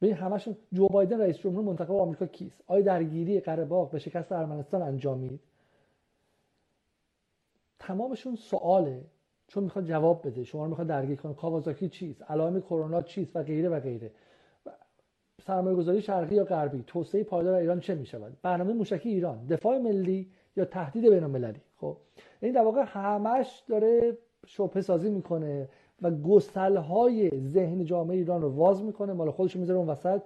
ببین همشون جو بایدن رئیس جمهور منتخب آمریکا کیست؟ آیا درگیری قره به شکست ارمنستان انجامید تمامشون سواله. چون می‌خواد جواب بده. شما رو می‌خواد درگیر کنه. کاوازاکی چیست؟ علائم کرونا چیست؟ و غیره و غیره. سرمایه گذاری شرقی یا غربی. توسعه پایدار ایران چه می‌شود؟ برنامه موشکی ایران. دفاع ملی یا تهدید بین المللی خب این در واقع همش داره شبهه سازی می‌کنه و گسل های ذهن جامعه ایران رو واز می‌کنه. مال خودش می‌ذاره اون وسط.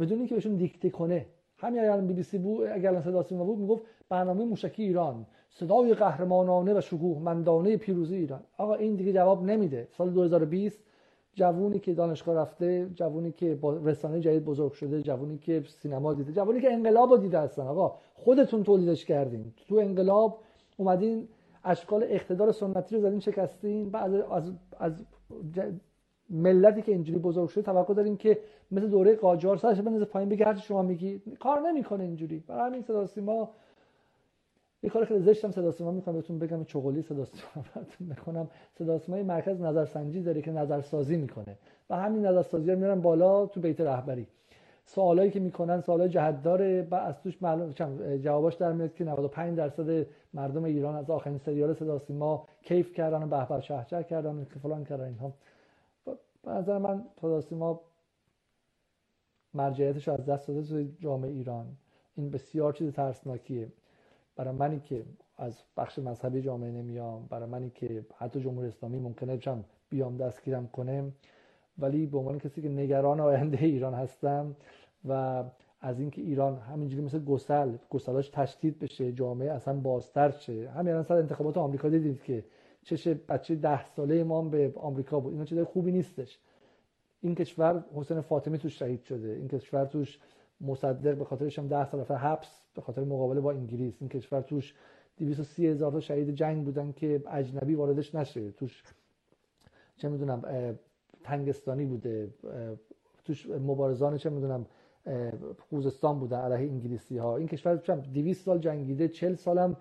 بدون اینکه بهشون دیکته کنه. همین اگر بی بی سی بود اگر صدا سیما بود می‌گفت برنامه موشکی ایران صدای قهرمانانه و شکوه مندانه پیروزی ایران. آقا این دیگه جواب نمیده. سال 2020 جوونی که دانشگاه رفته جوونی که با رسانه جدید بزرگ شده جوونی که سینما دیده جوونی که انقلاب رو دیده هستن. آقا خودتون تولیدش کردین. تو انقلاب اومدین اشکال اقتدار سنتی رو زدین شکستین بعد از, از ملتی که اینجوری بزرگ شده توقع داریم که مثل دوره قاجار سرش بنزه پایین بگه هرچی شما میگی کار نمی‌کنه اینجوری برای همین صدا سیما یه کار خیلی زشتم صدا سیما می‌کنم بهتون بگم چغلی صدا سیما براتون می‌کنم صدا سیما مرکز نظرسنجی داره که نظرسازی می‌کنه و همین نظرسازی رو میارن بالا تو بیت رهبری سوالایی که می‌کنن سوالای جهت داره و از توش معلوم جواباش در میاد که 95 درصد مردم ایران از آخرین سریال صدا سیما کیف کردن و به به کردن که فلان کردن اینها به نظر من سیما مرجعیتش از دست داده توی جامعه ایران. این بسیار چیز ترسناکیه. برای منی که از بخش مذهبی جامعه نمیام برای منی که حتی جمهوری اسلامی ممکنه چم بیام دستگیرم کنه ولی به عنوان کسی که نگران آینده ایران هستم و از اینکه ایران همینجوری مثل گسل گسلاش تشدید بشه جامعه اصلا بازتر شه. همین الان سر انتخابات آمریکا دیدید که چش بچه ده ساله ما به آمریکا بود. اینا چیز خوبی نیستش. این کشور حسین فاطمی توش شهید شده. این کشور توش مصدق به خاطرش هم 10 سال رفته. حبس به خاطر مقابله با انگلیس. این کشور توش 230 هزار تا شهید جنگ بودن که اجنبی واردش نشه. توش چه می‌دونم تنگستانی بوده. توش مبارزان چه می‌دونم خوزستان بودن علیه انگلیسی ها این کشور 200 سال جنگیده 40 سالم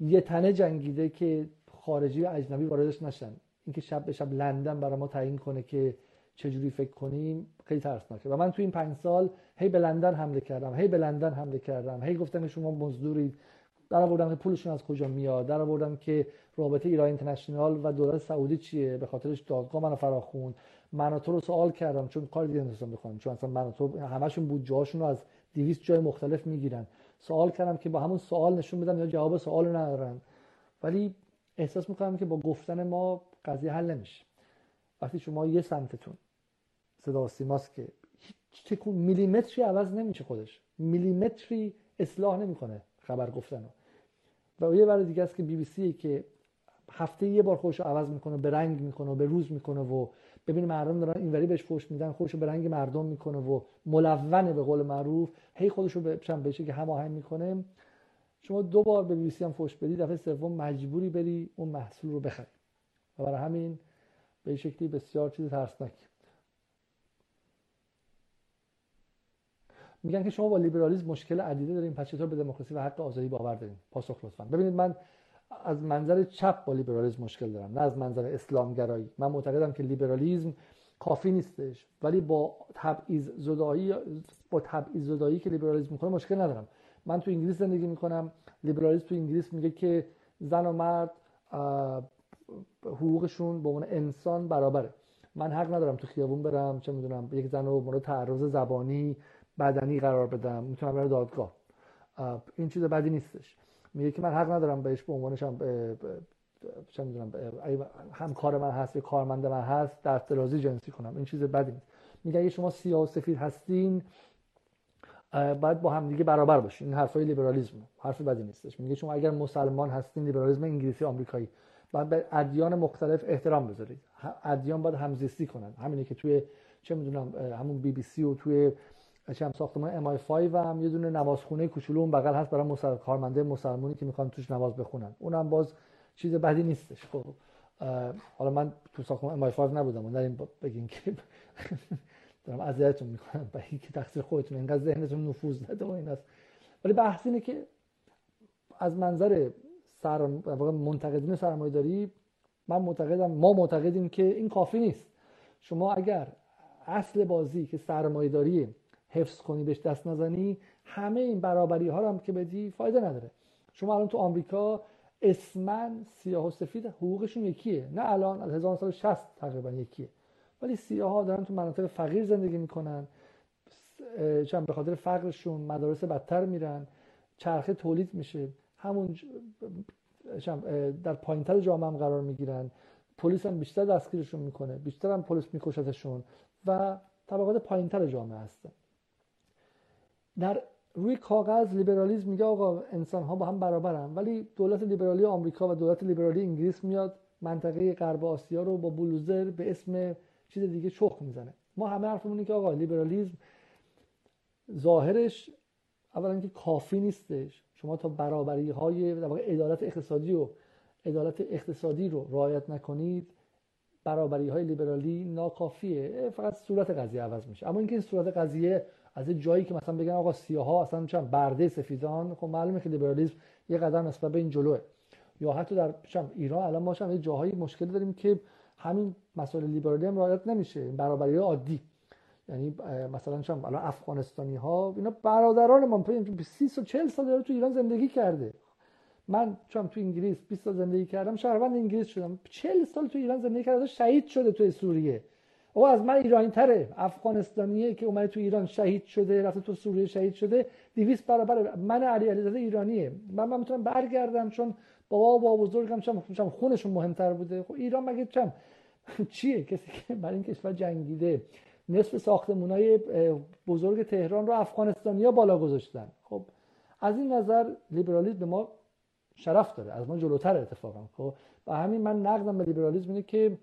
یه تنه جنگیده که خارجی و اجنبی واردش نشن. اینکه شب به شب لندن برای ما تعیین کنه که چجوری فکر کنیم خیلی ترسناکه و من تو این پنج سال هی به لندن حمله کردم هی به لندن حمله کردم هی گفتم شما مزدورید. در آوردم که پولشون از کجا میاد. در آوردم که رابطه ایران اینترنشنال و دولت سعودی چیه؟ به خاطرش دادگاه منو فراخوند. من تو رو سوال کردم چون کار دیگه نمی‌تونستم بخونم چون اصلا من تو همشون بود جاشون رو از 200 جای مختلف می‌گیرن. سوال کردم که با همون سوال نشون بدم یا جواب سوال ندارن. ولی احساس می‌کنم که با گفتن ما قضیه حل نمیشه. وقتی شما یه سمتتون صدا سیماست که تکون میلیمتری عوض نمیشه خودش. میلیمتری اصلاح نمی‌کنه خبر گفتن و یه بار دیگه است که بی بی سی که هفته یه بار خوش عوض می‌کنه به رنگ می‌کنه و به روز می‌کنه و ببین مردم دارن اینوری بهش فوش میدن خودشو به رنگ مردم می‌کنه و ملونه به قول معروف. هی خودشو به بشه که هماهنگ می‌کنه. شما دو بار به بی بی سی هم فوش بدی دفعه سوم مجبوری بری اون محصول رو بخری. و برای همین به شکلی بسیار چیز ترسناک. میگن که شما با لیبرالیسم مشکل عدیده دارین پس چطور به دموکراسی و حق آزادی باور دارین؟ پاسخ لطفا. ببینید من از منظر چپ با لیبرالیسم مشکل دارم نه از منظر اسلامگرایی. من معتقدم که لیبرالیسم کافی نیستش ولی با تبعیض زدایی با تبعیض زدایی که لیبرالیسم می‌کنه مشکل ندارم. من تو انگلیس زندگی می‌کنم. لیبرالیسم تو انگلیس میگه که زن و مرد حقوقشون به عنوان انسان برابره. من حق ندارم تو خیابون برم چه می‌دونم یک زن رو مورد تعرض زبانی بدنی قرار بدم می‌تونم برای دادگاه. این چیز بدی نیستش. میگه که من حق ندارم بهش به عنوانش هم چه می‌دونم همکار من هست یا کارمند من هست در جنسی کنم. این چیز بدی نیست. میگه اگه شما سیاه و سفید هستین باید با هم دیگه برابر باشین این حرفای لیبرالیسم حرف بدی نیستش. میگه شما اگر مسلمان هستین لیبرالیسم انگلیسی آمریکایی. باید به ادیان مختلف احترام بذارید. ادیان باید همزیستی کنن. همینه که توی چه می‌دونم همون بی بی سی و توی هم ساختمان ام 5 هم یه دونه نمازخونه کوچولو اون بغل هست برای مسل... کارمنده مسلمونی که می‌خوان توش نماز بخونن. اونم باز چیز بدی نیستش. خب حالا من تو ساختمان ام 5 نبودم اون این بگین که دارم اذیتتون می‌کنم. و که تقصیر خودتون اینقدر ذهنتون نفوذ نده و این است. ولی بحث اینه که از منظر سر منتقدین سرمایه داری من معتقدم ما معتقدیم که این کافی نیست. شما اگر اصل بازی که سرمایه داری حفظ کنی بهش دست نزنی همه این برابری ها هم که بدی فایده نداره. شما الان تو آمریکا اسمن سیاه و سفید حقوقشون یکیه. نه الان از 1960 تقریبا یکیه. ولی سیاه ها دارن تو مناطق فقیر زندگی می‌کنن. چون به خاطر فقرشون مدارس بدتر میرن. چرخه تولید میشه. همون در پایینتر جامعه هم قرار می‌گیرن. پلیس هم بیشتر دستگیرشون می‌کنه. بیشتر هم پلیس میکشتشون و طبقات پایینتر جامعه هستن. در روی کاغذ لیبرالیسم میگه آقا انسان ها با هم برابرن. ولی دولت لیبرالی آمریکا و دولت لیبرالی انگلیس میاد منطقه غرب آسیا رو با بلوزر به اسم چیز دیگه چخ می‌زنه. ما همه حرفمون که آقا لیبرالیسم ظاهرش اولا که کافی نیستش. شما تا برابری های عدالت اقتصادی و عدالت اقتصادی رو رعایت نکنید برابری های لیبرالی ناکافیه. فقط صورت قضیه عوض میشه. اما اینکه این صورت قضیه از جایی که مثلا بگن آقا سیاها اصلا چند برده سفیدان خب معلومه که لیبرالیسم یه قدم نسبت به این جلوه. یا حتی در چم ایران الان ما یه جاهایی مشکل داریم که همین مسائل لیبرالی هم رعایت نمیشه برابری عادی. یعنی مثلا چم الان افغانستانی ها اینا برادران ما 30 و 40 سال تو ایران زندگی کرده. من چون تو انگلیس 20 سال زندگی کردم شهروند انگلیس شدم. 40 سال تو ایران زندگی کردم شهید شده تو سوریه. او از من ایرانی تره افغانستانیه که اومده تو ایران شهید شده رفته تو سوریه شهید شده 200 برابر من علی علیزاده ایرانیه. من من می‌تونم برگردم چون بابا و بابا بزرگم چم خونشون مهمتر بوده. خب ایران مگه چم چیه؟ کسی که برای این کشور جنگیده. نصف ساختمونای بزرگ تهران رو افغانستانیا بالا گذاشتن. خب از این نظر لیبرالیسم به ما شرف داره. از ما جلوتر اتفاقا. خب و همین من نقدم به لیبرالیسم اینه که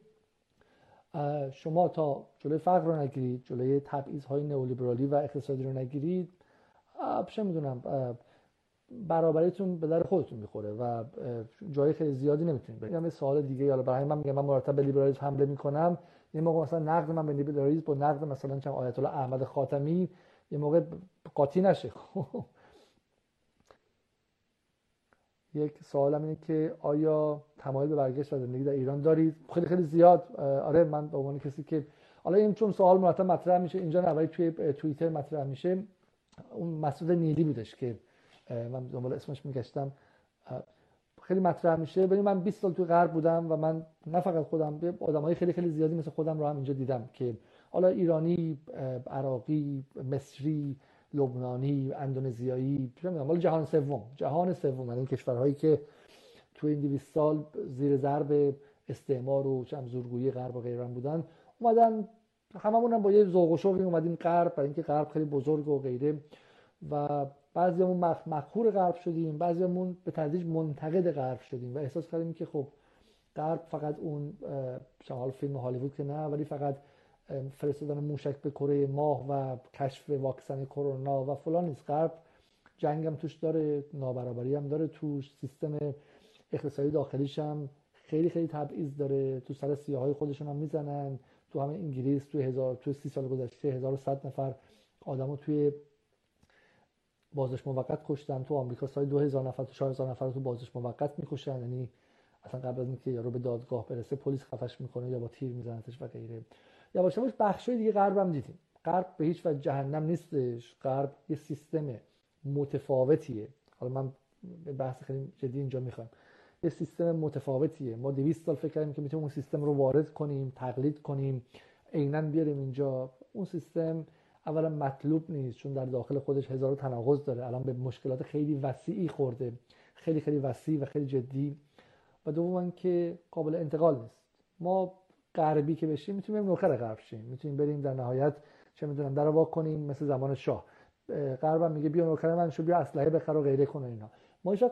شما تا جلوی فقر رو نگیرید جلوی تبعیض های نئولیبرالی و اقتصادی رو نگیرید. چه می‌دونم برابریتون به در خودتون می‌خوره و جای خیلی زیادی نمی‌تونید برید. یه سوال دیگه حالا برای من میگم من مرتب به لیبرالیسم حمله می‌کنم. یه موقع مثلا نقد من به لیبرالیسم با نقد مثلا چند آیت الله احمد خاتمی یه موقع قاطی نشه. یک سوالم اینه که آیا تمایل به برگشت و زندگی در ایران دارید؟ خیلی خیلی زیاد. آره من به عنوان کسی که حالا این چون سوال مرتب مطرح میشه اینجا نه توی توییتر مطرح میشه. اون مسعود نیلی بودش که من دنبال اسمش میگشتم. خیلی مطرح میشه. ببین من 20 سال توی غرب بودم و من نه فقط خودم آدمای خیلی خیلی زیادی مثل خودم رو هم اینجا دیدم که حالا ایرانی عراقی مصری لبنانی اندونزیایی حالا جهان سوم. جهان سوم یعنی کشورهایی که تو این 200 سال زیر ضرب استعمار و چم زورگویی غرب و غیره بودن اومدن هممون هم با یه ذوق و شوقی اومدیم غرب برای اینکه غرب خیلی بزرگ و غیره. و بعضیمون مخور غرب شدیم بعضیمون به تدریج منتقد غرب شدیم و احساس کردیم که خب غرب فقط اون شمال فیلم هالیوود که نه ولی فقط فرستادن موشک به کره ماه و کشف واکسن کرونا و فلان نیست. غرب جنگ هم توش داره نابرابری هم داره توش سیستم اقتصادی داخلیش هم خیلی خیلی تبعیض داره. تو سر سیاهای خودشون هم می‌زنن. تو همه انگلیس تو هزار تو سی سال گذشته 1100 نفر آدمو توی بازش موقت کشتن. تو آمریکا سال 2000 نفر تو 4000 نفر تو بازش موقت می‌کشن. یعنی اصلا قبل از اینکه یارو به دادگاه برسه پلیس خفش می‌کنه یا با تیر میزنتش و غیره. یا باشه باش بخشای دیگه غربم دیدیم. غرب به هیچ وجه جهنم نیستش. غرب یه سیستم متفاوتیه. حالا من بحث خیلی جدی اینجا می‌خوام. یه سیستم متفاوتیه. ما 200 سال فکر کردیم که می‌تونیم اون سیستم رو وارد کنیم تقلید کنیم. عینا بیاریم اینجا. اون سیستم اولا مطلوب نیست چون در داخل خودش هزار تناقض داره. الان به مشکلات خیلی وسیعی خورده. خیلی خیلی وسیع و خیلی جدی. و دوم که قابل انتقال نیست. ما غربی که بشیم می‌تونیم نوکر غرب شیم. می‌تونیم بریم در نهایت چه می‌دونم در وا کنیم مثل زمان شاه. غربم میگه بیا نوکر من شو بیا اسلحه بخر و غیره کنه اینا. ما هیچ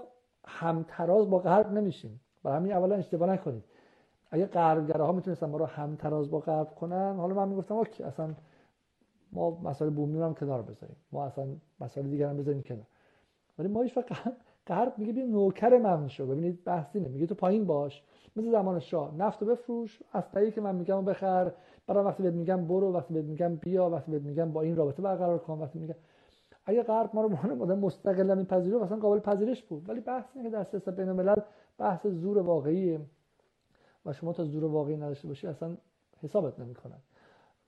همتراز با غرب نمیشیم. برای همین اولا اشتباه نکنید. اگه غربگراها می‌تونستن ما رو همتراز با غرب کنن حالا من می‌گفتم اوکی اصلا ما مسائل بومی هم کنار بذاریم. ما اصلا مسائل دیگر هم بذاریم کنار. ولی ما هیچ غرب میگه بیا نوکر من شو. ببینید بحثی میگه تو پایین باش. مثل زمان شاه. نفت بفروش. اسلحه‌ای که من میگم بخر. برای وقتی بهت میگم برو. وقتی بهت میگم بیا. وقتی بهت میگم با این رابطه برقرار کن. وقتی میگم اگه غرب ما رو به آدم مستقلا میپذیره اصلا قابل پذیرش بود. ولی بحث اینه که در سیاست بین الملل بحث زور واقعیه. و شما تا زور واقعی نداشته باشی اصلا حسابت نمی‌کنن.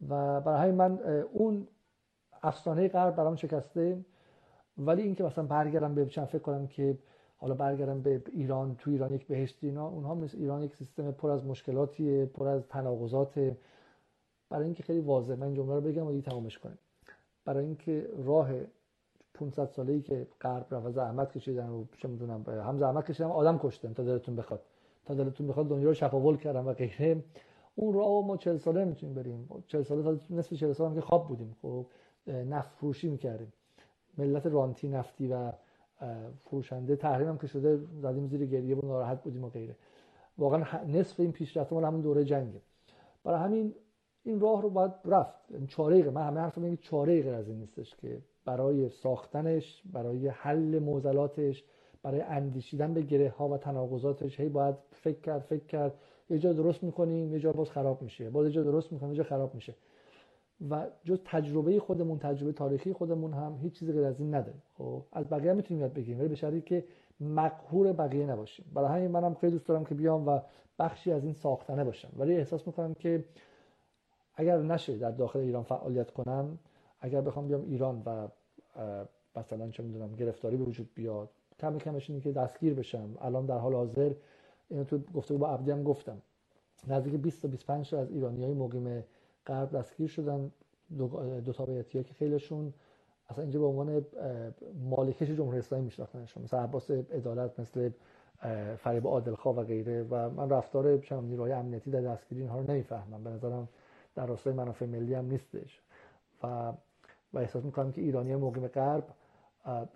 و برای من اون افسانه غرب برام شکسته. ولی اینکه مثلا برگردم به چند فکر کنم که حالا برگردم به ایران تو ایران یک بهشتی اینا اونها مثل ایران یک سیستم پر از مشکلاتیه پر از تناقضات. برای اینکه خیلی واضح من جمله رو بگم و دیگه تمامش کنیم. برای اینکه راه 500 ساله ای که غرب رفت و زحمت کشیدن و چه می‌دونم هم زحمت کشیدن آدم کشتن تا دلتون بخواد. تا دلتون بخواد دنیا رو شفاول کردن و غیره. اون راه ما 40 ساله می‌تونیم بریم. 40 ساله نصف 40 ساله هم که خواب بودیم. خب نفت فروشی می‌کردیم. ملت رانتی نفتی و فروشنده تحریم هم که شده زدیم زیر گریه و ناراحت بودیم و غیره. واقعا نصف این پیشرفت مال همون دوره جنگه برای همین این راه رو باید رفت. چاره من همه حرفم اینه چاره غیر از این نیستش که برای ساختنش برای حل معضلاتش برای اندیشیدن به گره ها و تناقضاتش هی باید فکر کرد فکر کرد. یه جا درست می‌کنیم یه جا باز خراب میشه. باز یه جا درست می‌کنیم یه جا خراب میشه. و جز تجربه خودمون تجربه تاریخی خودمون هم هیچ چیزی غیر از این نداریم. خب از بقیه می‌تونیم یاد بگیریم ولی به شرطی که مقهور بقیه نباشیم. برای همین منم خیلی دوست دارم که بیام و بخشی از این ساختنه باشم. ولی احساس می‌کنم که اگر نشه در داخل ایران فعالیت کنم اگر بخوام بیام ایران و مثلا چه می‌دونم گرفتاری به وجود بیاد کم کمش اینه که دستگیر بشم. الان در حال حاضر اینو تو گفته با عبدی هم گفتم. نزدیک 20 تا 25 تا از ایرانی های مقیم غرب دستگیر شدن دو, دو تابعیتی که خیلیشون. اصلا اینجا به عنوان مالکش جمهوری اسلامی میشناختنشون مثل عباس عدالت مثل فریب عادلخواه و غیره. و من رفتار نیروهای امنیتی در دستگیری اینها رو نمی‌فهمم. به نظرم در راستای منافع ملی هم نیستش. و و احساس می‌کنم که ایرانی مقیم غرب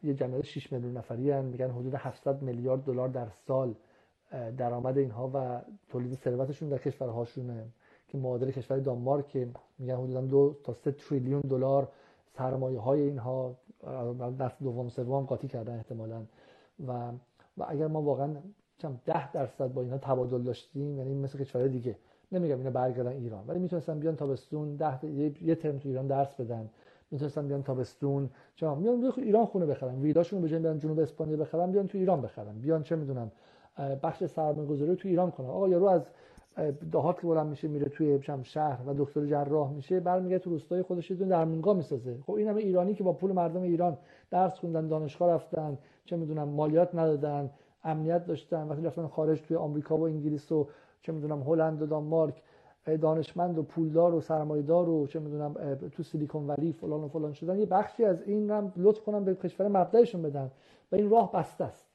یه جمعیت 6 میلیون نفری هن. میگن حدود 700 میلیارد دلار در سال درآمد اینها و تولید ثروتشون در کشورهاشونه. که معادل کشور دانمارک میگن حدودا دو تا سه تریلیون دلار سرمایه های اینها دست دوم سوم قاطی کردن احتمالا. و و اگر ما واقعا چم 10 درصد با اینها تبادل داشتیم یعنی مثل کشورهای دیگه. نمیگم اینا برگردن ایران ولی می‌تونستن بیان تابستون 10 یه ترم تو ایران درس بدن. می‌تونستن بیان تابستون. چرا میان ایران خونه بخرن. ویلاشون رو بیان جنوب اسپانیا بخرن بیان تو ایران بخرن. بیان چه می‌دونم بخش سرمایه‌گذاری تو ایران کنن آقا یارو از دهات که بلند میشه میره توی شهر و دکتر جراح میشه برمیگه تو روستای خودش یه درمونگاه می‌سازه. خب این همه ایرانی که با پول مردم ایران درس خوندن دانشگاه رفتن چه می‌دونم مالیات ندادن امنیت داشتن وقتی رفتن خارج توی آمریکا و انگلیس و چه می‌دونم هلند و دانمارک دانشمند و پولدار و سرمایه‌دار و چه می‌دونم تو سیلیکون ولی فلان و فلان شدن یه بخشی از این هم لطف کنم به کشور مبدأشون بدن. و این راه بسته است.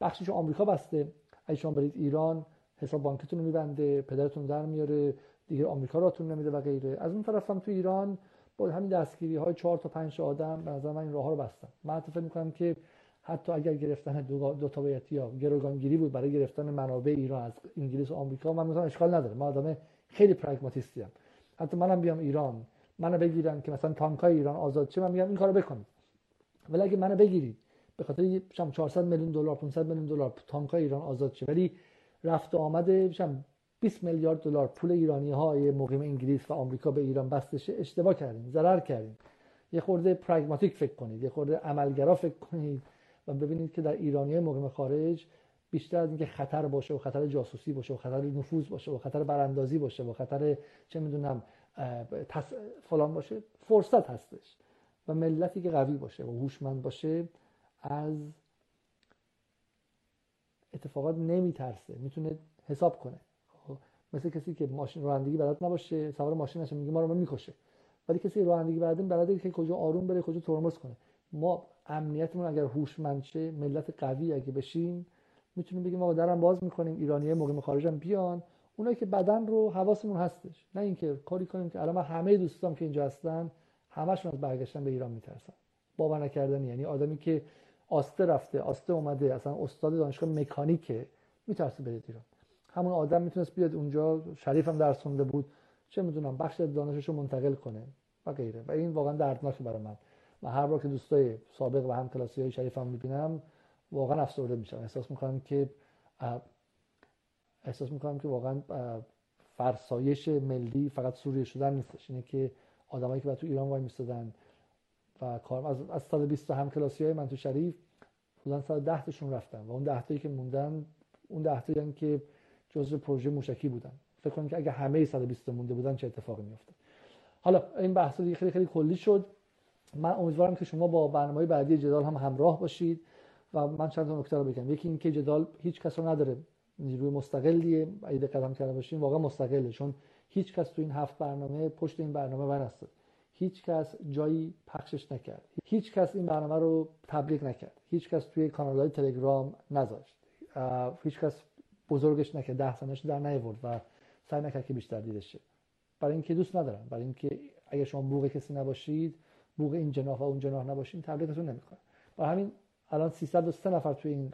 بخشیش آمریکا بسته. اگه شما برید ایران حساب بانکتون رو میبنده پدرتون در میاره دیگه آمریکا راتون نمیده و غیره. از اون طرف هم تو ایران با همین دستگیری های چهار تا پنج آدم به نظر من این راه ها رو بستن. من فکر می‌کنم که حتی اگر گرفتن دو, دو تابعیتی یا گروگانگیری بود برای گرفتن منابع ایران از انگلیس و آمریکا من مثلا اشکال نداره. من آدم خیلی پراگماتیستی ام حتی منم بیام ایران منو بگیرن که مثلا تانکای ایران آزاد چه من میگم این کارو بکنید. ولی اگه منو بگیرید به خاطر 400 میلیون دلار 500 میلیون دلار تانکای ایران آزاد شه. ولی رفت و آمده 20 میلیارد دلار پول ایرانی های مقیم انگلیس و آمریکا به ایران بستشه اشتباه کردیم ضرر کردیم یه خورده پراگماتیک فکر کنید یه خورده عملگرا فکر کنید و ببینید که در ایرانی مقیم خارج بیشتر از اینکه خطر باشه و خطر جاسوسی باشه و خطر نفوذ باشه و خطر براندازی باشه و خطر چه می‌دونم فلان باشه فرصت هستش. و ملتی که قوی باشه و هوشمند باشه از اتفاقات نمیترسه می‌تونه حساب کنه. خب، مثل کسی که ماشین رانندگی بلد نباشه سوار ماشین نشه میگه ما رو می‌کشه. ولی کسی رانندگی بلده بلده که کجا آروم بره کجا ترمز کنه. ما امنیتمون اگر هوشمند شه ملت قوی اگه بشیم می‌تونیم بگیم ما درم باز می‌کنیم ایرانیه مقیم خارجم بیان. اونایی که بدن رو حواسمون هستش. نه اینکه کاری کنیم که الان همه دوستام که اینجا هستن همشون از برگشتن به ایران میترسن. باور نکردنی یعنی آدمی که آسته رفته آسته اومده اصلا استاد دانشگاه مکانیکه میترسه برید ایران. همون آدم می‌تونست بیاد اونجا شریف هم درس خونده بود. چه می‌دونم بخش دانشش رو منتقل کنه و غیره. و این واقعا دردناکه برای من. و هر بار که دوستای سابق و هم کلاسی های شریف هم می‌بینم واقعا افسرده میشم. احساس می‌کنم که احساس می‌کنم که واقعا فرسایش ملی فقط سوریه شدن نیستش. اینه که آدمایی که تو ایران وای میستادن و کار از از سال 20 هم کلاسی های من تو شریف حدودا سال 10 تاشون رفتن و اون 10 تایی که موندن اون 10 تایی که جزء پروژه موشکی بودن. فکر کنم که اگه همه 120 مونده بودن چه اتفاقی میافتاد. حالا این بحث خیلی خیلی کلی شد. من امیدوارم که شما با برنامه بعدی جدال هم همراه باشید و من چند تا نکته رو بگم. یکی اینکه جدال هیچ کس رو نداره. نیروی مستقلیه. اگه قدم کرده باشین واقعا مستقله چون هیچ کس تو این هفت برنامه پشت این برنامه ورسته هیچ کس جایی پخشش نکرد. هیچ کس این برنامه رو تبلیغ نکرد. هیچ کس توی کانال های تلگرام نذاشت. هیچ کس بزرگش نکرد. ده سنش در نیورد و سعی نکرد که بیشتر دیده شه. برای اینکه دوست ندارم. برای اینکه اگه شما بوق کسی نباشید بوق این جناح و اون جناح نباشید تبلیغتون نمی‌کنه. برای همین الان 303 نفر توی این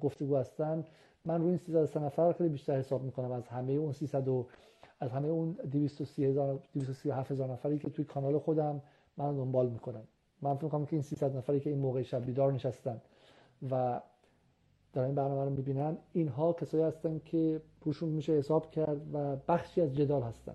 گفتگو هستن. من روی این 303 نفر خیلی بیشتر حساب می‌کنم از همه اون 300 از همه اون 230 هزار 237 هزار نفری که توی کانال خودم من دنبال می‌کنم من فکر می‌کنم که این 300 نفری که این موقع شب بیدار نشستن و در این برنامه رو می‌بینن اینها کسایی هستن که پوشون میشه حساب کرد و بخشی از جدال هستن.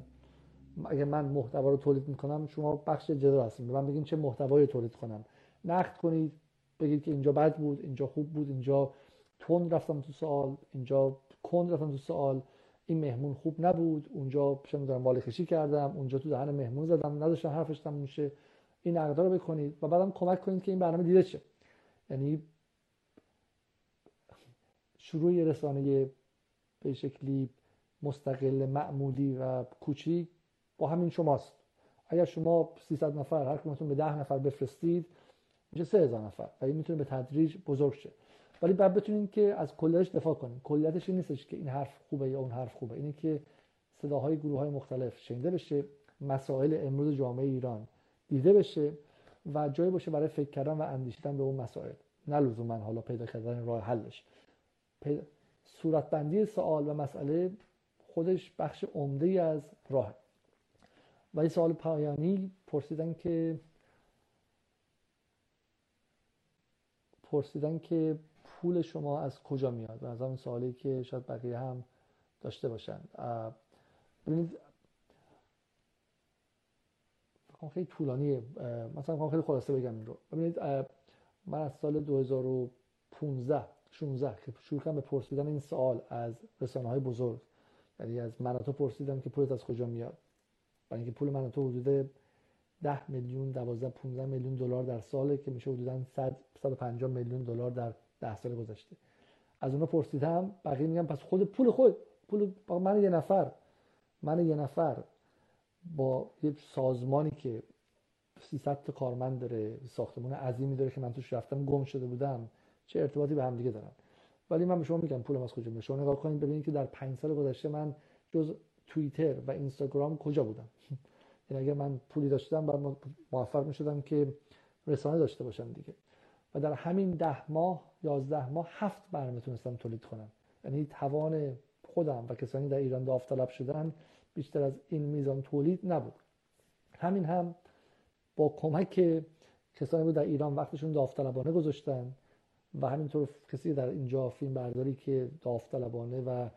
اگر من محتوا رو تولید می‌کنم شما بخش جدال هستین. به من بگین چه محتوایی تولید کنم. نقد کنید بگید که اینجا بد بود اینجا خوب بود اینجا تون رفتم تو سوال اینجا کند رفتم تو سوال. این مهمون خوب نبود اونجا چه می‌دونم مال خشی کردم اونجا تو دهن مهمون زدم نداشتم حرفش تموم میشه این نقدا رو بکنید و بعدم کمک کنید که این برنامه دیده شه. یعنی شروع رسانه به شکلی مستقل معمولی و کوچیک با همین شماست. اگر شما 300 نفر هر کدومتون به 10 نفر بفرستید میشه 3000 نفر و این می‌تونه به تدریج بزرگ شه. ولی بعد بتونیم که از کلیتش دفاع کنیم. کلیتش این نیستش که این حرف خوبه یا اون حرف خوبه. اینه که صداهای گروه های مختلف شنیده بشه مسائل امروز جامعه ایران دیده بشه و جایی باشه برای فکر کردن و اندیشیدن به اون مسائل. نه لزوما حالا پیدا کردن راه حلش. پیدا... صورتبندی سوال و مسئله خودش بخش عمده ای از راه و این سوال پایانی پرسیدن که پرسیدن که پول شما از کجا میاد؟ از همین سوالی که شاید بقیه هم داشته باشن ببینید خیلی طولانیه مثلا خیلی خلاصه بگم این رو. ببینید من از سال 2015 16 که شروع کردم به پرسیدن این سوال از رسانه های بزرگ یعنی از من تو پرسیدم که پولت از کجا میاد. برای اینکه پول من تو حدود 10 میلیون 12 15 میلیون دلار در ساله که میشه حدودا 100 150 میلیون دلار در 10 سال گذشته. از اونها پرسیدم بقیه میگم پس خود پول خود پول من یه نفر من یه نفر با یه سازمانی که 300 تا کارمند داره ساختمون عظیمی داره که من توش رفتم گم شده بودم. چه ارتباطی به هم دیگه دارن ولی من به شما میگم پولم از کجا میاد؟ شما نگاه کنید ببینید که در 5 سال گذشته من جز توییتر و اینستاگرام کجا بودم؟ یعنی اگر من پولی داشتم بعد موفق می‌شدم که رسانه داشته باشم دیگه. و در همین ده ماه یازده ماه هفت برنامه تونستم تولید کنم. یعنی توان خودم و کسانی در ایران داوطلب شدن بیشتر از این میزان تولید نبود. همین هم با کمک کسانی بود در ایران وقتشون داوطلبانه گذاشتن و همینطور کسی در اینجا فیلم برداری که داوطلبانه و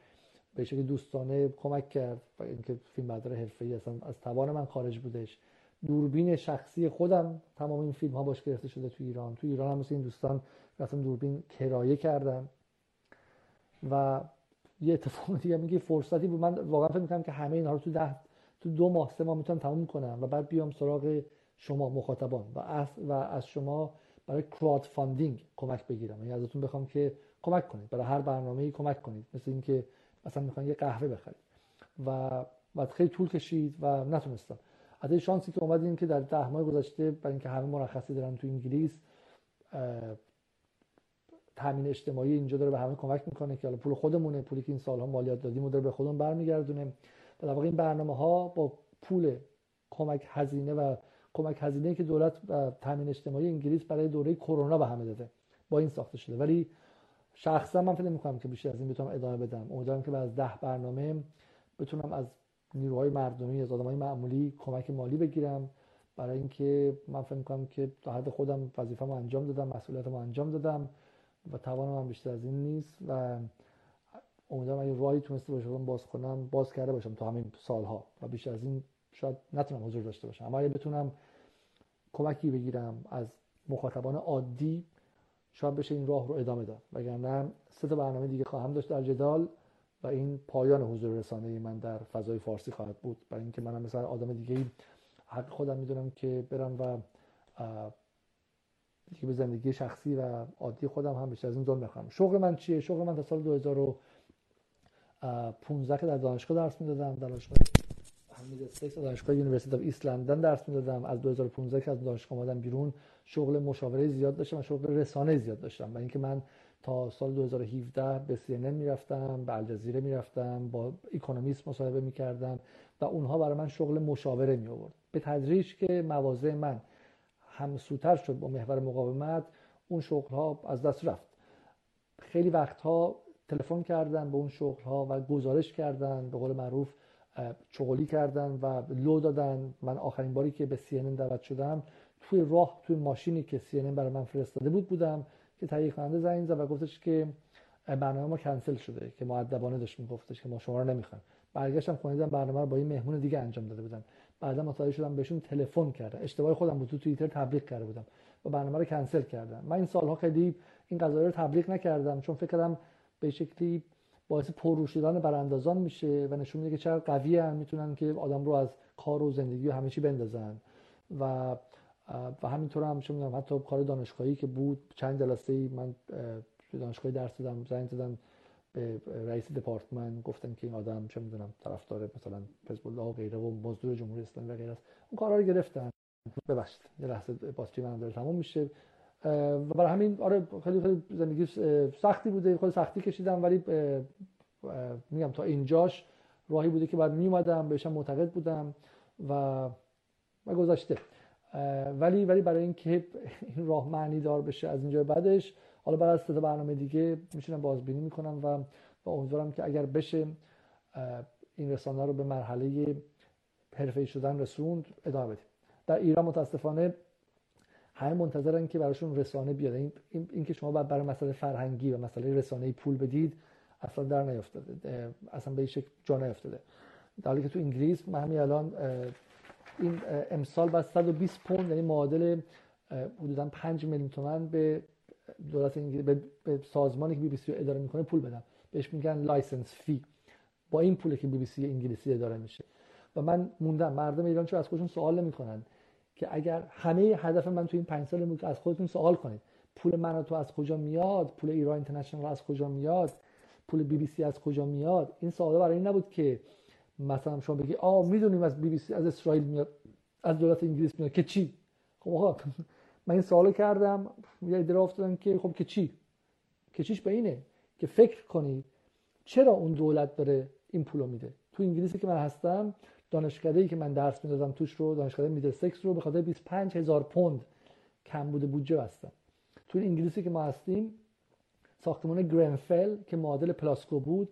به شکل دوستانه کمک کرد و اینکه فیلم بردار حرفه‌ای اصلا از توان من خارج بودش. دوربین شخصی خودم تمام این فیلم ها باش گرفته شده تو ایران. تو ایران هم مثل این دوستان رفتن دوربین کرایه کردن و یه اتفاق دیگه میگه فرصتی بود. من واقعا فکر می‌کنم که همه اینا رو تو ده تو دو ماه سه ماه می‌تونم تموم کنم و بعد بیام سراغ شما مخاطبان. و از, و از شما برای crowdfunding کمک بگیرم. یعنی ازتون بخوام که کمک کنید. برای هر برنامه‌ای کمک کنید. مثل اینکه مثلا می‌خوان یه قهوه بخرید. و بعد خیلی طول کشید و نتونستم. از شانسی که اومدیم که در ده ماه گذشته برای اینکه همه مرخصی دارن تو انگلیس تامین اجتماعی اینجا داره به همه کمک می‌کنه که حالا پول خودمونه پولی که این سالها مالیات دادیم داره به خودمون برمیگردونه. و در واقع این برنامه ها با پول کمک هزینه و کمک هزینه که دولت تامین اجتماعی انگلیس برای دوره کرونا به همه داده با این ساخته شده. ولی شخصا من فکر می‌کنم که بیشتر از این بتونم ادامه بدم. امیدوارم که بعد از ده برنامه بتونم از نیروهای مردمی از آدمای معمولی کمک مالی بگیرم. برای اینکه من فکر می‌کنم که تا حد خودم وظیفه‌مو انجام دادم مسئولیتمو انجام دادم و توانم من بیشتر از این نیست و امیدوارم اگه راهی تونسته باشم باز کنم باز کرده باشم تا همین سالها و بیشتر از این شاید نتونم حضور داشته باشم. اما اگه بتونم کمکی بگیرم از مخاطبان عادی شاید بشه این راه رو ادامه داد. وگرنه سه تا برنامه دیگه خواهم داشت در جدال. و این پایان حضور رسانه ای من در فضای فارسی خواهد بود. برای اینکه منم مثلا آدم دیگه حق خودم می‌دونم که برم و دیگه به زندگی شخصی و عادی خودم هم بیشتر از این ظلم بخوام شغل من چیه؟ شغل من تا سال 2015 که در دانشگاه درس می‌دادم دانشگاه میدل سکس دانشگاه University of East درس می‌دادم. از 2015 که از دانشگاه اومدم بیرون شغل مشاوره زیاد داشتم و شغل رسانه زیاد داشتم. و اینکه من تا سال 2017 به ان می‌رفتم به الجزیره می‌رفتم با اکونومیست مصاحبه می‌کردم و اونها برای من شغل مشاوره می آورد به تدریج که مواضع من همسوتر شد با محور مقاومت اون شغل ها از دست رفت. خیلی وقتها تلفن کردن به اون شغل ها و گزارش کردن به قول معروف چغلی کردن و لو دادن. من آخرین باری که به CNN دعوت شدم توی راه توی ماشینی که CNN برای من فرستاده بود بودم. که تهیه کننده زنگ زد و گفتش که برنامه ما کنسل شده که مؤدبانه داشت میگفتش که ما شما رو نمی‌خوایم. برگشتم خونه برنامه رو با این مهمون دیگه انجام داده بودم بعدا متوجه شدم بهشون تلفن کرده. اشتباه خودم بود تو توییتر تبلیغ کرده بودم. و برنامه رو کنسل کردم. من این سالها خیلی این قضايا رو تبلیغ نکردم چون فکر کردم به شکلی باعث پررو شدن براندازان میشه و نشون میده که چقدر قوی هم می‌تونن که آدم رو از کار و زندگی و همه چی بندازن. و و همینطور هم چه می‌دونم حتی کار دانشگاهی که بود چند جلسه ای من دانشگاهی درس دادم زنگ زدم به رئیس دپارتمان گفتن که این آدم چه می‌دونم طرفدار مثلا حزب الله و غیره و مزدور جمهوری اسلامی و غیره است. اون کارا رو گرفتن. ببخشید یه لحظه باتری من داره تموم میشه. و برای همین آره خیلی خیلی زندگی سختی بوده خیلی سختی کشیدم ولی میگم تا اینجاش راهی بوده که بعد میومدم بهشم معتقد بودم و و گذاشته ولی ولی برای اینکه این راه معنی دار بشه از اینجا بعدش حالا بعد از برنامه دیگه میشونم بازبینی می‌کنم و با امیدوارم که اگر بشه این رسانه رو به مرحله حرفه‌ای شدن رسوند ادامه بدیم. در ایران متاسفانه همه منتظرن که براشون رسانه بیاد. این, این, که شما باید برای مسئله فرهنگی و مسئله رسانه پول بدید اصلا در نیافتاده. اصلا به این شکل جا نیافتاده. در حالی که تو انگلیس من همین الان این امسال بعد 120 پوند یعنی معادل حدودا 5 میلیون تومن به دولت انگلیس به سازمانی که بی بی سی اداره می‌کنه پول بدم. بهش میگن licence fee. با این پولی که بی بی سی انگلیسی اداره میشه. و من موندم مردم ایران چون از خودشون سوال نمی‌کنن؟ که اگر همه هدف من تو این پنج سال بود از خودتون سوال کنید. پول من تو از کجا میاد؟ پول ایران اینترنشنال از کجا میاد؟ پول بی بی سی از کجا میاد؟ این سوال برای این نبود که مثلا شما بگی آ می‌دونیم از بی بی سی از اسرائیل میاد از دولت انگلیس میاد. که چی؟ خب آقا من این سوالو کردم یه ایده افتادم که خب که چی؟ که چیش به اینه؟ که فکر کنید چرا اون دولت داره این پولو میده؟ تو انگلیسی که من هستم دانشکده که من درس می‌دادم توش رو دانشکده میدل سکس رو به خاطر 25 هزار پوند کم بوده بودجه بستم. تو انگلیسی که ما هستیم ساختمان گرنفل که معادل پلاسکو بود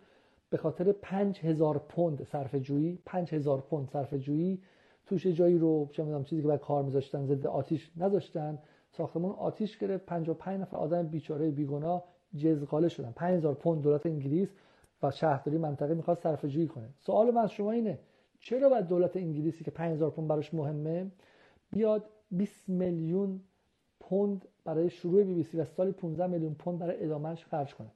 به خاطر 5000 پوند صرف جویی 5000 پوند صرف جویی توش جایی رو چه می‌دونم چیزی که بعد کار میذاشتن ضد آتیش نذاشتن ساختمون آتیش گرفت 55 نفر آدم بیچاره بیگناه جزغاله شدن. 5000 پوند دولت انگلیس و شهرداری منطقه می‌خواد صرف جویی کنه. سوال من از شما اینه چرا باید دولت انگلیسی که 5000 پوند براش مهمه بیاد 20 میلیون پوند برای شروع بی بی سی و سال 15 میلیون پوند برای ادامهش خرج کنه؟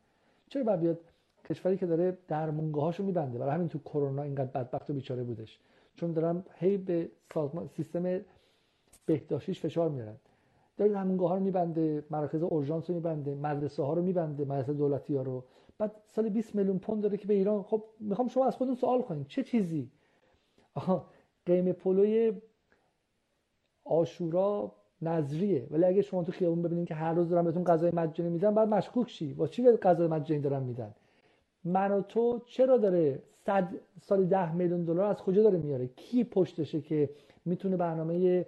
چرا باید بیاد کشوری که داره درمونگاهاشو میبنده. برای همین تو کرونا اینقدر بدبخت و بیچاره بودش. چون دارن هی به سازمان سیستم بهداشتیش فشار میارن. داره درمونگاه ها رو میبنده مراکز اورژانس رو میبنده مدرسه ها رو میبنده مدرسه دولتی ها رو. بعد سال 20 میلیون پوند داره که به ایران. خب می‌خوام شما از خودتون سوال کنید چه چیزی؟ آها قیمه پلوی عاشورا نذریه. ولی اگه شما تو خیابون ببینید که هر روز دارن بهتون غذای مجانی میدن بعد مشکوک شی. با چی به غذای مجانی دارن میدن؟ من و تو چرا داره صد سال ده میلیون دلار از کجا داره میاره؟ کی پشتشه که می‌تونه برنامه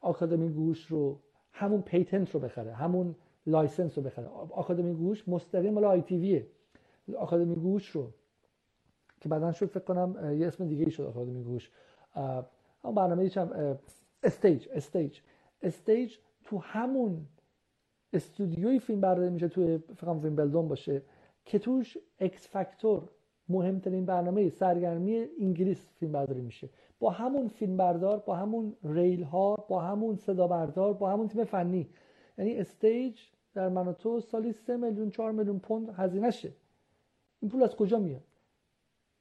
آکادمی گوگوش رو همون patent رو بخره همون license رو بخره؟ آکادمی گوگوش مستقیم مال آی تی ویه. آکادمی گوش رو که بعدا شد فکر کنم یه اسم دیگه ای شد آکادمی گوش. اما برنامه چم استیج استیج. استیج تو همون استودیوی فیلم برداری میشه توی فکر فیلم بلدون باشه. که توش اکس فاکتور مهمترین برنامه سرگرمی انگلیس فیلم برداری میشه. با همون فیلم بردار با همون ریل ها با همون صدا بردار با همون تیم فنی. یعنی استیج در من و تو سالی 3 میلیون 4 میلیون پوند هزینه شه. این پول از کجا میاد؟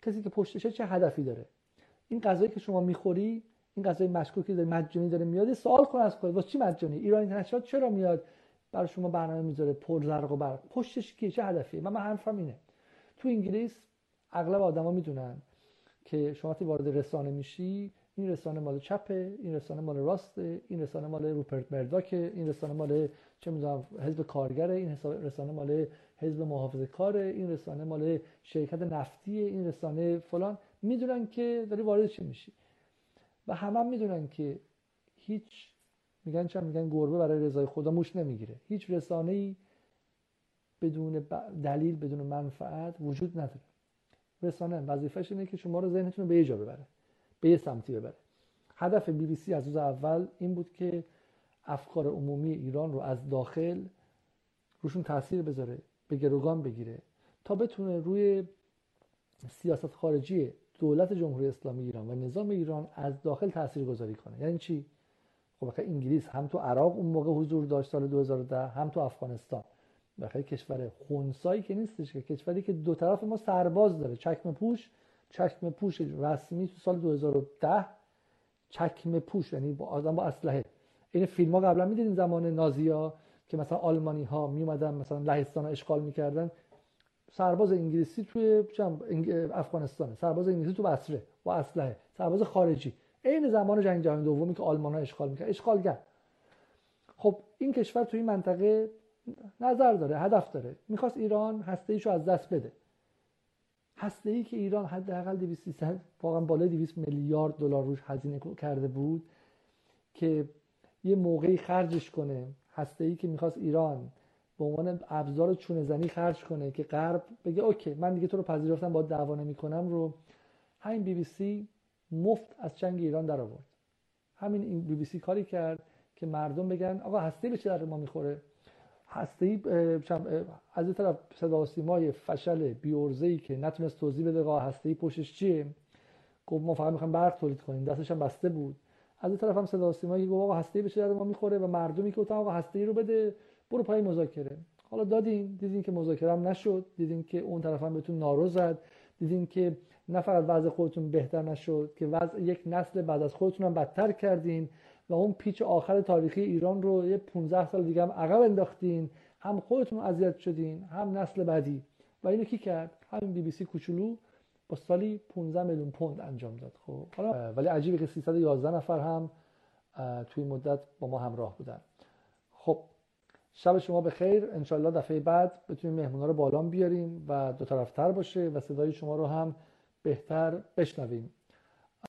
کسی که پشتشه چه هدفی داره؟ این غذایی که شما می‌خوری این غذای مشکوکی داره مجانی داره میاد سوال کن از خود واسه چی مجانی؟ ایران اینترنشنال چرا میاد؟ برای شما برنامه می‌ذاره پر زرق و برق. پشتش کیه چه هدفی من من حرفم اینه. تو انگلیس اغلب آدما می‌دونن که شما وقتی وارد رسانه میشی این رسانه مال چپه این رسانه مال راسته این رسانه مال روپرت مرداکه این رسانه مال چه می‌دونم حزب کارگره این رسانه مال حزب محافظه کاره این رسانه مال شرکت نفتی این رسانه فلان. می‌دونن که داری وارد چی میشی. و همه هم می‌دونن که هیچ میگن چند میگن گربه برای رضای خدا موش نمی‌گیره. هیچ رسانه ای بدون دلیل بدون منفعت وجود نداره. رسانه وظیفش اینه که شما رو ذهنتون رو به یه جا ببره به یه سمتی ببره. هدف بی بی سی از روز اول این بود که افکار عمومی ایران رو از داخل روشون تاثیر بذاره به گروگان بگیره تا بتونه روی سیاست خارجی دولت جمهوری اسلامی ایران و نظام ایران از داخل تاثیر گذاری کنه. یعنی چی؟ خب انگلیس هم تو عراق اون موقع حضور داشت سال 2010 هم تو افغانستان. بخاطر کشور خونسایی که نیستش که کشوری که دو طرف ما سرباز داره. چکمه پوش چکمه پوش رسمی تو سال 2010 چکمه پوش یعنی با آدم با اسلحه. این فیلم ها قبلا می‌دیدین زمان نازیا که مثلا آلمانی ها می مثلا لهستان اشغال می‌کردن. سرباز انگلیسی توی افغانستان سرباز انگلیسی تو بصره با اسلحه. سرباز خارجی. عین زمان جنگ جهانی دومی که آلمان ها اشغال می‌کرد. اشغالگر خب این کشور توی این منطقه نظر داره هدف داره. می‌خواست ایران هسته ایشو از دست بده. هسته ای که ایران حداقل 200 واقعا بالای 200 میلیارد دلار روش هزینه کرده بود که یه موقعی خرجش کنه. هسته ای که می‌خواست ایران به عنوان ابزار چونه زنی خرج کنه که غرب بگه OK من دیگه تو رو پذیرفتم با دعوا نمی‌کنم رو. همین بی بی سی مفت از چنگ ایران در آورد. همین این بی بی سی کاری کرد که مردم بگن آقا هسته به چه درد ما می‌خوره؟ هسته ای از این طرف صدا سیمای فشل بیورزه ای که نتونست توضیح بده آقا هسته ای پشتش چیه؟ گفت ما فقط می‌خوایم برق تولید کنیم. دستش هم بسته بود. از این طرف هم صدا سیمایی که آقا هسته به ما می‌خوره؟ و مردمی که آقا هسته رو بده برو پای مذاکره. حالا دادین دیدین که مذاکره هم نشد. دیدین که اون طرف هم بهتون نارو زد. دیدین که نه فقط وضع خودتون بهتر نشد که وضع یک نسل بعد از خودتون هم بدتر کردین و اون پیچ آخر تاریخی ایران رو یه 15 سال دیگه هم عقب انداختین هم خودتون اذیت شدین هم نسل بعدی. و اینو کی کرد؟ همین بی بی سی کوچولو با سالی 15 میلیون پوند انجام داد. خب حالا ولی عجیبه که 311 نفر هم توی مدت با ما همراه بودن. خب شب شما به خیر انشالله دفعه بعد بتونیم مهمونا رو بالام بیاریم و دو طرفتر باشه و صدای شما رو هم بهتر بشنویم.